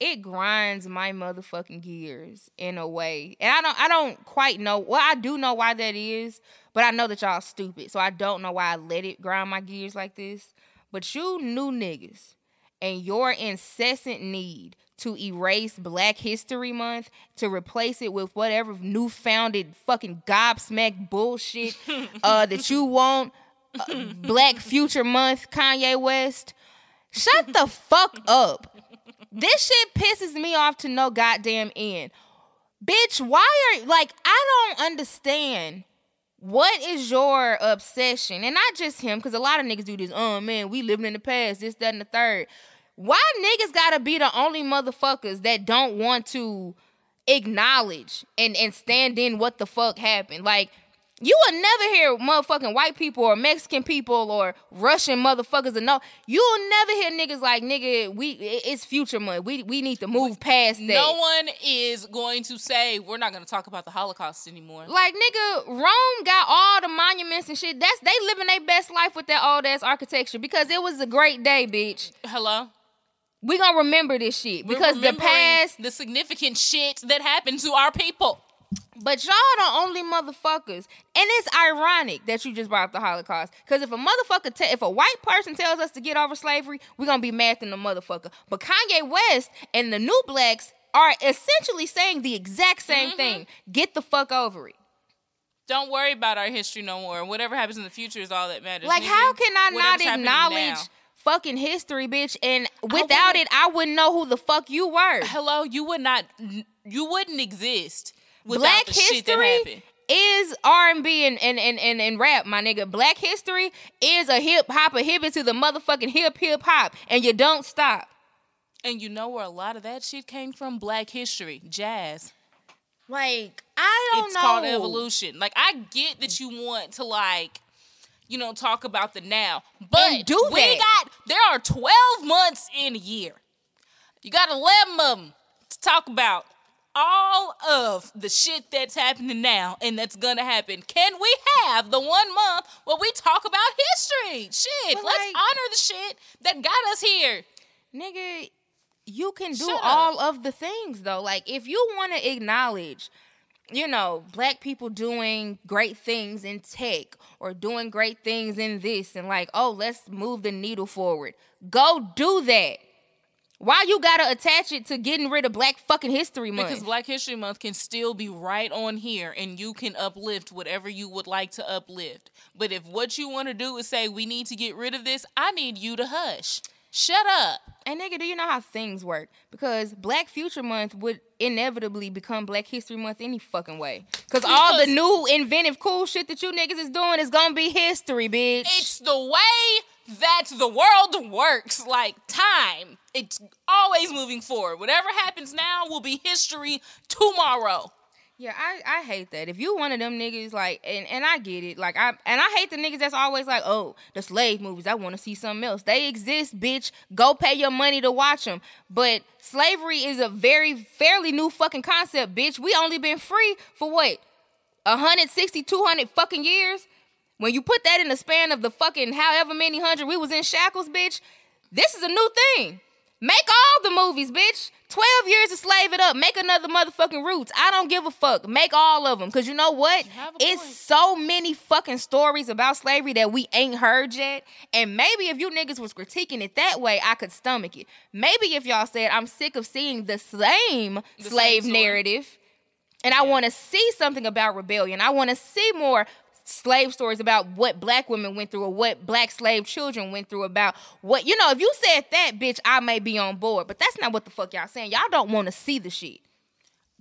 it grinds my motherfucking gears in a way, and I don't I don't quite know. Well, I do know why that is, but I know that y'all stupid, so I don't know why I let it grind my gears like this. But you new niggas and your incessant need to erase Black History Month to replace it with whatever new founded fucking gobsmack bullshit uh, that you want. Uh, Black Future Month, Kanye West. Shut the fuck up. This shit pisses me off to no goddamn end. Bitch, why are like I don't understand what is your obsession? And not just him, because a lot of niggas do this. Oh man, we living in the past, this, that, and the third. Why niggas gotta be the only motherfuckers that don't want to acknowledge and, and stand in what the fuck happened? Like, you will never hear motherfucking white people or Mexican people or Russian motherfuckers and no. You'll never hear niggas like nigga. We it's future month. We we need to move past that. No one is going to say we're not going to talk about the Holocaust anymore. Like nigga, Rome got all the monuments and shit. That's they living their best life with that old ass architecture because it was a great day, bitch. Hello. We gonna remember this shit because the past. the significant shit that happened to our people. But y'all the only motherfuckers, and it's ironic that you just brought up the Holocaust. Because if a motherfucker, te- if a white person tells us to get over slavery, we're gonna be mad than the motherfucker. But Kanye West and the New Blacks are essentially saying the exact same Mm-hmm. thing: get the fuck over it. Don't worry about our history no more. Whatever happens in the future is all that matters. Like, nigga. how can I not acknowledge now. fucking history, bitch? And without wouldn't- it, I wouldn't know who the fuck you were. Hello, you would not. You wouldn't exist Black history is R and B and and and and rap, my nigga. Black history is a hip hop, a hip to the motherfucking hip hip hop, and you don't stop. And you know where a lot of that shit came from? Black history, jazz. Like I don't it's know. It's called evolution. Like I get that you want to like, you know, talk about the now, but And do we that. got there are twelve months in a year. You got eleven of them to talk about all of the shit that's happening now and that's gonna happen. Can we have the one month where we talk about history? Shit, But, let's like- honor the shit that got us here. nigga. You can do Shut up. all of the things though. Like if you want to acknowledge, you know, black people doing great things in tech or doing great things in this, and like, oh, let's move the needle forward. Go do that. Why you gotta attach it to getting rid of Black fucking History Month? Because Black History Month can still be right on here and you can uplift whatever you would like to uplift. But if what you want to do is say, we need to get rid of this, I need you to hush. Shut up. And nigga, do you know how things work? Because Black Future Month would inevitably become Black History Month any fucking way. Cause all the new inventive cool shit that you niggas is doing is gonna be history, bitch. It's the way that the world works. Like time, it's always moving forward. Whatever happens now will be history tomorrow. yeah, I, I hate that. If you one of them niggas, like, and, and I get it, like, I and I hate the niggas that's always like, oh, the slave movies. I want to see something else. They exist, bitch. Go pay your money to watch them. But slavery is a very fairly new fucking concept, bitch. We only been free for what 160, 200 fucking years. When you put that in the span of the fucking however many hundred we was in shackles, bitch, this is a new thing. Make all the movies, bitch. 12 years to slave it up. Make another motherfucking Roots. I don't give a fuck. Make all of them. Because you know what? a It's point. so many fucking stories about slavery that we ain't heard yet. And maybe if you niggas was critiquing it that way, I could stomach it. Maybe if y'all said, I'm sick of seeing the same The slave same narrative and I want to see something about rebellion. I want to see more slave stories about what black women went through or what black slave children went through about what you know if you said that bitch i may be on board but that's not what the fuck y'all saying y'all don't want to see the shit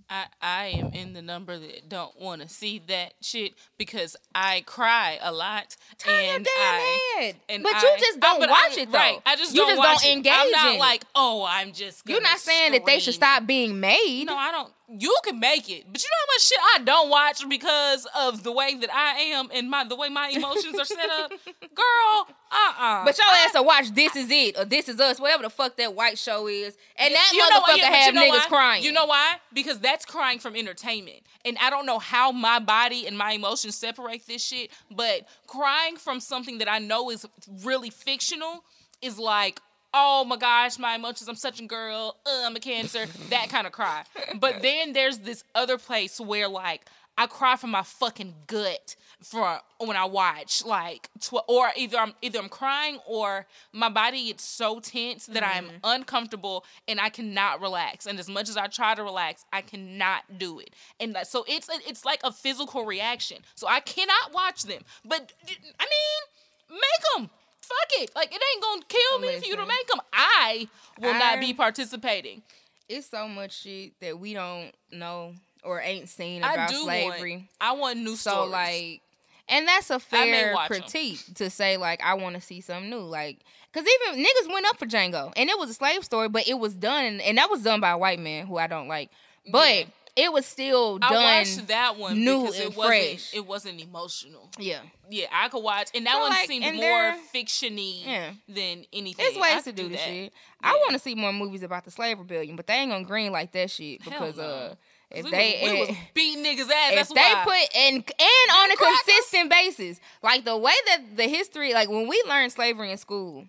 I, I am in the number that don't want to see that shit because I cry a lot. Turn your and damn I, head. And But I- you just don't but watch it, though. Right. I just You don't just don't it. engage I'm not like, oh, I'm just. you're not saying that they should stop being made No, I don't. You can make it, but you know how much shit I don't watch because of the way that I am and my the way my emotions are set up. Girl, uh, uh but y'all ass to watch this is it or this is us whatever the fuck that white show is and that You motherfucker what? Yeah, have you know niggas why? crying You know why? Because that's crying from entertainment. And I don't know how my body and my emotions separate this shit, but crying from something that I know is really fictional is like, oh my gosh, my emotions, I'm such a girl, uh, I'm a cancer, that kind of cry. But then there's this other place where like I cry from my fucking gut for when I watch like tw- or either I'm either I'm crying or my body gets so tense that I'm Mm-hmm. uncomfortable and I cannot relax. And as much as I try to relax, I cannot do it. And that, so it's it's like a physical reaction. So I cannot watch them. But I mean, make them. Fuck it. Like it ain't gonna kill me if you don't make them. I will not be participating. It's so much shit that we don't know or ain't seen I about do slavery. want. I want new So stories. like, and that's a fair critique to say like I want to see something new, like because even niggas went up for Django, and it was a slave story, but it was done, and that was done by a white man who I don't like, but Yeah. It was still done. I watched that one new because it and wasn't fresh. it wasn't emotional. Yeah, Yeah, I could watch, and that So, one like, seemed more fictiony Yeah. than anything. there's I ways to could do this shit. I want to see more movies about the slave rebellion, but they ain't gonna green like that shit because no. uh, if we they we was beating niggas ass. if That's they why. put and and on a consistent basis, like the way that the history, like when we learned slavery in school,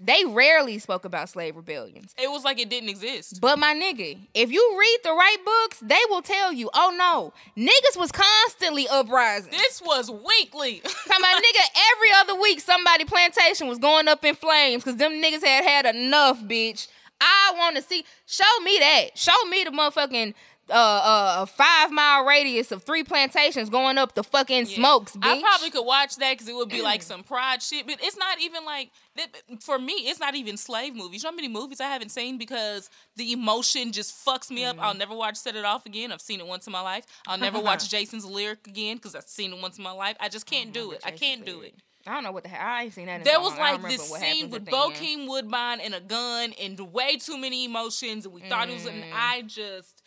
they rarely spoke about slave rebellions. it was like it didn't exist. But my nigga, if you read the right books, they will tell you, oh no, niggas was constantly uprising. This was weekly. Come on, nigga, every other week somebody plantation was going up in flames because them niggas had had enough, bitch. I want to see, show me that. Show me the motherfucking uh, uh, a five mile radius of three plantations going up the fucking smokes, bitch. I probably could watch that because it would be like some pride shit, but it's not even like for me. It's not even slave movies. You know how many movies I haven't seen because the emotion just fucks me up. Mm-hmm. I'll never watch Set It Off again. I've seen it once in my life. I'll never watch Jason's Lyric again because I've seen it once in my life. I just can't do it. I can't do it. I don't know what the hell. I ain't seen that. In There so was. I like this scene with at the end. Bokeem Woodbine and a gun and way too many emotions, and we thought it was. And Mm. I just.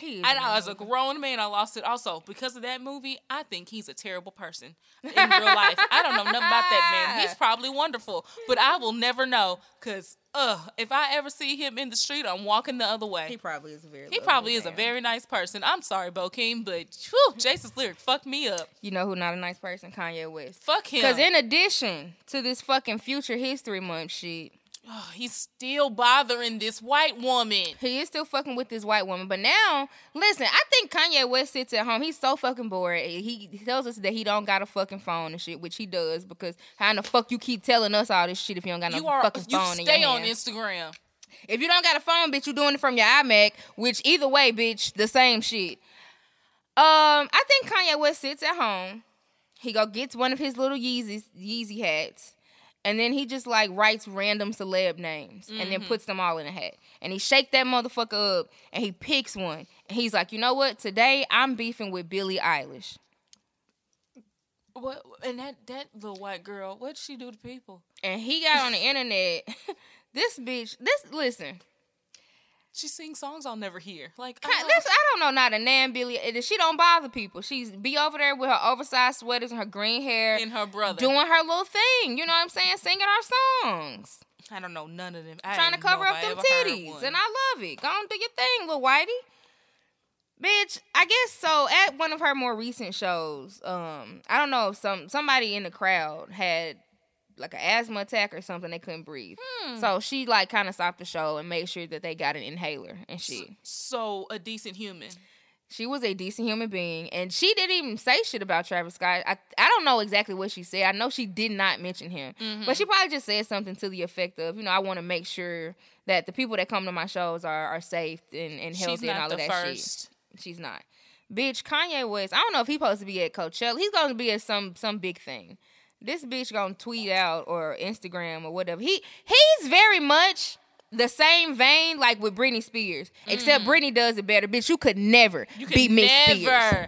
He is I, was a grown man. I lost it. Also, because of that movie, I think he's a terrible person in real life. I don't know nothing about that man. He's probably wonderful, but I will never know. Cause, uh, if I ever see him in the street, I'm walking the other way. He probably is a very. He probably is a very nice person. I'm sorry, Bokeem, but whew, Jason's lyric fucked me up. You know who not a nice person? Kanye West. Fuck him. Because in addition to this fucking Future History Month shit, Oh, he's still bothering this white woman. he is still fucking with this white woman. But now, listen, I think Kanye West sits at home. He's so fucking bored. He tells us that he don't got a fucking phone and shit, which he does because how in the fuck you keep telling us all this shit if you don't got no You are fucking you phone in stay your on hand? Instagram. If you don't got a phone, bitch, you doing it from your iMac, which either way, bitch, the same shit. Um, I think Kanye West sits at home. He go gets one of his little Yeezys, Yeezy hats, and then he just like writes random celeb names and then mm-hmm. puts them all in a hat. And he shake that motherfucker up and he picks one. And he's like, you know what? Today I'm beefing with Billie Eilish. What and that that little white girl, what'd she do to people? And he got on the internet. this bitch, this listen. She sings songs I'll never hear. Like This I don't know not a Nan Billy. uh, She don't bother people. She's be over there with her oversized sweaters and her green hair, and her brother. doing her little thing. You know what I'm saying? Singing her songs, I don't know none of them. I trying to cover up I them titties, and I love it. Go on, do your thing, little whitey. Bitch, I guess so. At one of her more recent shows, um, I don't know if some somebody in the crowd had like an asthma attack or something. They couldn't breathe, Hmm. so she like kind of stopped the show and made sure that they got an inhaler and shit. so a decent human. She was a decent human being, and she didn't even say shit about Travis Scott. I I don't know exactly what she said. I know she did not mention him, but she probably just said something to the effect of, you know, I want to make sure that the people that come to my shows are are safe and, and She's healthy and all not of that first. shit. She's not. Bitch, Kanye West. I don't know if he's supposed to be at Coachella. He's going to be at some some big thing. This bitch gonna tweet out or Instagram or whatever. He he's very much the same vein like with Britney Spears, except Britney does it better. Bitch, you could never Mm. You could beat Miss Spears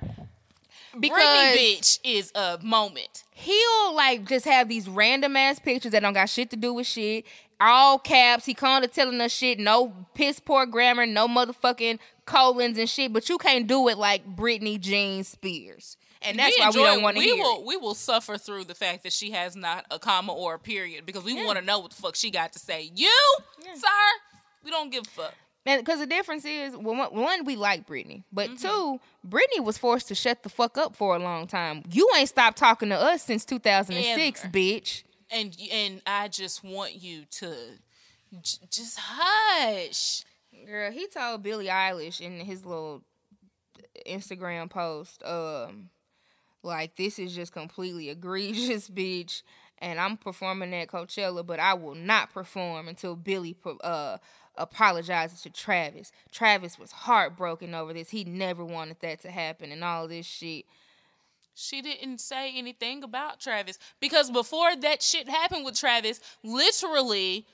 because Britney bitch is a moment. he'll like just have these random ass pictures that don't got shit to do with shit. All caps. He kind of telling us shit. No piss poor grammar. No motherfucking colons and shit. But you can't do it like Britney Jean Spears. And that's we why we don't want to we hear. will we will suffer through the fact that she has not a comma or a period because we want to know what the fuck she got to say. You, sir, we don't give a fuck. And because the difference is, one, one, we like Britney, but Mm-hmm. two, Britney was forced to shut the fuck up for a long time. You ain't stopped talking to us since 2006, Ever. bitch. And and I just want you to j- just hush. Girl, he told Billie Eilish in his little Instagram post. Um, like this is just completely egregious, bitch. And I'm performing at Coachella, but I will not perform until Billie uh apologizes to Travis. Travis was heartbroken over this. He never wanted that to happen, and all this shit. She didn't say anything about Travis because before that shit happened with Travis, literally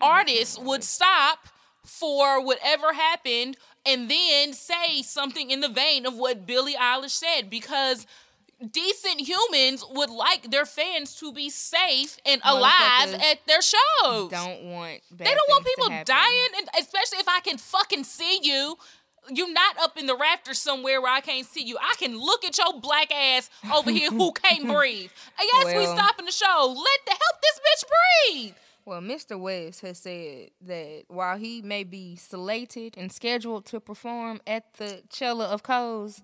artists would stop for whatever happened and then say something in the vein of what Billie Eilish said because decent humans would like their fans to be safe and alive at their shows. Don't want they don't want people dying, and especially if I can fucking see you. You're not up in the rafters somewhere where I can't see you. I can look at your black ass over here who can't breathe. And yes, we stopping the show. Let the help this bitch breathe. Well, Mr. West has said that while he may be slated and scheduled to perform at the Cella of Coes,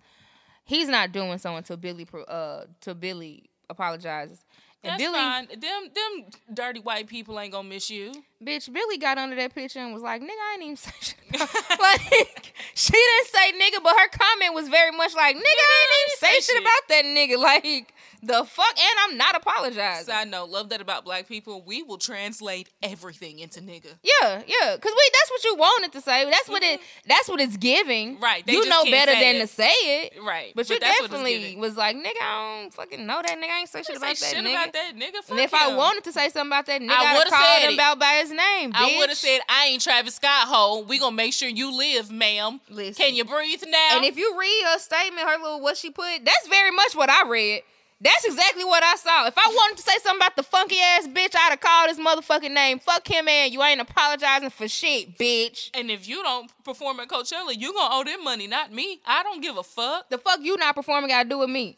he's not doing so until Billie uh till Billie apologizes. And That's Billie, fine. Them them dirty white people ain't gonna miss you. Bitch, Billie got under that picture and was like, "Nigga, I ain't even say shit." like she didn't say nigga, but her comment was very much like, "Nigga, I ain't even say, say shit shit." about that nigga." Like the fuck, and I'm not apologizing. Side note, love that about black people. We will translate everything into nigga. Yeah, yeah, cause we that's what you wanted to say. That's what it. That's what it's giving. Mm-hmm. Right, You know better than it. to say it. Right. But, you that's what it's definitely was like, nigga, I don't fucking know that nigga. I ain't say shit Say about that shit nigga. about that nigga. Fuck and if I wanted to say something about that nigga, I would would've called him it. out by his name. I would have said, I ain't Travis Scott ho. We gonna make sure you live, ma'am. Listen. Can you breathe now? And if you read her statement, her little what she put, that's very much what I read. That's exactly what I saw. If I wanted to say something about the funky ass bitch, I'd have called his motherfucking name. Fuck him, man. You ain't apologizing for shit, bitch. And if you don't perform at Coachella, you gonna owe them money, not me. I don't give a fuck. The fuck you not performing got to do with me?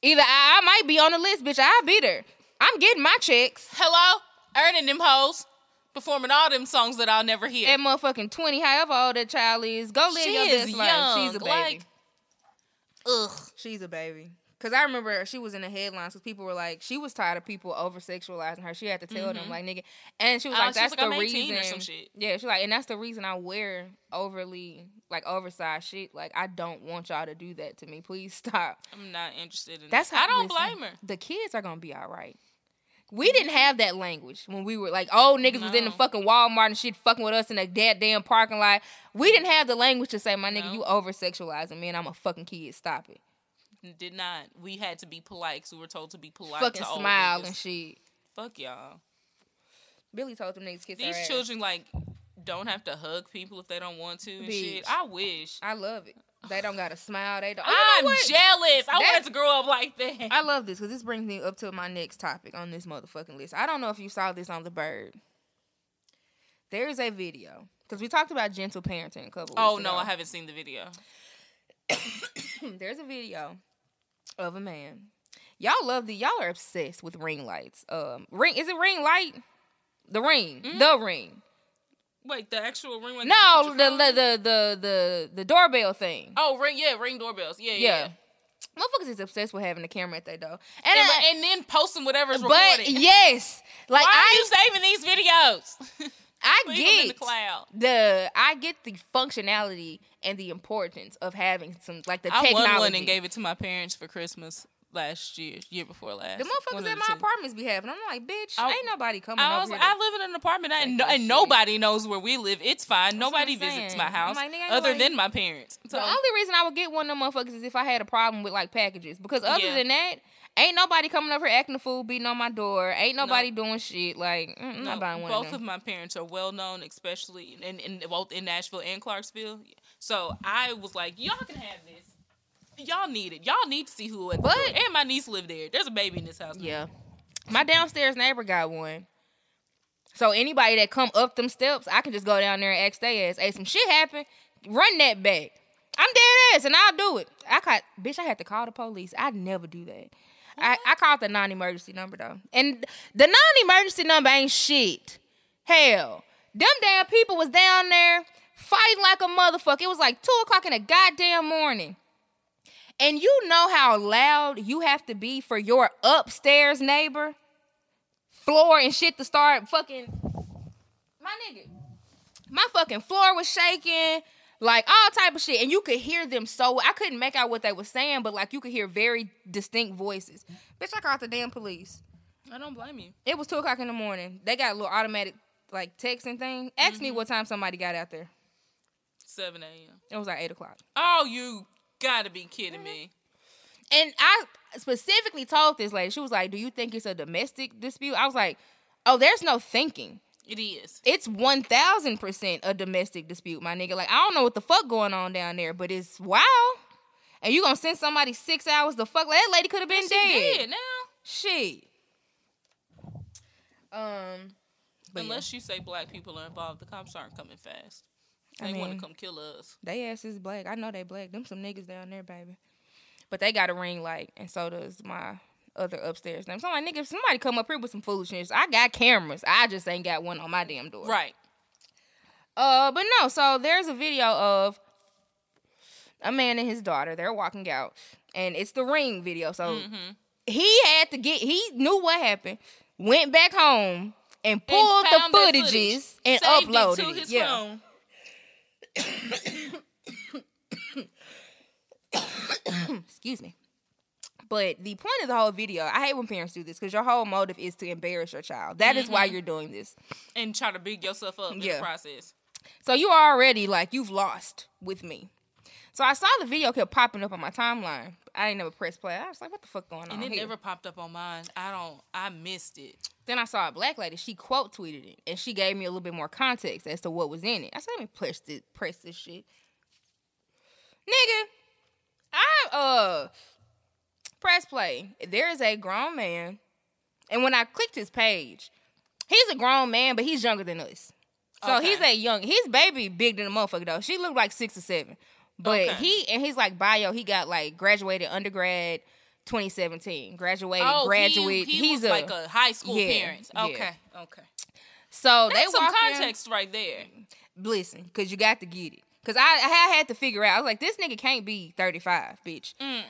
Either I, I might be on the list, bitch. I'll be there. I'm getting my checks. Hello, earning them hoes, performing all them songs that I'll never hear. At motherfucking 20, however old that child is, go live she your is best young. life. She's a baby. Like, ugh. She's a baby. Cause I remember she was in the headlines because people were like, she was tired of people over sexualizing her. She had to tell them mm-hmm. like, nigga, and she was Oh, like, she was that's like, the I'm reason. or some shit. Yeah, she's like, and that's the reason I wear overly like oversized shit. Like, I don't want y'all to do that to me. Please stop. I'm not interested in That's that. how I don't listen, blame her. The kids are gonna be all right. We didn't have that language when we were like, oh, niggas was in the fucking Walmart and shit fucking with us in a dead damn parking lot. We didn't have the language to say, my nigga, No. you over sexualizing me and I'm a fucking kid. Stop it. Did not. We had to be polite because we were told to be polite. fucking to smile and shit. Fuck y'all. Billie told them niggas kiss These ass. children like don't have to hug people if they don't want to and shit. I wish. I love it. They don't gotta smile. They don't. Oh, you I'm know jealous. I That- wanted to grow up like that. I love this because this brings me up to my next topic on this motherfucking list. I don't know if you saw this on the bird. There is a video because we talked about gentle parenting a couple. oh no, ago. I haven't seen the video. There's a video of a man. Y'all love the. Y'all are obsessed with ring lights. Um, ring is it ring light? The ring, Mm-hmm. the ring. Wait, the actual ring. like No, the the the the the, the doorbell thing. Oh, ring. Yeah, ring doorbells. Yeah, yeah. yeah. Motherfuckers is obsessed with having a camera at their door. And, And, I- and then posting whatever's but recording. yes, like Why are I you saving these videos? I in the get cloud. the I get the functionality and the importance of having some like the I technology. won one and gave it to my parents for Christmas last year, year before last. the motherfuckers at my apartments be having. I'm like, bitch, I- ain't nobody coming I over was here. I live in an apartment and, no, and nobody knows where we live. It's fine. what Nobody visits my house like, other nobody- than my parents. So the only reason I would get one of them motherfuckers is if I had a problem with like packages. Because other Yeah. than that, ain't nobody coming over here acting a fool, beating on my door. Ain't nobody doing shit. Like, mm, I'm no, not buying one both of of my parents are well known, especially in, in both in Nashville and Clarksville. So I was like, y'all can have this. Y'all need it. Y'all need to see who But- And my niece lived there. There's a baby in this house. now. Yeah. My downstairs neighbor got one. So anybody that come up them steps, I can just go down there and ask they ass, hey, some shit happened, run that back. I'm dead ass and I'll do it. I got bitch, I had to call the police. I'd never do that. I, I called the non-emergency number though. And the non-emergency number ain't shit. Hell. Them damn people was down there fighting like a motherfucker. It was like two o'clock in the goddamn morning. And you know how loud you have to be for your upstairs neighbor, floor and shit to start fucking. My nigga, my fucking floor was shaking. like all type of shit, and you could hear them so. I couldn't make out what they were saying, but like you could hear very distinct voices. Bitch, I called the damn police. I don't blame you. It was two o'clock in the morning. They got a little automatic like texting thing. Ask me mm-hmm. what time somebody got out there. 7 a.m. It was like eight o'clock. Oh, you gotta be kidding me. And I specifically told this lady, she was like, Do you think it's a domestic dispute? I was like, Oh, there's no thinking. It is. It's one thousand percent a domestic dispute, my nigga. Like, I don't know what the fuck going on down there, but it's wow. And you gonna send somebody six hours to fuck? Like, that lady could have been dead. did now. Shit. Um, but yeah. Unless you say black people are involved, the cops aren't coming fast. I They want to come kill us. They ass is black. I know they black. Them some niggas down there, baby. But they got a ring light, and so does my other upstairs name. So I'm like, nigga, if somebody come up here with some foolishness, I got cameras. I just ain't got one on my damn door. Right. Uh, but no. So there's a video of a man and his daughter. They're walking out, and it's the ring video. So he had to get. He knew what happened. Went back home and pulled the footages footage, and saved uploaded it to it. yeah. phone. excuse me. But the point of the whole video, I hate when parents do this because your whole motive is to embarrass your child. That is why mm-hmm. you're doing this. and try to big yourself up in Yeah. the process. So you already like you've lost with me. So I saw the video kept popping up on my timeline. I ain't never pressed play. I was like, what the fuck going on? And it here? never popped up on mine. I don't. I missed it. Then I saw a black lady. She quote tweeted it, and she gave me a little bit more context as to what was in it. I said, let me press this, press this shit, nigga. I uh press play. There is a grown man, and when I clicked his page, he's a grown man, but he's younger than us. So Okay. he's a young. His baby big than a motherfucker though. She looked like six or seven, but Okay. he and he's like bio. He got like graduated undergrad. 2017 graduated Oh, graduate He, he he's was like a high school Yeah, parent. yeah. Okay. Okay. so That's they some walk in- context right there. listen, because you got to get it. Because I, I had to figure out, I was like, this nigga can't be 35, bitch. Mm-mm.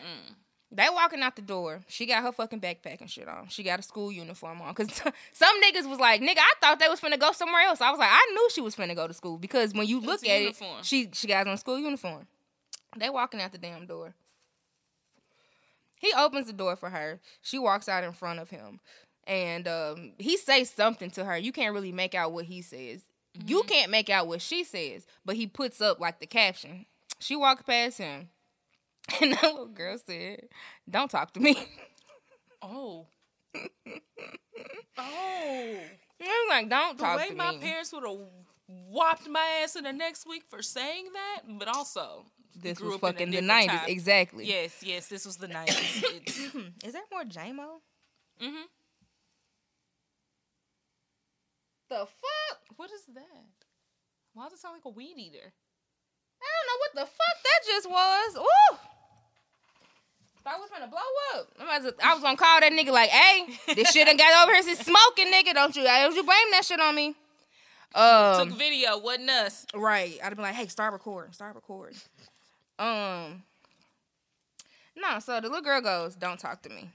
They walking out the door. She got her fucking backpack and shit on. She got a school uniform on. Because some niggas was like, nigga, I thought they was finna go somewhere else. I was like, I knew she was finna go to school. Because when you look a at uniform. it, she, she got on school uniform. They walking out the damn door. He opens the door for her. She walks out in front of him. And um, he says something to her. You can't really make out what he says. You can't make out what she says, but he puts up like the caption. She walks past him. And that little girl said, Don't talk to me. Oh. oh. I was like, Don't The talk way my parents would have whopped my ass in the next week for saying that, but also this was fucking the nineties. Exactly. Yes, yes, this was the nineties. Is there more JMO? hmm The fuck? What is that? Why does it sound like a weed eater? I don't know what the fuck that just was. Ooh. I was gonna blow up. I was, I was gonna call that nigga like, hey, this shit done got over here since smoking, nigga. Don't you don't you blame that shit on me. Um, Took video, wasn't us. Right. I'd have been like, hey, start recording, start recording. Um No, so the little girl goes, Don't talk to me.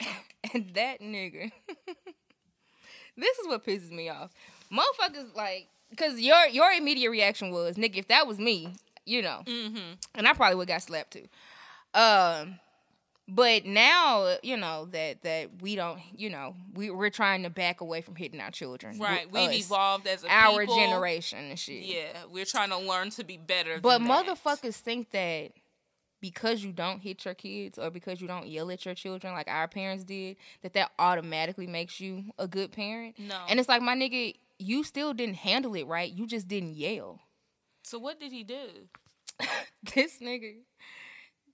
and that nigga. this is what pisses me off. Motherfuckers like cause your your immediate reaction was, nigga, if that was me, you know. Mm-hmm. And I probably would got slapped too. Um but now, you know, that that we don't, you know, we we're trying to back away from hitting our children. Right. We've us evolved as a our people. generation and shit. Yeah, we're trying to learn to be better. But than that. motherfuckers think that because you don't hit your kids or because you don't yell at your children like our parents did, that that automatically makes you a good parent. No. And it's like, my nigga, you still didn't handle it right. You just didn't yell. So what did he do? this nigga.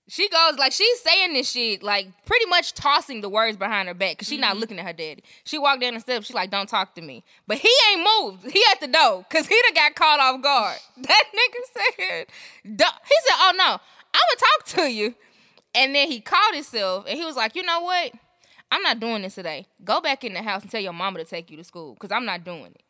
She goes like she's saying this shit like pretty much tossing the words behind her back because she's not mm-hmm. looking at her daddy. She walked down the steps. She like, "Don't talk to me," but he ain't moved. He at the door because he done got caught off guard. That nigga said, "Duh." "He said, oh no, I'm gonna talk to you," and then he called himself and he was like, "You know what? I'm not doing this today. Go back in the house and tell your mama to take you to school because I'm not doing it."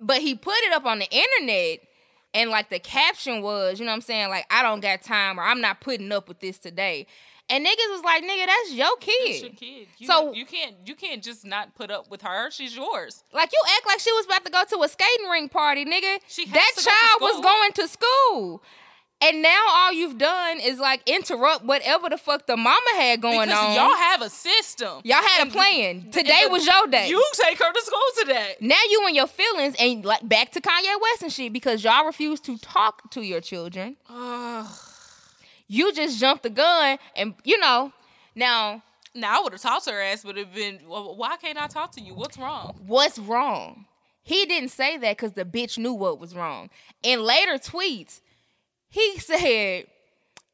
But he put it up on the internet and like the caption was, you know what I'm saying, like I don't got time or I'm not putting up with this today. And niggas was like, nigga, that's your kid. That's your kid. You, So- you can't you can't just not put up with her. She's yours. Like you act like she was about to go to a skating ring party, nigga. She has that to go child was going to school. And now all you've done is like interrupt whatever the fuck the mama had going because on. y'all have a system. Y'all had a plan. Today was your day. You take her to school today. now you and your feelings and like back to Kanye West and shit because y'all refuse to talk to your children. You just jumped the gun and you know now Now I would have talked to her ass, but it'd been well, why can't I talk to you? What's wrong? what's wrong? He didn't say that because the bitch knew what was wrong. In later tweets, he said,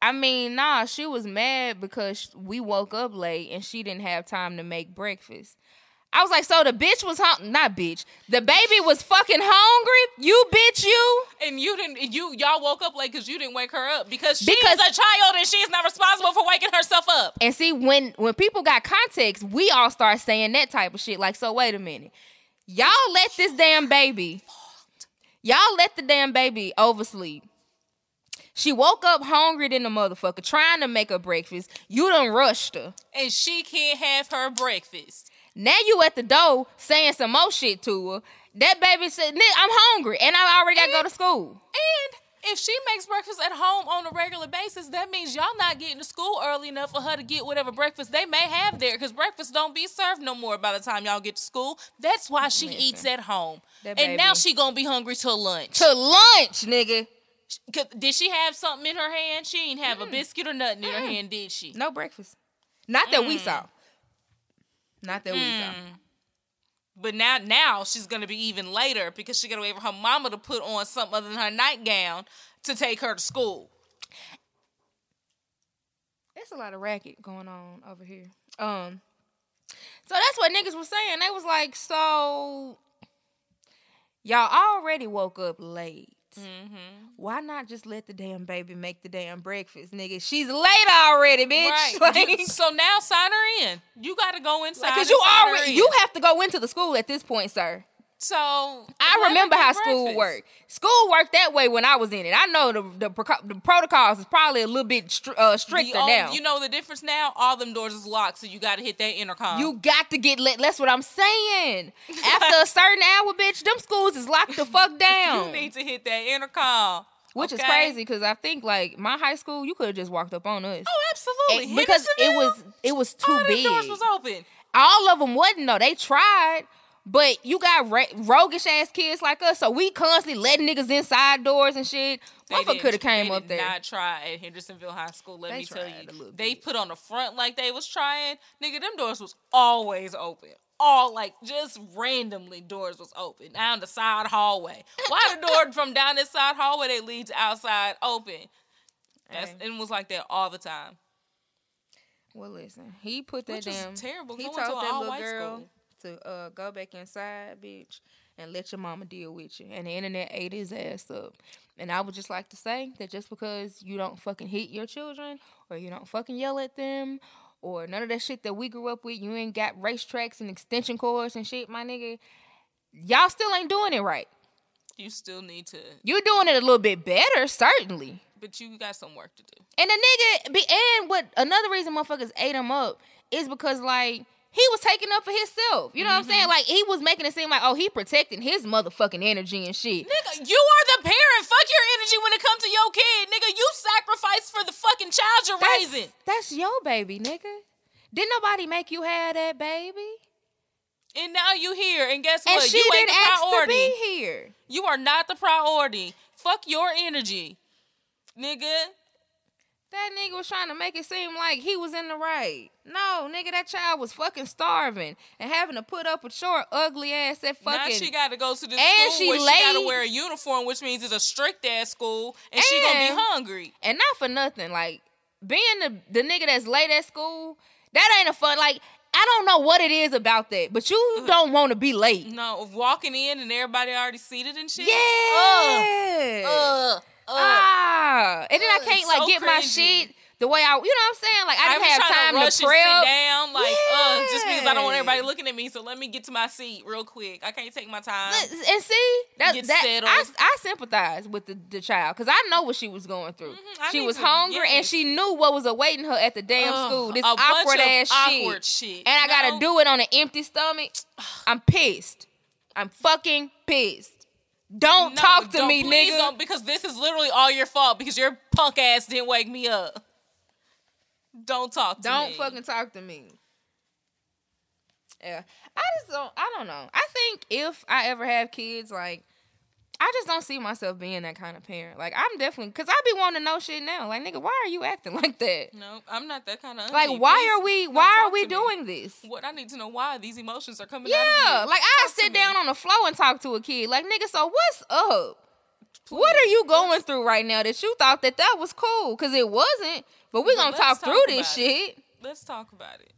I mean, nah, she was mad because we woke up late and she didn't have time to make breakfast. I was like, so the bitch was hung- not bitch. The baby was fucking hungry. You bitch, you. And you didn't. You y'all woke up late because you didn't wake her up because she's Because- a child and she's not responsible for waking herself up. And see, when when people got context, we all start saying that type of shit. Like, so wait a minute, y'all let this damn baby, y'all let the damn baby oversleep. She woke up hungry than the motherfucker, trying to make her breakfast. You done rushed her. And she can't have her breakfast. Now you at the door saying some more shit to her. That baby said, "Nigga, I'm hungry, and I already got to go to school." And if she makes breakfast at home on a regular basis, that means y'all not getting to school early enough for her to get whatever breakfast they may have there. Because breakfast don't be served no more by the time y'all get to school. That's why she Listen. eats at home. And now she gonna be hungry till lunch. To lunch, nigga. Did she have something in her hand? She didn't have a biscuit or nothing in her hand, did she? No breakfast. Not that Mm. we saw. Not that we saw. But now, now she's gonna be even later because she gotta wait for her mama to put on something other than her nightgown to take her to school. There's a lot of racket going on over here. Um, so that's what niggas was saying. They was like, so y'all already woke up late. Mm-hmm. Why not just let the damn baby make the damn breakfast, nigga? She's late already, bitch. Right. Like, so now sign her in. You got to go inside. because and you already you have to go into the school at this point, sir. So I remember how school worked. School worked that way when I was in it. I know the the, the protocols is probably a little bit str- uh, stricter old- now. You know the difference now. All them doors is locked, so you got to hit that intercom. You got to get lit. That's what I'm saying. After a certain hour, bitch, them schools is locked the fuck down. You need to hit that intercom. Which is crazy because I think like my high school, you could have just walked up on us. Oh, absolutely. And- because it was it was too all big. doors was open. All of them wasn't though. They tried, but you got ra- roguish ass kids like us, so we constantly letting niggas inside doors and shit. They Motherfucker could have came they up did there. Not try at Hendersonville High School. Let They me tell you, they put on the front like they was trying. Nigga, them doors was always open. All like just randomly doors was open down the side hallway. Why the door from down this side hallway that leads outside open? That's Hey. it was like that all the time. Well, listen, he put that Which damn terrible, He told to that little girl school. To uh, go back inside, bitch, and let your mama deal with you. And the internet ate his ass up. And I would just like to say that just because you don't fucking hit your children or you don't fucking yell at them or none of that shit that we grew up with, you ain't got racetracks and extension cords and shit, my nigga. Y'all still ain't doing it right. You still need to, You're doing it a little bit better, certainly. but you got some work to do. And the nigga be and what another reason motherfuckers ate him up is because like he was taking up for himself. You know what I'm saying? Mm-hmm. Like he was making it seem like oh he protecting his motherfucking energy and shit. Nigga, you are the parent. Fuck your energy when it comes to your kid. Nigga, you sacrifice for the fucking child you're That's, raising. that's your baby, nigga. Didn't nobody make you have that baby? And now you here, and guess And what? she you ain't didn't the ask to be here. You are not the priority. Fuck your energy, nigga. That nigga was trying to make it seem like he was in the right. No, nigga, that child was fucking starving and having to put up with your ugly ass that now fucking she got to go to this And school she where she got to wear a uniform, which means it's a strict ass school, and, she gonna be hungry. and not for nothing. Like being the the nigga that's late at school, that ain't a fun. Like I don't know what it is about that, but you uh, don't want to be late. No, walking in and everybody already seated and shit. Yeah. Ugh. Ugh. Ah, and then I can't like so get my cringy. shit the way I, you know what I'm saying? Like I didn't have time to rush to and prep. sit down, like, uh, just because I don't want everybody looking at me. So let me get to my seat real quick. I can't take my time. Look, And see that Get that settled. I, I sympathize with the, the child because I know what she was going through. Mhm, she was to- hungry and she knew what was awaiting her at the damn Ugh, school. This awkward ass awkward shit. shit. And I gotta do it on an empty stomach. I'm pissed. I'm fucking pissed. Don't No, talk to don't- me, nigga. Don't, because this is literally all your fault because your punk ass didn't wake me up. Don't talk to Don't me. fucking talk to me. Yeah, I just don't. I don't know. I think if I ever have kids, like, I just don't see myself being that kind of parent. Like, I'm definitely because I be wanting to know shit now. Like, nigga, why are you acting like that? No, I'm not that kind of. Like, why are we? Why are we doing this? What I need to know why these emotions are coming out of Yeah, like I sit me. down on the floor and talk to a kid. Like, nigga, so what's up? What are you going through right now that you thought that that was cool? Because it wasn't. But we But gonna talk talk through this it. shit. Let's talk about it.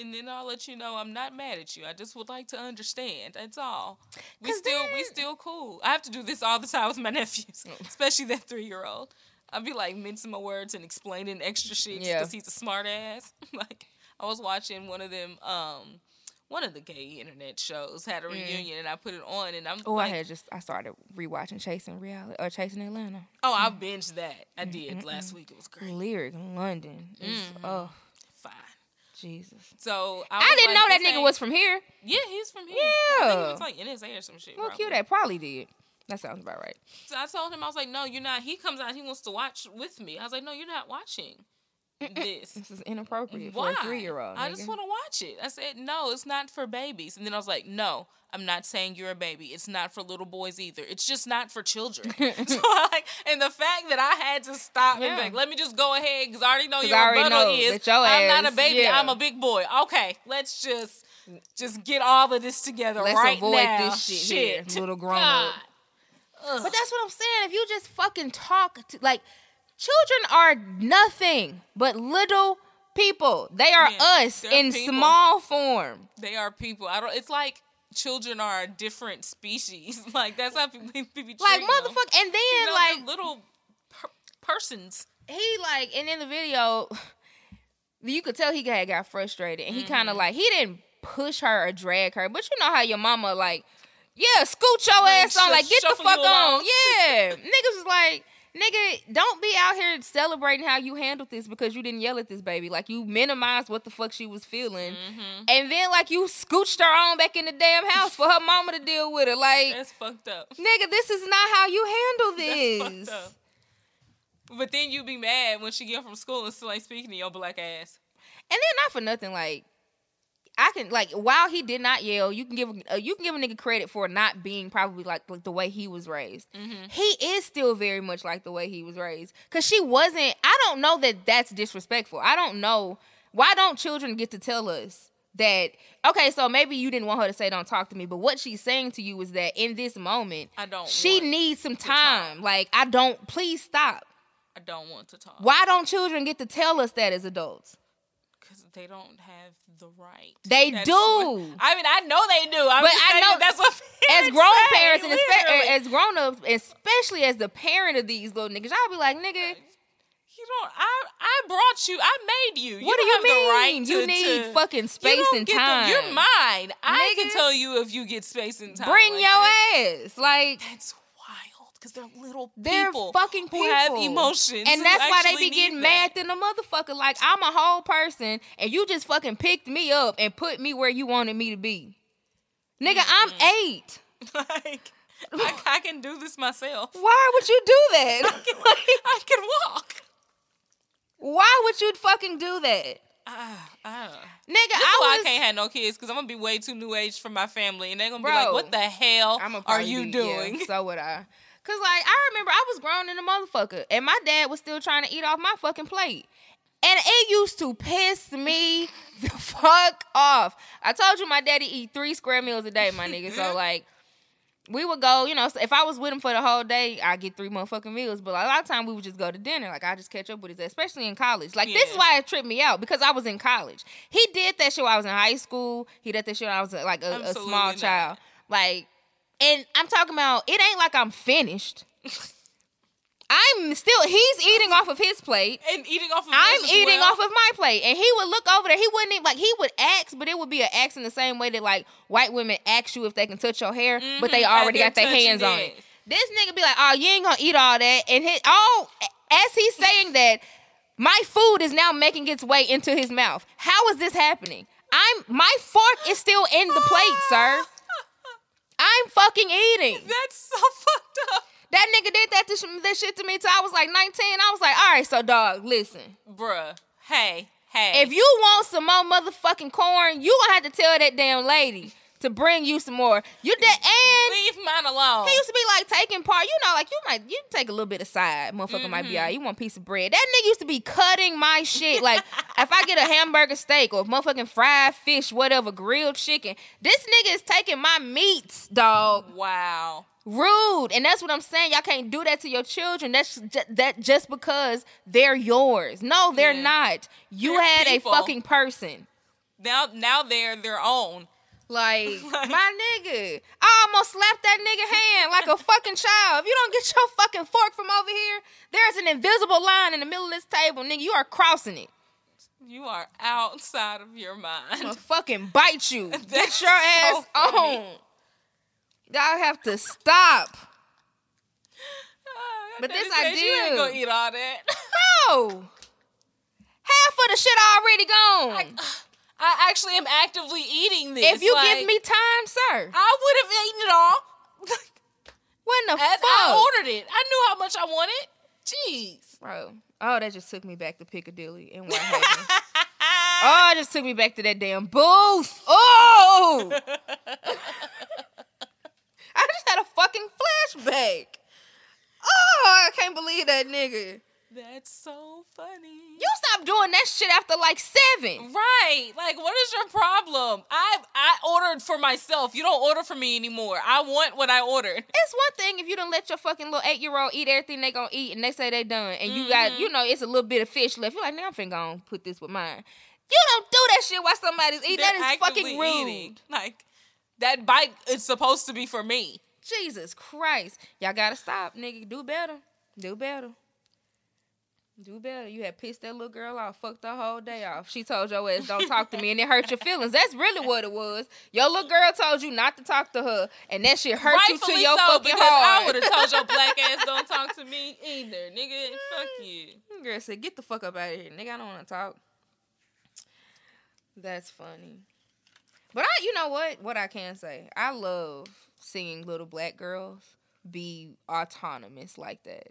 And then I'll let you know I'm not mad at you. I just would like to understand. That's all. We still we then- still cool. I have to do this all the time with my nephews, especially that three year old. I'll be like mincing my words and explaining extra shit Yeah. because he's a smart ass. like I was watching one of them, um, one of the gay internet shows had a reunion, and I put it on, and I'm Mm. Oh, like, I had just I started rewatching Chasing Reality or Chasing Atlanta. oh, I binged that. I did last week. It was great. Lyric London. Is, Oh. Jesus! So I, I, didn't like, know that nigga ain't- was from here. Yeah, he's from here. Yeah, I think he was like NSA or some shit. Well, cute. That probably did. That sounds about right. So I told him, I was like, no, you're not. He comes out, he wants to watch with me. I was like, no, you're not watching this. This is inappropriate Why? for a three year old. I just want to watch it. I said, no, it's not for babies. And then I was like, no, I'm not saying you're a baby. It's not for little boys either. It's just not for children. so like, and the fact that I had to stop and Yeah. be like, let me just go ahead because I already know your I already rebuttal know is that your I'm not a baby. yeah. I'm a big boy. Okay, let's just just get all of this together Let's right avoid now. this shit here, little grown up. But that's what I'm saying. If you just fucking talk to like children are nothing but little people. They are Yeah, us in people. small form. They are people. I don't. It's like children are a different species. Like that's how people, people Like motherfucker and then You know, like little per- persons. he like and in the video you could tell he had got frustrated and he kind Mm-hmm. of like he didn't push her or drag her but you know how your mama like yeah scoot your Like, ass on like get the fuck on yeah niggas was like nigga don't be out here celebrating how you handled this because you didn't yell at this baby like you minimized what the fuck she was feeling Mm-hmm. and then like you scooched her on back in the damn house for her mama to deal with it like That's fucked up. nigga this is not how you handle this. But then you be mad when she get from school and still ain't speaking to your black ass. And then not for nothing, like I can like while he did not yell, you can give uh, you can give a nigga credit for not being probably like, like the way he was raised. He is still very much like the way he was raised because she wasn't. I don't know that that's disrespectful. I don't know why don't children get to tell us that okay so maybe you didn't want her to say don't talk to me but what she's saying to you is that in this moment I don't she needs some talk. time like i don't please stop I don't want to talk why don't children get to tell us that as adults they don't have the right. They That's do. what- I mean, I know they do. I'm But I know- that's what as grown say, parents and literally. as grown ups, especially as the parent of these little niggas, I'll be like, nigga, You don't. I I brought you. I made you. what do you mean? the right you need to- fucking you space don't and get the- time. you're mine. I can tell you if you get space and time. Bring Like, your that's- ass. Like That's because they're little they're people. fucking who people. have emotions, and that's why they be getting mad than a motherfucker. Like I'm a whole person, and you just fucking picked me up and put me where you wanted me to be. Nigga, I'm Mm-hmm. eight. like I, I can do this myself. Why would you do that? I can walk. Why would you fucking do that? Ah, ah. Nigga, That's I why was I can't have no kids because I'm gonna be way too new age for my family, and they're gonna be like, "What the hell are you be- doing?" Yeah, so would I. Cause like I remember I was grown in a motherfucker, and my dad was still trying to eat off my fucking plate, and it used to piss me the fuck off. I told you my daddy eat three square meals a day, my nigga. So like. We would go, you know, so if I was with him for the whole day, I'd get three motherfucking meals. But a lot of time we would just go to dinner. Like I just catch up with his, especially in college. Like this is why it tripped me out because I was in college. He did that shit I was in high school. He did that shit when I was like a, a small not. child. Like, and I'm talking about it ain't like I'm finished. I'm still he's eating off of his plate. and eating off of I'm eating well. off of my plate, and he would look over there. He wouldn't even, like he would ask, but it would be an ask in the same way that like white women ask you if they can touch your hair, but they Mhm, already got their hands on it. This nigga be like, "Oh, you ain't gonna eat all that," and his all as he's saying that, my food is now making its way into his mouth. How is this happening? I'm my fork is still in the plate, sir. I'm fucking eating. That's so fucked up, That nigga did that to sh- that shit to me till I was like 19. I was like, all right, so dog, listen. bruh. Hey, hey. If you want some more motherfucking corn, you gonna have to tell that damn lady to bring you some more. You did, and leave mine alone. he used to be like taking part. You know, like you might you take a little bit aside. Motherfucker might be mm-hmm. out. You want a piece of bread. That nigga used to be cutting my shit. Like if I get a hamburger steak or motherfucking fried fish, whatever, grilled chicken, this nigga is taking my meats, dog. wow. Rude, and that's what I'm saying. Y'all can't do that to your children. That's ju- that just because they're yours. No, they're Yeah. not. You They're had people. a fucking person. Now, now they're their own. Like, Like- my nigga, I almost slapped that nigga hand like a fucking child. If you don't get your fucking fork from over here, there's an invisible line in the middle of this table, nigga. You are crossing it. You are outside of your mind. I'm gonna fucking bite you. Get your ass so on. Y'all have to stop. Ah, But this said I You ain't gonna eat all that. No. Half of the shit already gone. I actually am actively eating this. if you like, give me time, sir. I would have eaten it all. What the fuck? I ordered it. I knew how much I wanted. Jeez. Bro. Oh, that just took me back to Piccadilly and what happened. oh, it just took me back to that damn booth. Oh! I just had a fucking flashback. Oh, I can't believe that nigga. That's so funny. You stop doing that shit after like seven. Right. Like, what is your problem? I I ordered for myself. You don't order for me anymore. I want what I ordered. It's one thing if you don't let your fucking little eight year old eat everything they gonna eat and they say they done and you got mm-hmm. you know it's a little bit of fish left. You're like, nigga, I'm finna go put this with mine. You don't do that shit while somebody's eating. They're That is fucking rude. eating. Like, that bite is supposed to be for me. Jesus Christ. Y'all gotta stop, nigga. Do better. Do better. Do better. You had pissed that little girl off, fucked her whole day off. She told your ass, don't talk to me, and it hurt your feelings. That's really what it was. Your little girl told you not to talk to her, and that shit hurt you to your so, fucking because I would have told your black ass don't talk to me either, nigga. Fuck mm. you. Girl said, get the fuck up out of here. Nigga, I don't want to talk. That's funny. But I, you know what? What I can say, I love seeing little black girls be autonomous like that.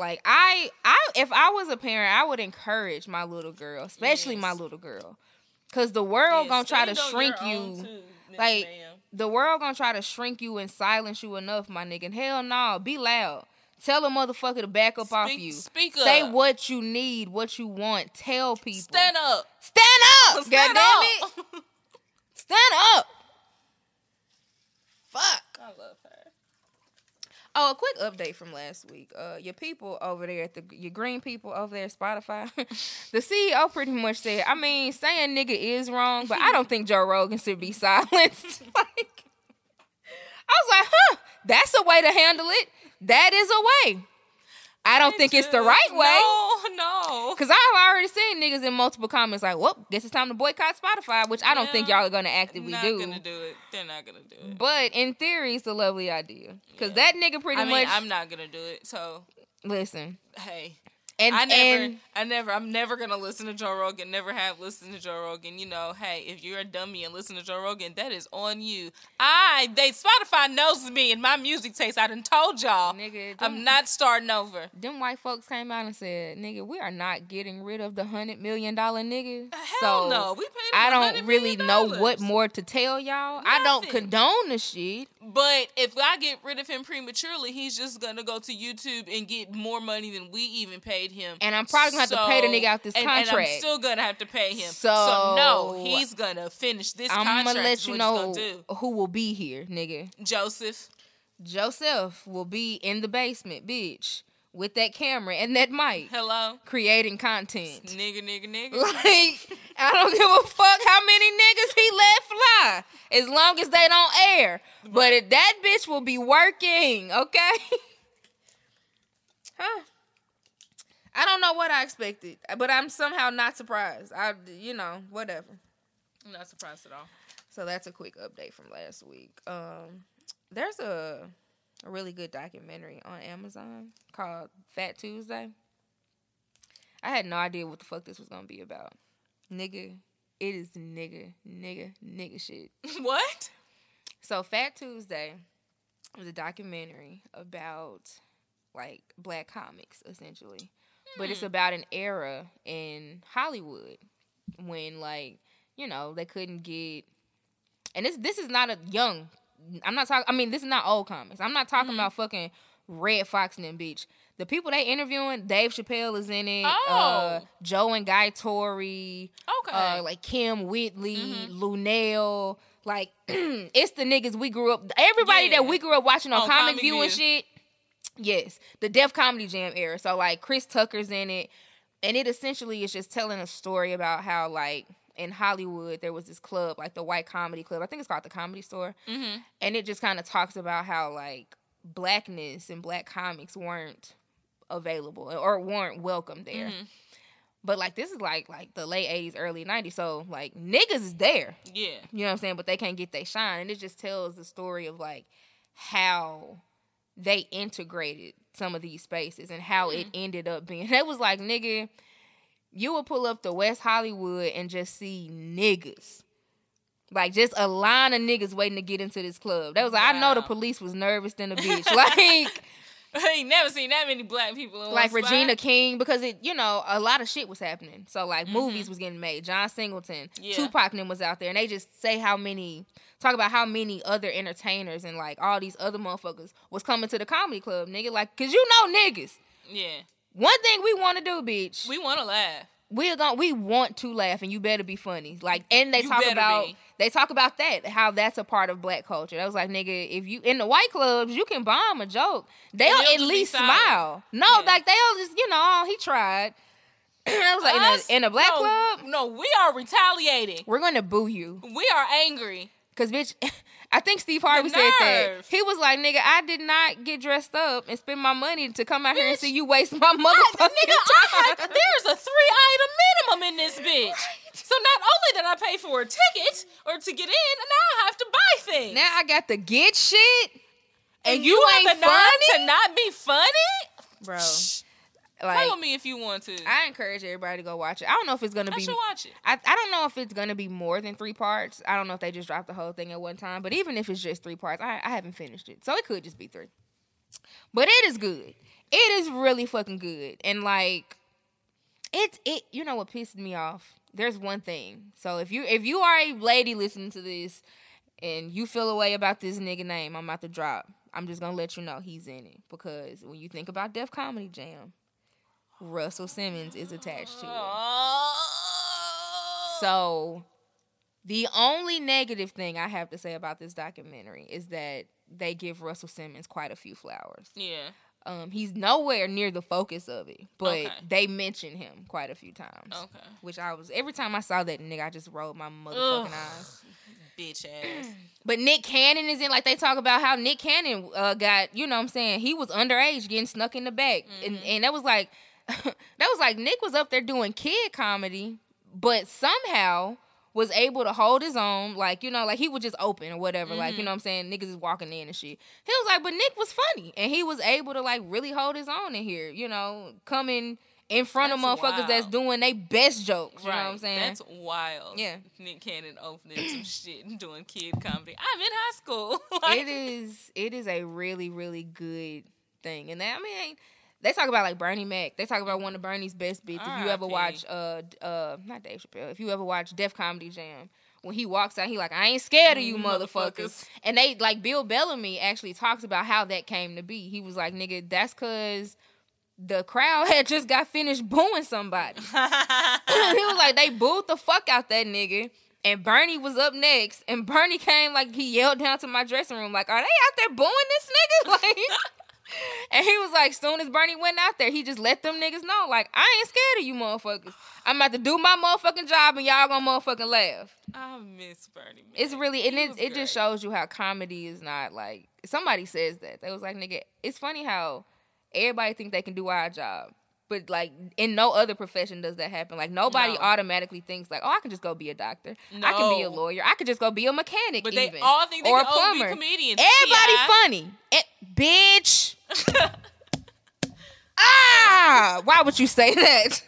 Like I, I, if I was a parent, I would encourage my little girl, especially my little girl, because the world Yeah, gonna try to shrink you. too, like, Ma'am. The world gonna try to shrink you and silence you enough, my nigga. And hell no, be loud. Tell a motherfucker to back up off you. speak up. Say what you need, what you want. Tell people. Stand up. Stand up. Stand God damn up. it. Stand up. Fuck. I love. Oh, a quick update from last week. Uh, your people over there at the your green people over there at Spotify, the CEO pretty much said, I mean, saying nigga is wrong, but I don't think Joe Rogan should be silenced. like, I was like, huh, that's a way to handle it. That is a way. I don't think it's the right way. No, no. Cause I've already seen niggas in multiple comments like, "Well, guess it's time to boycott Spotify," which I don't think y'all are gonna actively not do. gonna do it. They're not gonna do it. But in theory, it's a lovely idea. Cause Yeah. that nigga pretty I mean, much I'm not gonna do it. So listen. hey, And I never, and I never, I'm never gonna listen to Joe Rogan. Never have listened to Joe Rogan. You know, hey, if you're a dummy and listen to Joe Rogan, that is on you. I, they, Spotify knows me and my music taste. I done told y'all, nigga, them, I'm not starting over. them white folks came out and said, "Nigga, we are not getting rid of the hundred million dollar nigga." Hell so no, we paid. I don't really know what more to tell y'all. I don't condone the shit. But if I get rid of him prematurely, he's just gonna go to YouTube and get more money than we even paid him. And I'm probably gonna have to pay the nigga out this and, And contract. I'm still gonna have to pay him. So- So, no, he's gonna finish this I'm contract. gonna let you know he's gonna do. who will be here, nigga. Joseph. Joseph will be in the basement, bitch, with that camera and that mic, Hello. creating content. Nigga, nigga, nigga. Like, I don't give a fuck how many niggas he let fly, as long as they don't air. But if that bitch will be working, okay? huh. I don't know what I expected, but I'm somehow not surprised. I, you know, whatever. I'm not surprised at all. So that's a quick update from last week. Um, there's a, a really good documentary on Amazon called Fat Tuesday. I had no idea what the fuck this was gonna be about. Nigga, it is nigga, nigga, nigga shit. what? So Fat Tuesday was a documentary about like black comics essentially. But it's Hmm. about an era in Hollywood when like, you know, they couldn't get and this this is not a young I'm not talking I mean this is not old comics. I'm not talking Mm-hmm. about fucking Redd Foxx and them bitch. The people they interviewing, Dave Chappelle is in it. Uh, Oh. Joe and Guy Torry Okay. Mm-hmm. uh, like Kym Whitley, Luenell. Like it's the niggas we grew up. Everybody Yeah. that we grew up watching on On Comic Comic View and shit. Yes, the Def Comedy Jam era. So like Chris Tucker's in it, and it essentially is just telling a story about how like in Hollywood there was this club like the White Comedy Club. I think it's called the Comedy Store, mm-hmm. and it just kind of talks about how like blackness and black comics weren't available or weren't welcome there. Mhm. But like this is like like the late eighties, early nineties. So like niggas is there. Yeah. You know what I'm saying? But they can't get their shine. And it just tells the story of like how they integrated some of these spaces and how it ended up being. That was like, nigga, you would pull up to West Hollywood and just see niggas. Like just a line of niggas waiting to get into this club. That was like, I know the police was nervous than a bitch. Like I ain't never seen that many black people in like. Regina King because it you know a lot of shit was happening. So like movies was getting made. John Singleton, Mm-hmm. Yeah. Tupac and them was out there, and they just say how many talk about how many other entertainers and like all these other motherfuckers was coming to the comedy club, nigga. Like, cause you know niggas. Yeah. One thing we want to do, bitch. We want to laugh. We're going we want to laugh and you better be funny. Like and they You talk about be. they talk about that, how that's a part of black culture. That was like, nigga, if you in the white clubs, you can bomb a joke. They'll, they'll at least smile. No, Yeah. like they'll just, you know, oh, he tried. I was like, Us? in a, in a black no, club, No, we are retaliating. we're gonna boo you. We are angry. Cause bitch, I think Steve Harvey said that. He was like, nigga, I did not get dressed up and spend my money to come out here and see you waste my motherfucking Nigga, I time. had, there's a three item minimum in this bitch. So not only did I pay for a ticket or to get in, now I have to buy things. now I got to get shit. And, and you, you, ain't have the nerve funny, to not be funny, bro. Play Like, with me if you want to. I encourage everybody to go watch it. I don't know if it's gonna I be. should watch it. I, I don't know if it's gonna be more than three parts. I don't know if they just dropped the whole thing at one time. But even if it's just three parts, I, I haven't finished it, so it could just be three. But it is good. It is really fucking good, and like, it's it. You know what pissed me off? There's one thing. So if you if you are a lady listening to this, and you feel a way about this nigga name, I'm about to drop. I'm just gonna let you know he's in it because when you think about Def Comedy Jam, Russell Simmons is attached to it. Oh. So the only negative thing I have to say about this documentary is that they give Russell Simmons quite a few flowers. yeah. Um, he's nowhere near the focus of it, but Okay. they mention him quite a few times. Okay. Which I was every time I saw that nigga, I just rolled my motherfucking Ugh. eyes. Bitch ass. But Nick Cannon is in like they talk about how Nick Cannon uh, got, you know what I'm saying, he was underage getting snuck in the back. And and that was like that was like Nick was up there doing kid comedy, but somehow was able to hold his own, like, you know, like he was just open or whatever. Like, you mm-hmm. know what I'm saying? Niggas is walking in and shit. He was like, but Nick was funny. And he was able to like really hold his own in here, you know, coming in front of That's motherfuckers that's doing they best jokes. You right. know what I'm saying? That's wild. Yeah. Nick Cannon opening some shit and doing kid comedy. I'm in high school. like, it is it is a really really good thing and that, i mean they talk about like bernie mac they talk about one of bernie's best bits if you ever watch uh uh not dave chappelle if you ever watch def comedy jam when he walks out he like i ain't scared of you Mm, motherfuckers. motherfuckers. and they like bill bellamy actually talks about how that came to be he was like nigga that's cause the crowd had just got finished booing somebody he was like, they booed the fuck out that nigga. And Bernie was up next. And Bernie came like he yelled down to my dressing room, like, are they out there booing this nigga? Like And he was like, soon as Bernie went out there, he just let them niggas know, like, I ain't scared of you motherfuckers. I'm about to do my motherfucking job and y'all gonna motherfucking laugh. I miss Bernie. Mac. It's really and He it, it just shows you how comedy is not like somebody says that. They was like, nigga, it's funny how everybody think they can do our job. But like in no other profession does that happen. Like nobody No. automatically thinks like, oh, I can just go be a doctor. No. I can be a lawyer. I could just go be a mechanic. But they all think they or can a only be plumber. comedians. Everybody T.I. funny, Eh, bitch. ah, why would you say that?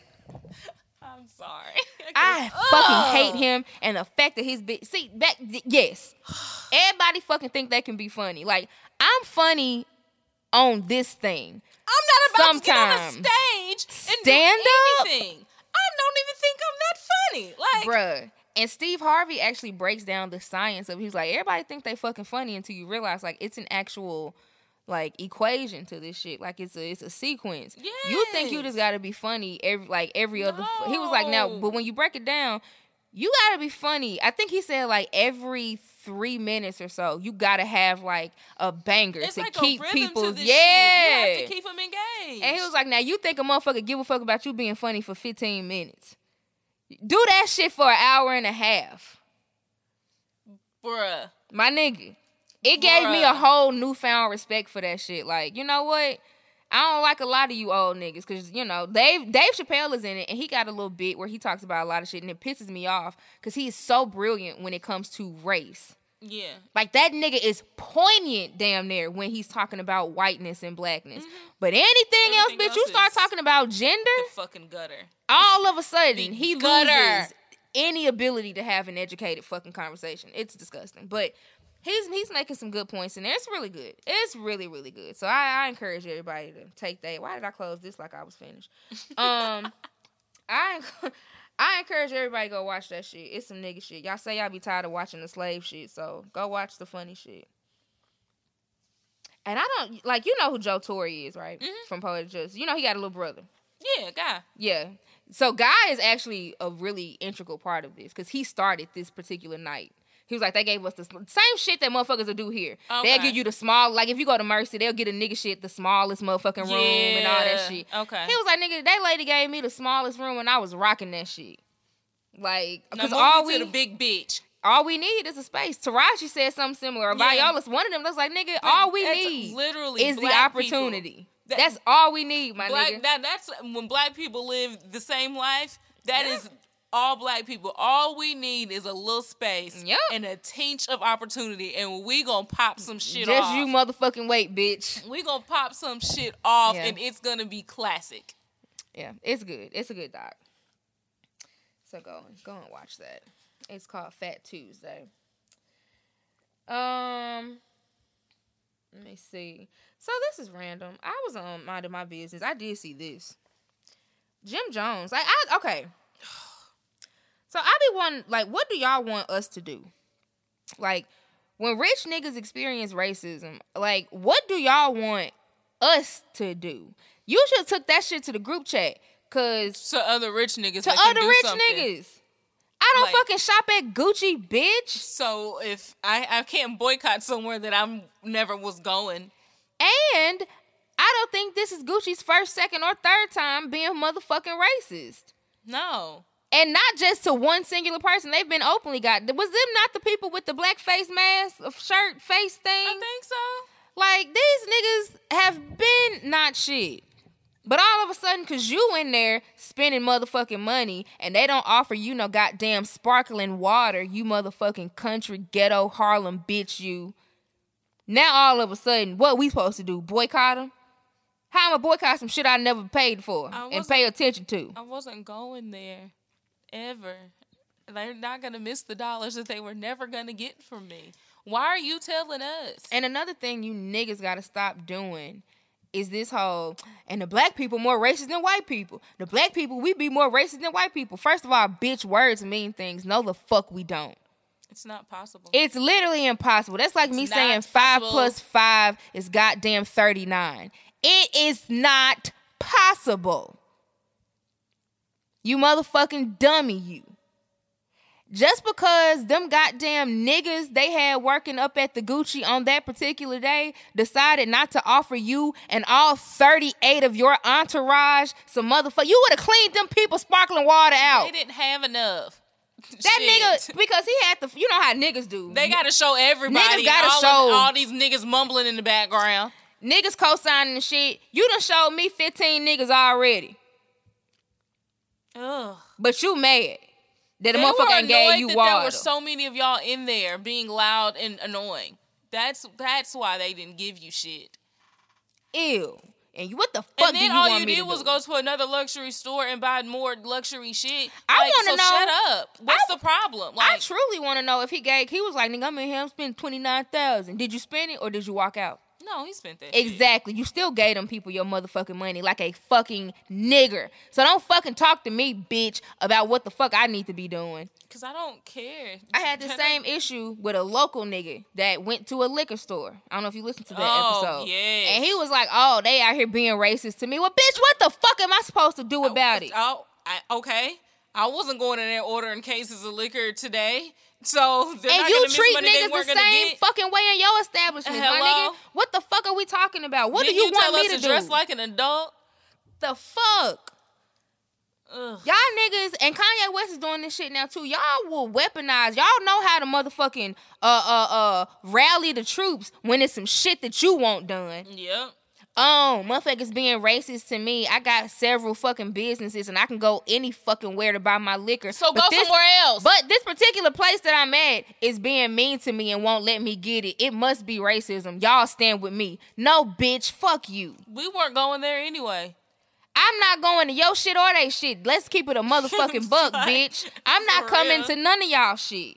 I'm sorry. I fucking hate him and the fact that he's big. See, back yes, everybody fucking think they can be funny. Like I'm funny on this thing. I'm not about to get on a Sometimes. stage and Stand do up? anything. I don't even think I'm that funny. Like, Bruh. And Steve Harvey actually breaks down the science of he's like, everybody think they fucking funny until you realize like it's an actual like equation to this shit. Like it's a it's a sequence. You think you just gotta be funny every like every other he was like, now, but when you break it down, you gotta be funny. I think he said like every three minutes or so, you gotta have like a banger it's to like keep people to yeah. shit. You have to keep them engaged. And he was like, now you think a motherfucker give a fuck about you being funny for 15 minutes. Do that shit for an hour and a half. bruh. My nigga. It gave me a whole newfound respect for that shit. Like, you know what? I don't like a lot of you old niggas because you know Dave Dave Chappelle is in it and he got a little bit where he talks about a lot of shit and it pisses me off because he is so brilliant when it comes to race. Yeah. Like that nigga is poignant damn near when he's talking about whiteness and blackness. But anything, Mm-hmm. Else, bitch, you start talking about gender, fucking gutter. all of a sudden The he gutter. loses any ability to have an educated fucking conversation. It's disgusting. But he's he's making some good points and it's really good. It's really, really good. So I, I encourage everybody to take that. Why did I close this like I was finished? Um I I encourage everybody to go watch that shit. It's some nigga shit. Y'all say y'all be tired of watching the slave shit, so go watch the funny shit. And I don't like you know who Joe Torry is, right? Mhm. From Poetic Justice. You know he got a little brother. Yeah, guy. Yeah. So Guy is actually a really integral part of this because he started this particular night. He was like, they gave us the same shit that motherfuckers will do here. They'll give you the small, like if you go to Mercy, they'll get a nigga shit, the smallest motherfucking room and all that shit. Okay. He was like, nigga, that lady gave me the smallest room and I was rocking that shit. Like, because all we to the big bitch. all we need is a space. Taraji said something similar. Or Yeah. Violas, one of them was like, nigga, all we That's need literally is the opportunity. people. That- That's all we need, my Black nigga. that that's when black people live the same life. That is all black people. All we need is a little space Yep. and a tinge of opportunity, and we gonna pop some shit Just off. you motherfucking wait, bitch. we gonna pop some shit off, Yeah. and it's gonna be classic. Yeah, it's good. It's a good doc. So go go and watch that. It's called Fat Tuesday. Um, let me see. So this is random. I was on minding my business. I did see this. Jim Jones. Like I okay. So I be one like, what do y'all want us to do? Like when rich niggas experience racism, like what do y'all want us to do? You should have took that shit to the group chat. Cause To other rich niggas, to other rich something. niggas. I don't Like- fucking shop at Gucci, bitch. So if I I can't boycott somewhere that I'm never was going, And I don't think this is Gucci's first, second, or third time being motherfucking racist. no. And not just to one singular person. They've been openly got. Was them not the people with the black face mask, shirt, face thing? I think so. Like these niggas have been not shit. But all of a sudden, cause you in there spending motherfucking money and they don't offer you no goddamn sparkling water, you motherfucking country ghetto Harlem bitch you. Now all of a sudden, what we supposed to do? Boycott them? How am I boycott some shit I never paid for and pay attention to? I wasn't going there ever. They're not gonna miss the dollars that they were never gonna get from me. Why are you telling us? And another thing you niggas gotta stop doing is this whole and the black people more racist than white people. The black people we be more racist than white people. First of all, bitch, words mean things. No, the fuck we don't. It's not possible. It's literally impossible. That's like me saying five possible. plus five is goddamn thirty nine. It is not possible. You motherfucking dummy, you. Just because them goddamn niggas they had working up at the Gucci on that particular day decided not to offer you and all 38 of your entourage some motherfucker, you would have cleaned them people sparkling water out. they didn't have enough. That Shit. nigga, because he had to, you know how niggas do. They gotta show everybody. Niggas gotta all, show- all these niggas mumbling in the background. niggas co-signing the shit. You done showed me 15 niggas already. Ugh. But you mad that a They motherfucker ain't gave you that water. there were so many of y'all in there being loud and annoying. That's that's why they didn't give you shit. Ew. And you, what the fuck and then you all want you did was go to another luxury store and buy more luxury shit. I Like, wanna so know- Shut up. What's I- the problem? I truly want to know if he gave. He was like, "Nigga, I'm in here. I'm spending twenty nine thousand. Did you spend it or did you walk out?" No, he spent that. shit. Exactly. You still gave them people your motherfucking money like a fucking nigger. So don't fucking talk to me, bitch, about what the fuck I need to be doing. Cause I don't care. I had the same issue with a local nigga that went to a liquor store. I don't know if you listened to that Oh, episode. yes. And he was like, "Oh, they out here being racist to me." Well, bitch, what the fuck am I supposed to do about it? Oh, I, okay. I wasn't going in there ordering cases of liquor today. So they're and you treat niggas the same get. fucking way in your establishment, my nigga. What the fuck are we talking about? What Didn't do you, tell want me us to, to dress do? like an adult? the fuck? Ugh. Y'all niggas and Kanye West is doing this shit now too. Y'all will weaponize. Y'all know how to motherfucking uh uh uh rally the troops when it's some shit that you want done. Yep. Oh, motherfuckers being racist to me. I got several fucking businesses and I can go any fucking where to buy my liquor. So But go this- somewhere else. But this particular place that I'm at is being mean to me and won't let me get it. It must be racism. Y'all stand with me. No, bitch, fuck you. we weren't going there anyway. I'm not going to your shit or they shit. Let's keep it a motherfucking buck, bitch. I'm not coming real. to none of y'all shit.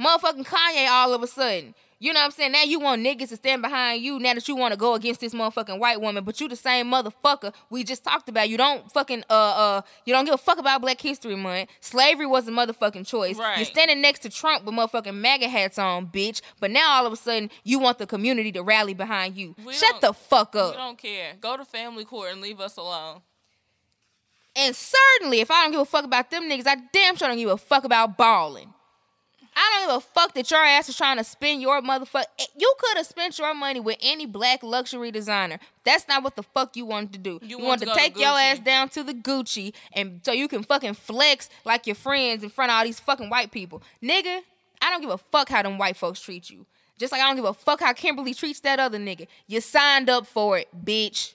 Motherfucking Kanye all of a sudden. You know what I'm saying? Now you want niggas to stand behind you now that you want to go against this motherfucking white woman, but you the same motherfucker we just talked about. You don't fucking uh uh you don't give a fuck about Black History Month. Slavery was a motherfucking choice. Right. You're standing next to Trump with motherfucking MAGA hats on, bitch. But now all of a sudden you want the community to rally behind you. We Shut the fuck We up. don't care. Go to family court and leave us alone. And certainly, if I don't give a fuck about them niggas, I damn sure don't give a fuck about balling. I don't give a fuck that your ass is trying to spend your motherfucker. Eh, you could have spent your money with any black luxury designer. That's not what the fuck you wanted to do. You, want wanted to to, go to take your ass down to the Gucci and so you can fucking flex like your friends in front of all these fucking white people. Nigga, I don't give a fuck how them white folks treat you. Just like I don't give a fuck how Kimberly treats that other nigga. You signed up for it, bitch.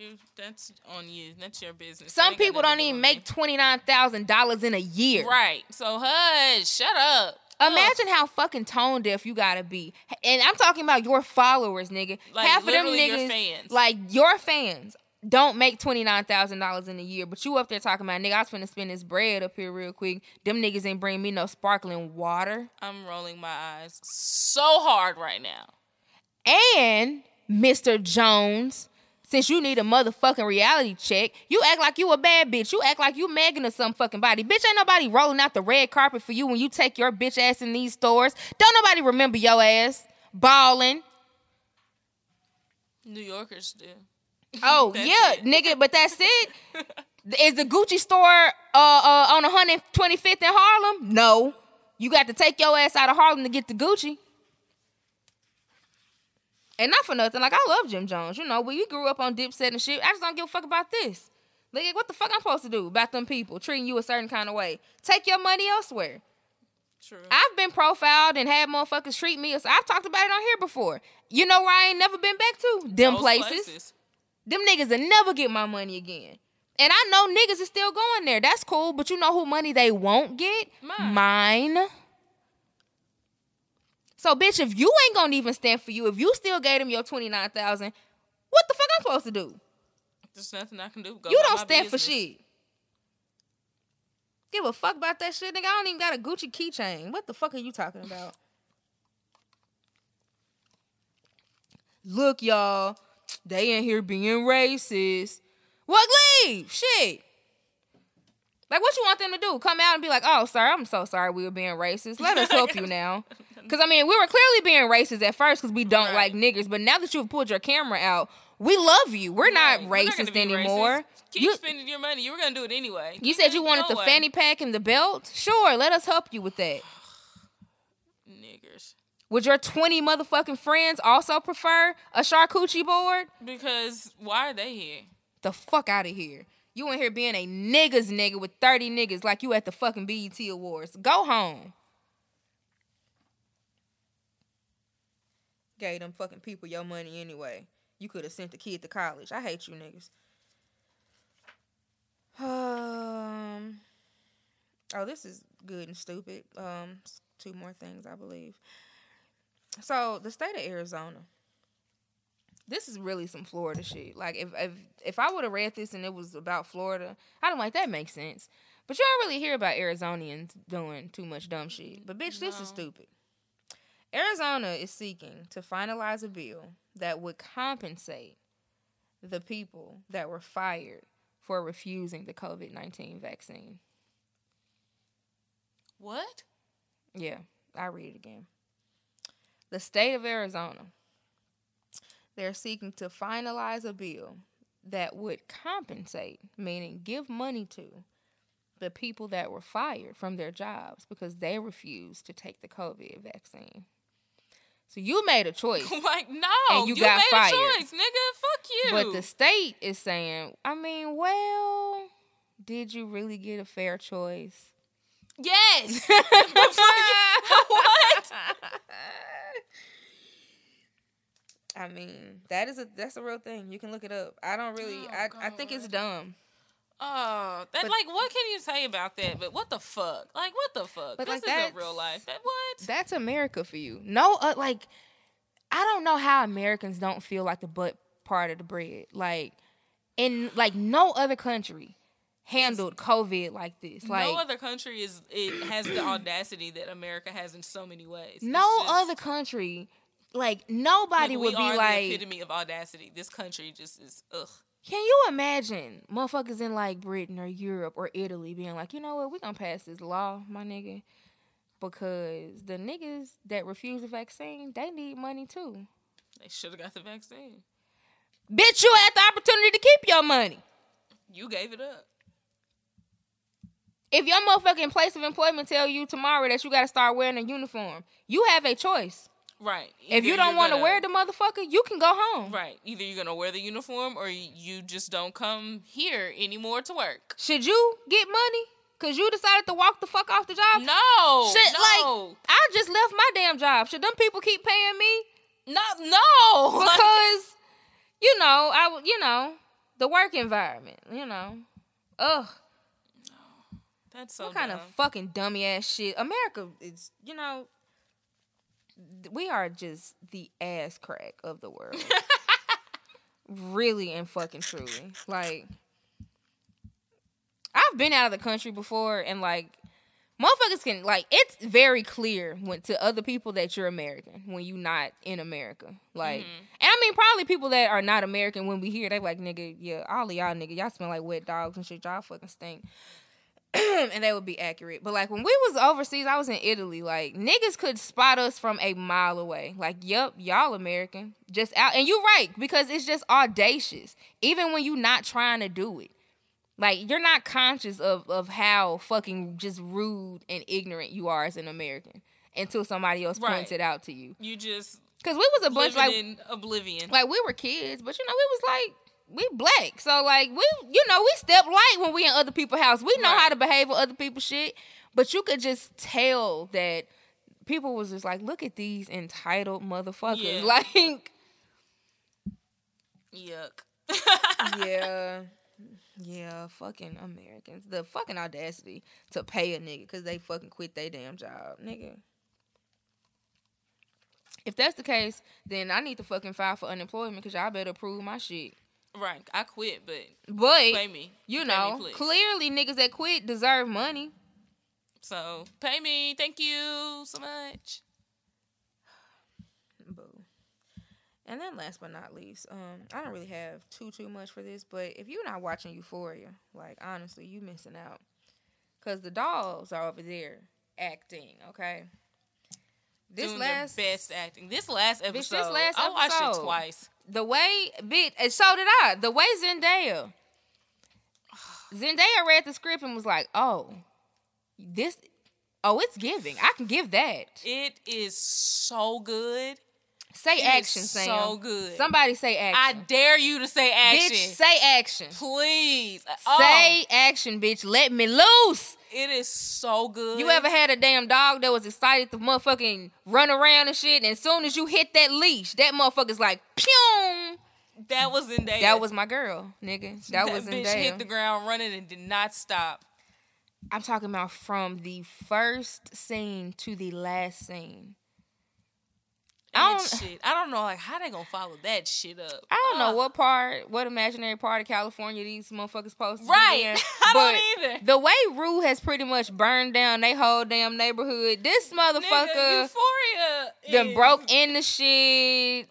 You, that's on you. That's your business. Some people don't even make twenty nine thousand dollars in a year. Right. So hush. Shut up. Ugh. Imagine how fucking tone deaf you gotta be. And I'm talking about your followers, nigga. Like, Half of them literally your fans. like your fans, don't make twenty nine thousand dollars in a year. But you up there talking about, nigga, I was finna spend this bread up here real quick. Them niggas ain't bring me no sparkling water. I'm rolling my eyes so hard right now. And Mr. Jones, since you need a motherfucking reality check, you act like you a bad bitch. You act like you Megan or some fucking body. Bitch, ain't nobody rolling out the red carpet for you when you take your bitch ass in these stores. Don't nobody remember your ass balling. New Yorkers do. Oh yeah, it. nigga, but that's it. Is the Gucci store uh, uh, on 125th in Harlem? No. You got to take your ass out of Harlem to get the Gucci. And not for nothing, like I love Jim Jones. You know, we grew up on Dipset and shit. I just don't give a fuck about this. Like, what the fuck I'm supposed to do about them people treating you a certain kind of way? Take your money elsewhere. True. I've been profiled and had motherfuckers treat me. as- I've talked about it on here before. You know where I ain't never been back to? Them Those places. Them niggas will never get my money again. And I know niggas is still going there. That's cool. But you know who money they won't get? Mine. Mine. So bitch, if you ain't gonna even stand for you, if you still gave them your twenty nine thousand, what the fuck I'm supposed to do? There's nothing I can do. Go you don't stand for business. shit. Give a fuck about that shit, nigga. I don't even got a Gucci keychain. What the fuck are you talking about? Look, y'all, they in here being racist. Well, leave. Shit. Like, what you want them to do? Come out and be like, "Oh, sir, I'm so sorry we were being racist. Let us help you now." Because I mean, we were clearly being racist at first because we don't Right. like niggers. But now that you've pulled your camera out, we love you. We're not Right. We're not racist anymore. racist. Keep You- spending your money. You were gonna do it anyway. you Keep said you wanted the going. fanny pack and the belt? Sure, let us help you with that. niggers Would your 20 motherfucking friends also prefer a charcuterie board? because why are they here? The fuck out of here. You in here being a niggas nigga with 30 niggas like you at the fucking BET Awards. Go home. Gave them fucking people your money anyway. You could have sent the kid to college. I hate you niggas. Um. Oh, this is good and stupid. Um, two more things, I believe. So the state of Arizona. This is really some Florida shit. Like if if if I would have read this and it was about Florida, I don't like that makes sense. But you don't really hear about Arizonians doing too much dumb shit. But bitch, this is stupid. Arizona is seeking to finalize a bill that would compensate the people that were fired for refusing the COVID 19 vaccine. What? Yeah, I read it again. The state of Arizona, they're seeking to finalize a bill that would compensate, meaning give money to the people that were fired from their jobs because they refused to take the COVID vaccine. So you made a choice. like no, And you got made fired. a choice, nigga. Fuck you. But the state is saying, I mean, well, did you really get a fair choice? yes. What? I mean, that is a that's a real thing. You can look it up. I don't really. Oh, I I think it's dumb. Oh, that But- like what can you say about that? But what the fuck? Like what the fuck? But, this like, that's- real life. That what? That's America for you. No, uh, like I don't know how Americans don't feel like the butt part of the bread. Like in like no other country handled COVID like this. Like no other country is it has the audacity that America has in so many ways. No just- other country. Like nobody like, would be like. the epitome of audacity. This country just is ugh. Can you imagine motherfuckers in like Britain or Europe or Italy being like, you know what, we're gonna pass this law, my nigga, because the niggas that refuse the vaccine, they need money too. They should have got the vaccine. Bitch, you had the opportunity to keep your money. You gave it up. If your motherfucking place of employment tell you tomorrow that you gotta start wearing a uniform, you have a choice. Right. If you don't want to wear the motherfucker, you can go home. Right. Either you're gonna wear the uniform or you just don't come here anymore to work. Should you get money? Cause you decided to walk the fuck off the job? No. Shit, no. like I just left my damn job. Should them people keep paying me? no, no. Because you know I you know the work environment. You know, ugh, that's so what kind of fucking dummy ass shit. America is you know we are just the ass crack of the world. really and fucking truly, like I've been out of the country before and like. Motherfuckers can like it's very clear when to other people that you're American when you're not in America. Like Mm-hmm. and I mean probably people that are not American when we hear they like nigga, yeah, all of y'all nigga, y'all smell like wet dogs and shit, y'all fucking stink. and they would be accurate. But like when we was overseas, I was in Italy, like niggas could spot us from a mile away. Like, yup, y'all American. Just out and you're right, because it's just audacious. Even when you're not trying to do it. Like you're not conscious of of how fucking just rude and ignorant you are as an American until somebody else Right. points it out to you. You just Cause we was a bunch like in oblivion. like we were kids, but you know, we was like we black. So like we you know, we step light when we in other people's house. We know Right. how to behave with other people's shit. But you could just tell that people was just like, look at these entitled motherfuckers. Yeah. Like Yuck. Yeah. Yeah, fucking Americans. The fucking audacity to pay a nigga because they fucking quit their damn job. Nigga. If that's the case, then I need to fucking file for unemployment because y'all better approve my shit. Right. I quit, but But pay me. you Pay know, me, clearly niggas that quit deserve money. So pay me. Thank you so much. Boo. And then last but not least, um, I don't really have too too much for this, but if you're not watching Euphoria, like honestly, you missing out. Cause the dolls are over there acting, okay? This Doing last best acting. This last episode. this last I watched it twice. the way bit and so did I. The way Zendaya Zendaya read the script and was like, "Oh, this oh, it's giving. I can give that." It is so good. Say It action, Sam. so good. Somebody say action. I dare you to say action. Bitch, say action. Please. Oh, Say action, bitch. Let me loose. It is so good. You ever had a damn dog that was excited to motherfucking run around and shit, and as soon as you hit that leash, that motherfucker's like, pew. That was in there. That was my girl, nigga. That, was in there. hit the ground running and did not stop. I'm talking about from the first scene to the last scene. I don't, shit. I don't know like how they gonna follow that shit up. I don't know Uh, what part, what imaginary part of California these motherfuckers supposed to be Right. in. I don't either. The way Rue has pretty much burned down they whole damn neighborhood. This Nigga, motherfucker Euphoria done is- broke in the shit,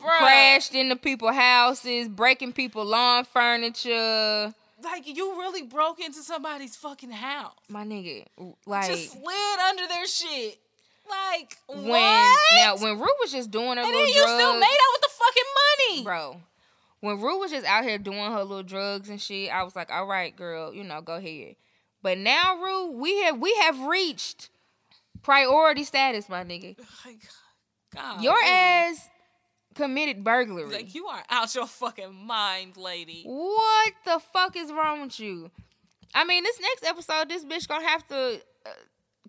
crashed into people's houses, breaking people lawn furniture. Like you really broke into somebody's fucking house. My nigga, like Just slid under their shit. Like when what? now when Rue was just doing her and little then you drugs, still made out with the fucking money. bro. When Rue was just out here doing her little drugs and shit, I was like, all right, girl, you know, go ahead. But now, Rue, we have we have reached priority status, my nigga. Like, God, Your lady. ass committed burglary. Like you are out your fucking mind, lady. What the fuck is wrong with you? I mean, this next episode, this bitch gonna have to uh,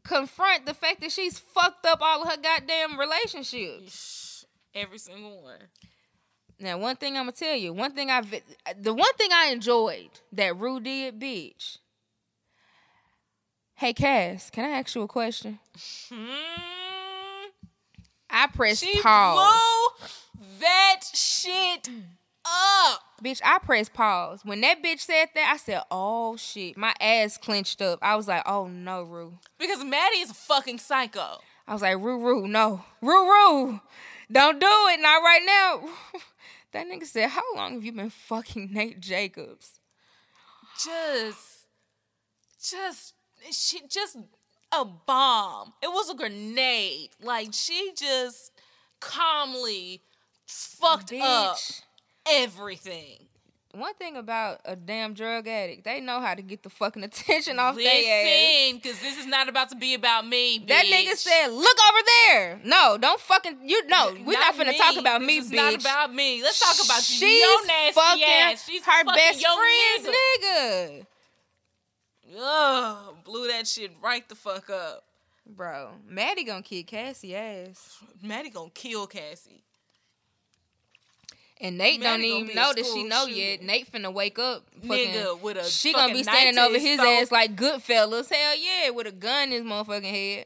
confront the fact that she's fucked up all of her goddamn relationships. Every single one. Now, one thing I'm gonna tell you, one thing I've. the one thing I enjoyed that Rue did, bitch. Hey, Cass, can I ask you a question? Hmm. I pressed She pause. blew that shit up. Bitch, I pressed pause. When that bitch said that, I said, oh shit. My ass clenched up. I was like, oh no, Rue. Because Maddie is a fucking psycho. I was like, Rue, Rue, no. Rue, Rue, don't do it. Not right now. that nigga said, how long have you been fucking Nate Jacobs? Just, just, she just a bomb. It was a grenade. Like she just calmly fucked up Bitch. Everything. One thing about a damn drug addict, they know how to get the fucking attention off their ass. Because this is not about to be about me. That nigga said, "Look over there." No, don't fucking you. No, we're not, finna me. talk about This me, is bitch. Not about me. Let's talk about you. She's Your nasty fucking ass. She's her fucking best friend's nigga. nigga. Ugh, blew that shit right the fuck up. Bro, Maddie gonna kick Cassie ass, Maddie gonna kill Cassie. And Nate don't even know that she know shooting. yet. Nate finna wake up, fucking, Nigga with a She gonna be standing over his throat. ass like Goodfellas. Hell yeah, with a gun in his motherfucking head.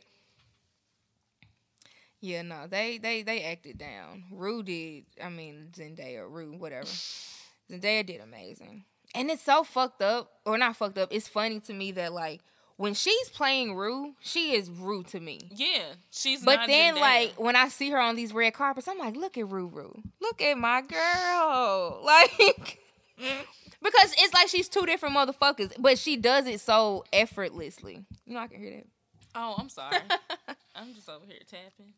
Yeah, no, they they they acted down. Rue did. I mean Zendaya, Rue, whatever. Zendaya did amazing, and it's so fucked up, or not fucked up. It's funny to me that like when she's playing Rue, she is Rue to me. Yeah, she's. But then, like when I see her on these red carpets, I'm like, look at Ruru, look at my girl, like because it's like she's two different motherfuckers, but she does it so effortlessly. You know, I can hear that. oh, I'm sorry. I'm just over here tapping.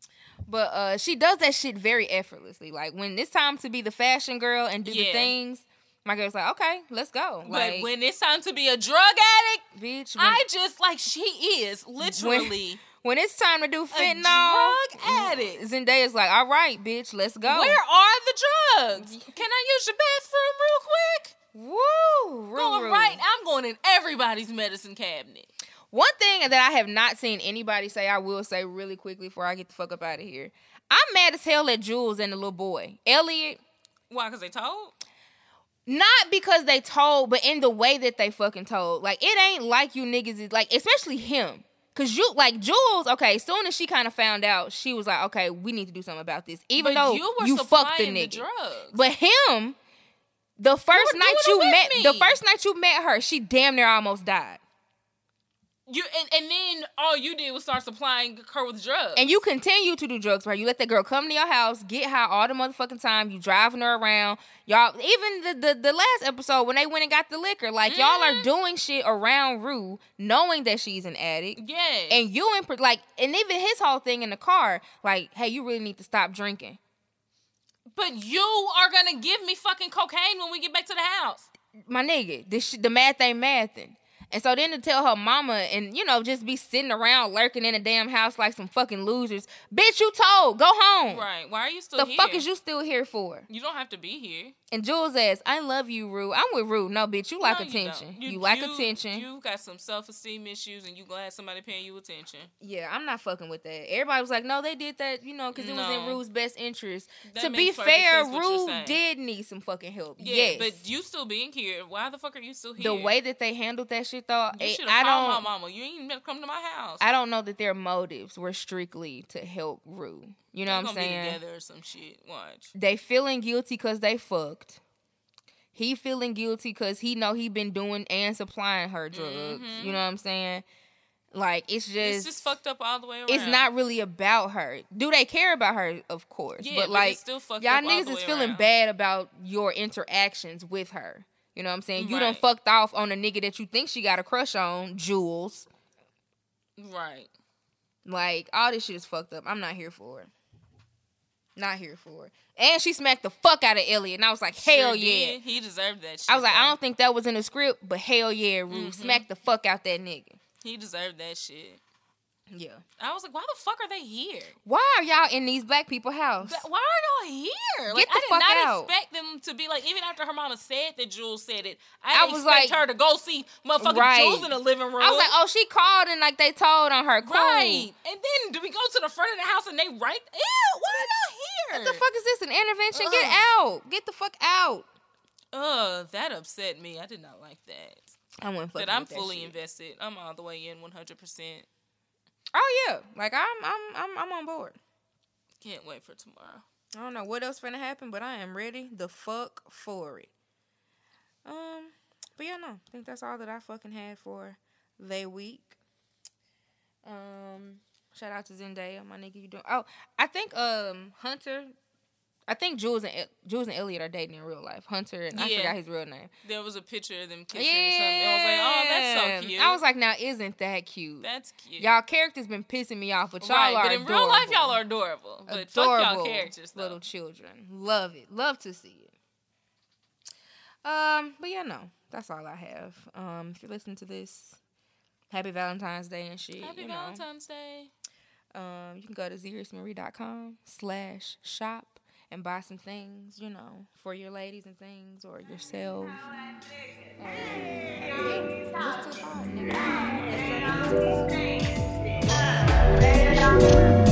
But uh, she does that shit very effortlessly. Like when it's time to be the fashion girl and do the things, my girl's like, okay, let's go. Like, but when it's time to be a drug addict, bitch, when, I just like she is literally when it's time to do a fentanyl, drug mm, addict. Zendaya's like, all right, bitch, let's go. Where are the drugs? Can I use your bathroom real quick? Woo, Going Ruru. right. I'm going in everybody's medicine cabinet. One thing that I have not seen anybody say, I will say really quickly before I get the fuck up out of here. I'm mad as hell at Jules and the little boy. Elliot, Why? Because they told. Not because they told, but in the way that they fucking told. Like, it ain't like you niggas is like, especially him. Cause you like Jules, okay, as soon as she kind of found out, she was like, okay, we need to do something about this. Even But though you were you fucked the the nigga. drugs. But him, the first night you met with the first night you met her, she damn near almost died. You and, and then all you did was start supplying her with drugs. And you continue to do drugs, right? You let that girl come to your house, get high all the motherfucking time. You driving her around. Y'all, even the, the, the last episode when they went and got the liquor, like y'all Mm-hmm. are doing shit around Rue, knowing that she's an addict. Yeah. And you per- like, and even his whole thing in the car, like, hey, you really need to stop drinking. but you are gonna give me fucking cocaine when we get back to the house. My nigga, this shit, the math ain't mathing. And so then to tell her mama and you know just be sitting around lurking in a damn house like some fucking losers, bitch, you told go home. Right. Why are you still here? The here? fuck is you still here for? You don't have to be here. And Jules says, "I love you, Rue. I'm with Rue. No, bitch, you like No, you attention. don't. You, like attention. You got some self esteem issues, and you glad somebody paying you attention. yeah, I'm not fucking with that. Everybody was like, no, they did that, you know, because it was in Rue's best interest. That to be fair, sense what you're Rue did need some fucking help. Yeah, yes, but you still being here. Why the fuck are you still here? the way that they handled that shit, though, you I don't. my mama. You ain't even come to my house. I don't know that their motives were strictly to help Rue. You know They're what I'm saying? together or some shit. Watch. They feeling guilty because they fucked. He feeling guilty because he know he been doing and supplying her drugs. Mhm. You know what I'm saying? Like it's just It's just fucked up all the way around. it's not really about her. Do they care about her? Of course. Yeah, but like still fucked y'all niggas is feeling around. bad about your interactions with her. You know what I'm saying? You done Right. fucked off on a nigga that you think she got a crush on, Jules. Right. Like all this shit is fucked up. I'm not here for it. Not here for it. And she smacked the fuck out of Elliot, and I was like, hell Sure yeah. He deserved that shit. I was like, I don't think that was in the script, but hell yeah, Rue, Mhm. smack the fuck out that nigga. He deserved that shit. Yeah. I was like, why the fuck are they here? Why are y'all in these black people house? But why are y'all here? Like, Get the I did fuck not out. expect them to be like, even after her mama said that Jules said it, I, I was expect like- her to go see motherfucking Right. Jules in the living room. I was like, oh, she called and like they told on her. Cool. right. And then do we go to the front of the house and they right? Ew, why are y'all here? What the fuck is this? An intervention? Get out. Get the fuck out. Ugh, that upset me. I did not like that. I went That I'm fully invested. I'm all the way in 100. Oh yeah, like I'm, I'm, I'm, I'm on board. Can't wait for tomorrow. I don't know what else finna happen, but I am ready the fuck for it. Um, but yeah, no, I think that's all that I fucking had for they week. Um, shout out to Zendaya, my nigga. You doing? Oh, I think um Hunter. I think Jules and Jules and Elliot are dating in real life. Hunter and I forgot his real name. There was a picture of them kissing or something. I was like, oh, that's so cute. I was like, now isn't that cute? that's cute. Y'all characters been pissing me off, but y'all right, are but in real life, adorable. y'all are adorable. But fuck adorable y'all characters, though. little children. Love it. Love to see it. Um, but yeah, no, that's all I have. Um, if you're listening to this, happy Valentine's Day and shit. Happy you know. Valentine's Day. Um, you can go to seriously.com slash shop and buy some things, you know, for your ladies and things or yourself. Um, yeah,